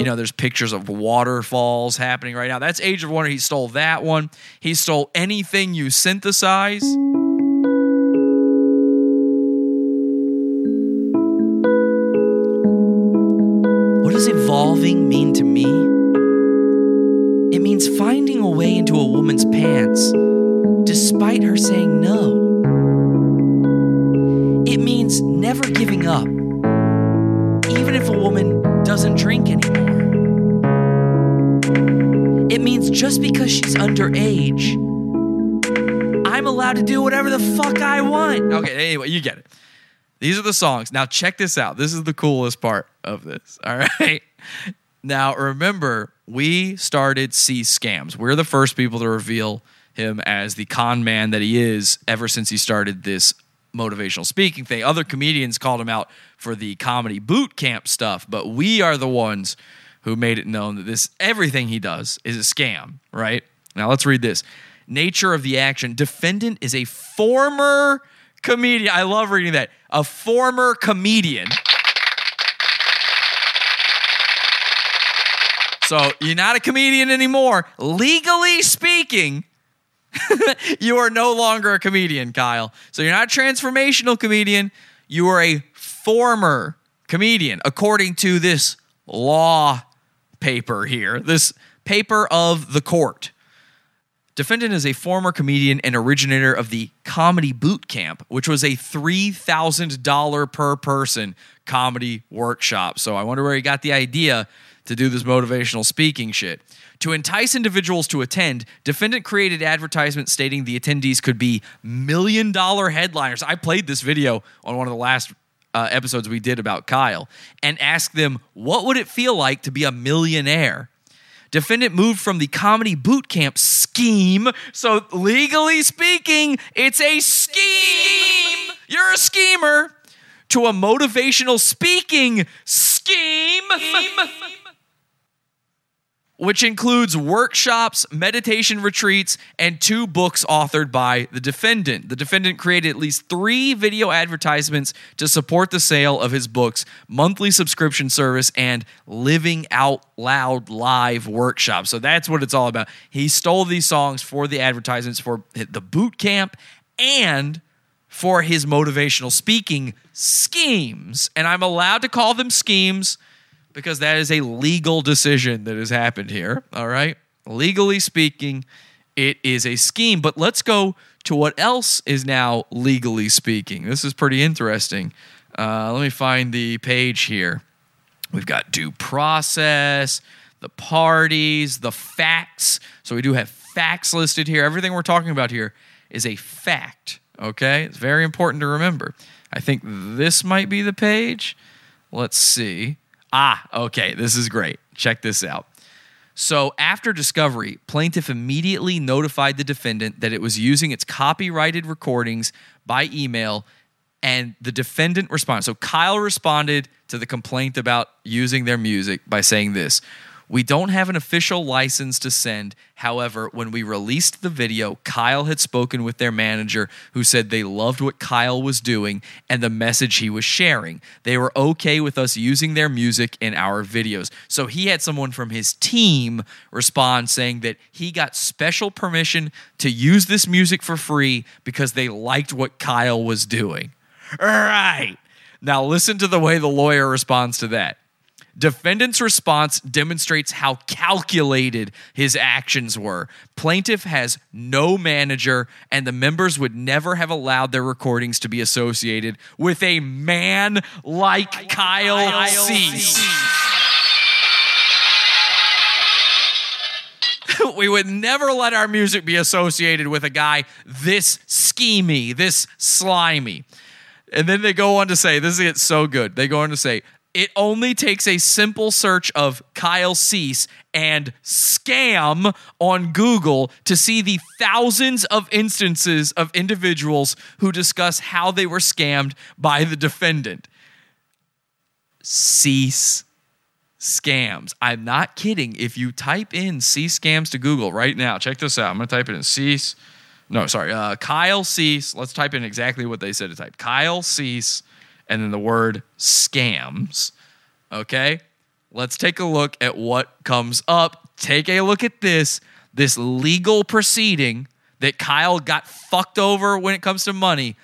You know, there's pictures of waterfalls happening right now. That's Age of Wonder. He stole that one. He stole anything you synthesize. What does evolving mean to me? It means finding a way into a woman's pants despite her saying no. It means never giving up, even if a woman doesn't drink anymore. Just because she's underage, I'm allowed to do whatever the fuck I want. Okay, anyway, you get it. These are the songs. Now, check this out. This is the coolest part of this. All right. Now, remember, we started Cease Scams. We're the first people to reveal him as the con man that he is ever since he started this motivational speaking thing. Other comedians called him out for the comedy boot camp stuff, but we are the ones who made it known that this everything he does is a scam, right? Now let's read this. Nature of the action. Defendant is a former comedian. I love reading that. A former comedian. So you're not a comedian anymore. Legally speaking, you are no longer a comedian, Kyle. So you're not a transformational comedian. You are a former comedian, according to this law paper here, this paper of the court. Defendant is a former comedian and originator of the Comedy Boot Camp, which was a $3,000 per person comedy workshop. So I wonder where he got the idea to do this motivational speaking shit. To entice individuals to attend, defendant created advertisements stating the attendees could be million dollar headliners. I played this video on one of the last uh, episodes we did about Kyle and asked them, what would it feel like to be a millionaire? Defendant moved from the comedy boot camp scheme. So, legally speaking, it's a scheme. You're a schemer. To a motivational speaking scheme which includes workshops, meditation retreats, and two books authored by the defendant. The defendant created at least three video advertisements to support the sale of his books, monthly subscription service, and Living Out Loud live workshop. So that's what it's all about. He stole these songs for the advertisements for the boot camp and for his motivational speaking schemes. And I'm allowed to call them schemes because that is a legal decision that has happened here. All right. Legally speaking, it is a scheme. But let's go to what else is now legally speaking. This is pretty interesting. Uh, let me find the page here. We've got due process, the parties, the facts. So we do have facts listed here. Everything we're talking about here is a fact. Okay. It's very important to remember. I think this might be the page. Let's see. Ah, okay, this is great. Check this out. So, after discovery, plaintiff immediately notified the defendant that it was using its copyrighted recordings by email, and the defendant responded. So, Kyle responded to the complaint about using their music by saying this We don't have an official license to send. However, when we released the video, Kyle had spoken with their manager who said they loved what Kyle was doing and the message he was sharing. They were okay with us using their music in our videos. So he had someone from his team respond saying that he got special permission to use this music for free because they liked what Kyle was doing. All right. Now listen to the way the lawyer responds to that. Defendant's response demonstrates how calculated his actions were. Plaintiff has no manager, and the members would never have allowed their recordings to be associated with a man like Kyle, Cease. we would never let our music be associated with a guy this schemy, this slimy. And then they go on to say, this gets so good. They go on to say, It only takes a simple search of Kyle Cease and scam on Google to see the thousands of instances of individuals who discuss how they were scammed by the defendant. Cease scams. I'm not kidding. If you type in cease scams to Google right now, check this out. I'm going to type it in cease. No, sorry. Uh, Kyle Cease. Let's type in exactly what they said to type. Kyle Cease and then the word scams. Okay? Let's take a look at what comes up. Take a look at this this legal proceeding that Kyle got fucked over when it comes to money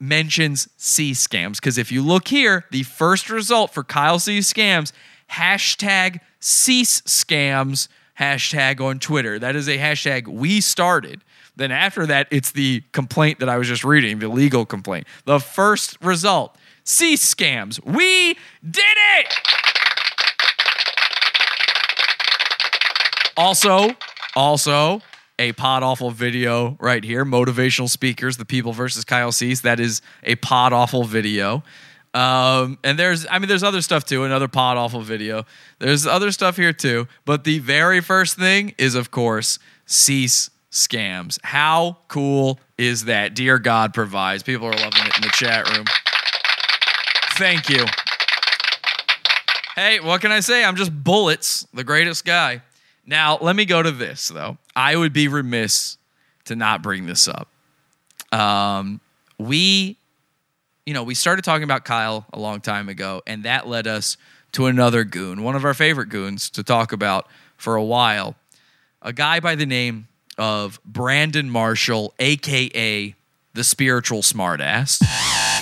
mentions Cease scams. Because if you look here, the first result for Kyle Cease scams, hashtag cease scams, hashtag on Twitter. That is a hashtag we started. Then after that, it's the complaint that I was just reading, the legal complaint. The first result, cease scams. We did it! Also, also a pod awful video right here. Motivational speakers, the people versus Kyle Cease. That is a pod awful video. Um, and there's, I mean, there's other stuff too. Another pod awful video. There's other stuff here too. But the very first thing is, of course, cease scams. How cool is that? Dear God provides. People are loving it in the chat room. Thank you. Hey, what can I say? I'm just bullets, the greatest guy. Now, let me go to this, though. I would be remiss to not bring this up. Um, we, you know, we started talking about Kyle a long time ago, and that led us to another goon, one of our favorite goons to talk about for a while. A guy by the name of Brandon Marshall, aka the spiritual smartass.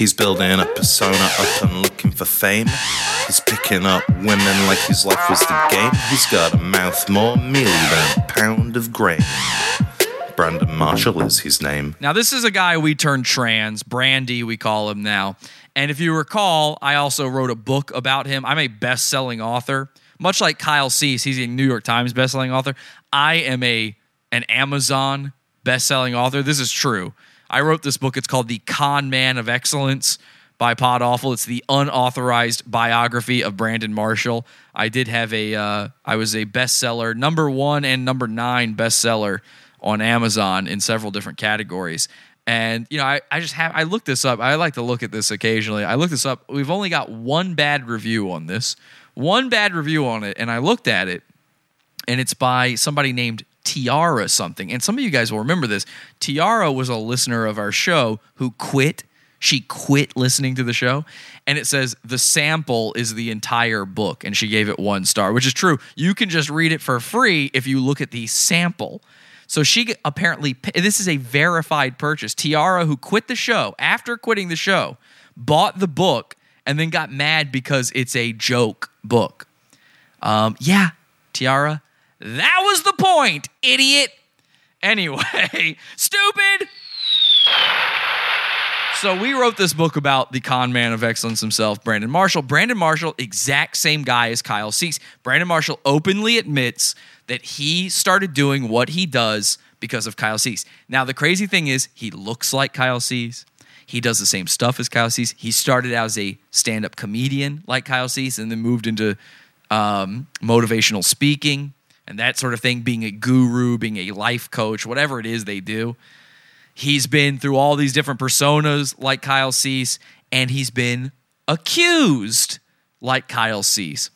He's building a persona up and looking for fame. He's picking up women like his life was the game. He's got a mouth more mealy than a pound of grain. Brandon Marshall is his name. Now, this is a guy we turned trans, Brandy, we call him now. And if you recall, I also wrote a book about him. I'm a best selling author. Much like Kyle Cease, he's a New York Times best selling author. I am a an Amazon best selling author. This is true. I wrote this book. It's called The Con Man of Excellence by Pod Awful. It's the unauthorized biography of Brandon Marshall. I did have a, uh, I was a bestseller, number one and number nine bestseller on Amazon in several different categories. And you know, I, I just have I looked this up. I like to look at this occasionally. I looked this up. We've only got one bad review on this, one bad review on it, and I looked at it, and it's by somebody named Tiara something. And some of you guys will remember this. Tiara was a listener of our show who quit. She quit listening to the show. And it says the sample is the entire book. And she gave it one star, which is true. You can just read it for free if you look at the sample. So she apparently, this is a verified purchase. Tiara, who quit the show after quitting the show, bought the book and then got mad because it's a joke book. Um, yeah, Tiara, that was the point, idiot. Anyway, stupid. So we wrote this book about the con man of excellence himself, Brandon Marshall. Brandon Marshall, exact same guy as Kyle Cease. Brandon Marshall openly admits that he started doing what he does because of Kyle Cease. Now, the crazy thing is, he looks like Kyle Cease. He does the same stuff as Kyle Cease. He started out as a stand up comedian like Kyle Cease and then moved into um, motivational speaking and that sort of thing, being a guru, being a life coach, whatever it is they do. He's been through all these different personas like Kyle Cease, and he's been accused like Kyle Cease.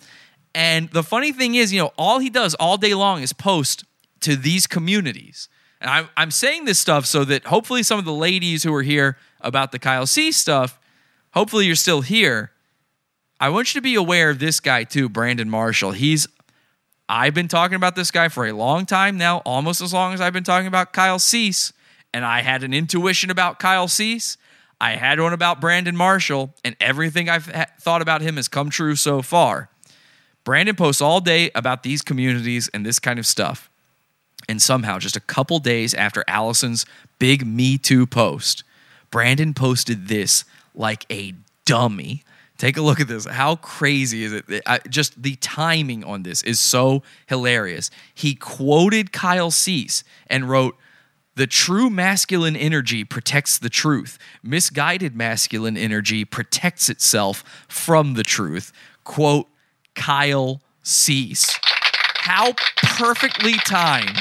And the funny thing is, you know, all he does all day long is post to these communities. And I'm, I'm saying this stuff so that hopefully some of the ladies who are here about the Kyle Cease stuff, hopefully you're still here. I want you to be aware of this guy too, Brandon Marshall. He's I've been talking about this guy for a long time now, almost as long as I've been talking about Kyle Cease. And I had an intuition about Kyle Cease. I had one about Brandon Marshall, and everything I've ha- thought about him has come true so far. Brandon posts all day about these communities and this kind of stuff. And somehow, just a couple days after Allison's big Me Too post, Brandon posted this like a dummy. Take a look at this. How crazy is it? I, just the timing on this is so hilarious. He quoted Kyle Cease and wrote, The true masculine energy protects the truth. Misguided masculine energy protects itself from the truth. Quote, Kyle Cease. How perfectly timed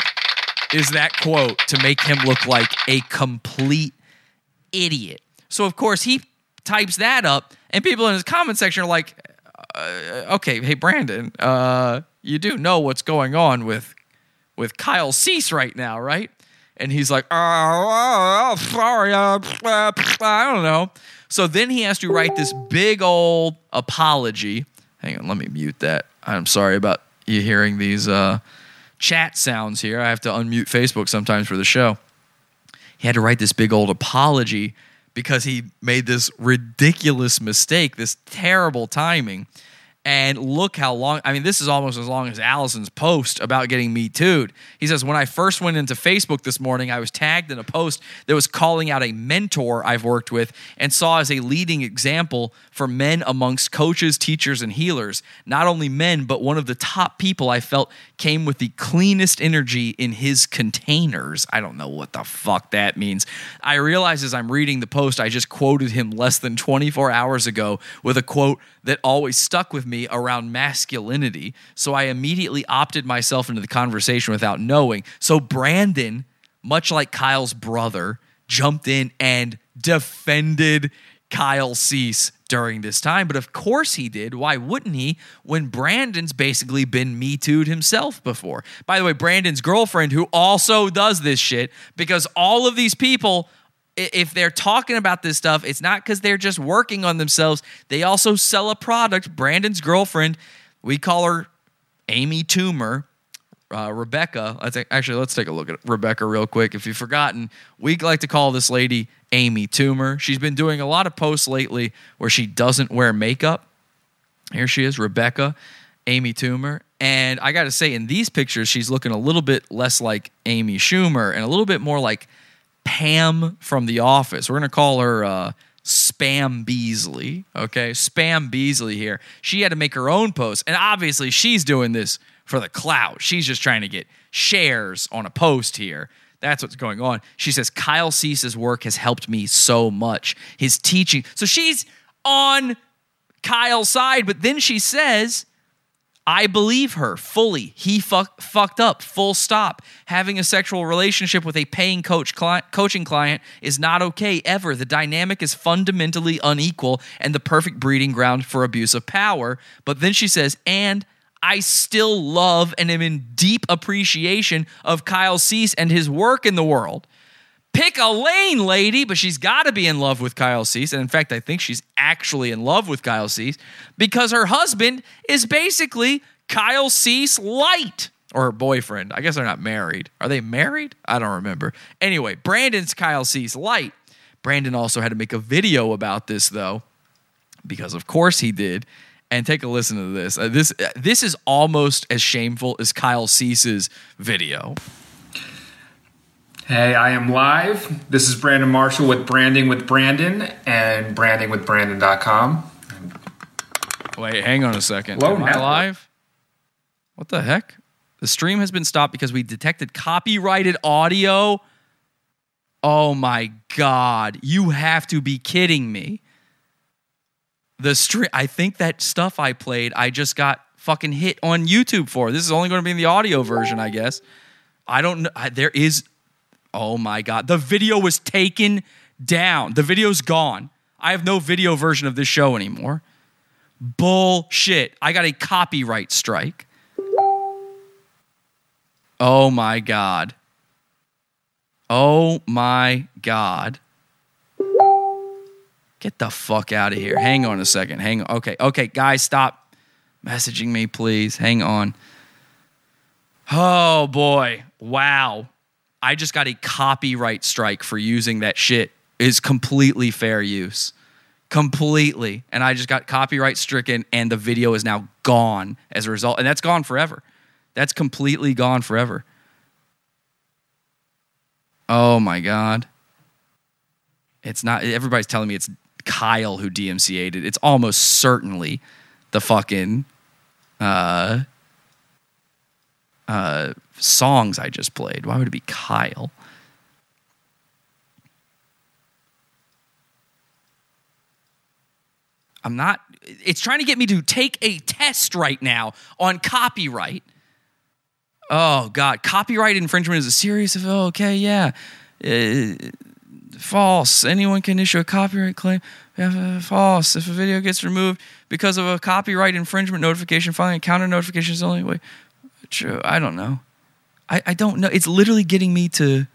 is that quote to make him look like a complete idiot? So, of course, he types that up, and people in his comment section are like, uh, okay, hey, Brandon, uh, you do know what's going on with with Kyle Cease right now, right? And he's like, oh, oh, oh, sorry, uh, uh, I don't know. So then he has to write this big old apology. Hang on, let me mute that. I'm sorry about you hearing these uh, chat sounds here. I have to unmute Facebook sometimes for the show. He had to write this big old apology because he made this ridiculous mistake, this terrible timing. And look how long, I mean, this is almost as long as Allison's post about getting Me Too'd. He says, When I first went into Facebook this morning, I was tagged in a post that was calling out a mentor I've worked with and saw as a leading example for men amongst coaches, teachers, and healers. Not only men, but one of the top people I felt came with the cleanest energy in his containers. I don't know what the fuck that means. I realize as I'm reading the post, I just quoted him less than 24 hours ago with a quote that always stuck with me around masculinity. So I immediately opted myself into the conversation without knowing. So Brandon, much like Kyle's brother, jumped in and defended Kyle Cease during this time. But of course he did. Why wouldn't he when Brandon's basically been Me Too'd himself before? By the way, Brandon's girlfriend, who also does this shit, because all of these people if they're talking about this stuff, it's not because they're just working on themselves. They also sell a product. Brandon's girlfriend, we call her Amy Toomer. Uh, Rebecca, I think actually let's take a look at Rebecca real quick. If you've forgotten, we like to call this lady Amy Toomer. She's been doing a lot of posts lately where she doesn't wear makeup. Here she is, Rebecca, Amy Toomer. And I got to say, in these pictures, she's looking a little bit less like Amy Schumer and a little bit more like Pam from The Office. We're to call her uh, Spam Beasley. Okay, Spam Beasley here. She had to make her own post, and obviously she's doing this for the clout. She's just trying to get shares on a post here. That's what's going on. She says Kyle Cease's work has helped me so much. His teaching. So she's on Kyle's side, but then she says I believe her fully. He fuck, fucked up, full stop. Having a sexual relationship with a paying coach coaching client is not okay ever. The dynamic is fundamentally unequal and the perfect breeding ground for abuse of power. But then she says, and I still love and am in deep appreciation of Kyle Cease and his work in the world. Pick a lane, lady, but she's got to be in love with Kyle Cease. And in fact, I think she's actually in love with Kyle Cease because her husband is basically Kyle Cease light or her boyfriend. I guess they're not married. Are they married? I don't remember. Anyway, Brandon's Kyle Cease light. Brandon also had to make a video about this though, because of course he did. And take a listen to this. Uh, this uh, this is almost as shameful as Kyle Cease's video. Hey, I am live. This is Brandon Marshall with Branding with Brandon and brandingwithbrandon.com. Wait, hang on a second. Hello, Am I live? What the heck? The stream has been stopped because we detected copyrighted audio. Oh my god. You have to be kidding me. The stream I think that stuff I played, I just got fucking hit on YouTube for. This is only going to be in the audio version, I guess. I don't know. There is Oh my god. The video was taken down. The video's gone. I have no video version of this show anymore. Bullshit. I got a copyright strike. Oh my God. Oh my God. Get the fuck out of here. Hang on a second. Hang on. Okay. Okay, guys, stop messaging me, please. Hang on. Oh boy. Wow. I just got a copyright strike for using that shit. Is completely fair use completely and i just got copyright stricken and the video is now gone as a result and that's gone forever that's completely gone forever oh my god it's not everybody's telling me it's Kyle who DMCA'd it. It's almost certainly the fucking uh, uh, songs I just played. Why would it be Kyle? I'm not, it's trying to get me to take a test right now on copyright. Oh, God. Copyright infringement is a serious, oh, okay, yeah. Uh, false. Anyone can issue a copyright claim. False. If a video gets removed because of a copyright infringement notification, filing a counter notification is the only way. True. I don't know. I, I don't know. It's literally getting me to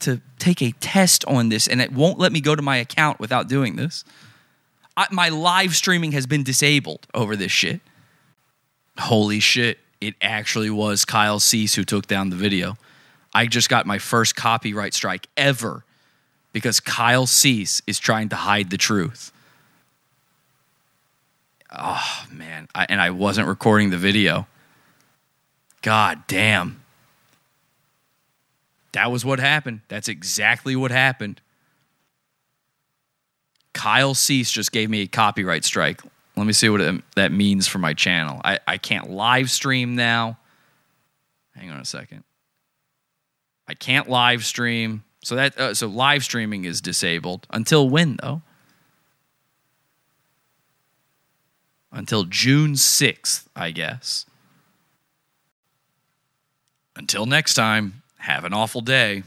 to take a test on this, and it won't let me go to my account without doing this. I, my live streaming has been disabled over this shit. Holy shit! It actually was Kyle Cease who took down the video. I just got my first copyright strike ever because Kyle Cease is trying to hide the truth. Oh man, I, and I wasn't recording the video. God damn. That was what happened. That's exactly what happened. Kyle Cease just gave me a copyright strike. Let me see what it, that means for my channel. I, I can't live stream now. Hang on a second. I can't live stream. So that uh, so live streaming is disabled until when though? Until June 6th, I guess. Until next time, have an awful day.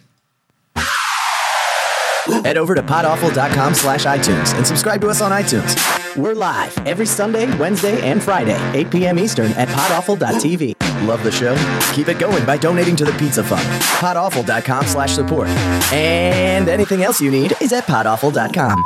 Head over to podawful.com slash iTunes and subscribe to us on iTunes. We're live every Sunday, Wednesday, and Friday, 8 p.m. Eastern at podawful.tv. Love the show? Keep it going by donating to the Pizza Fund. Podawful.com slash support. And anything else you need is at podawful.com.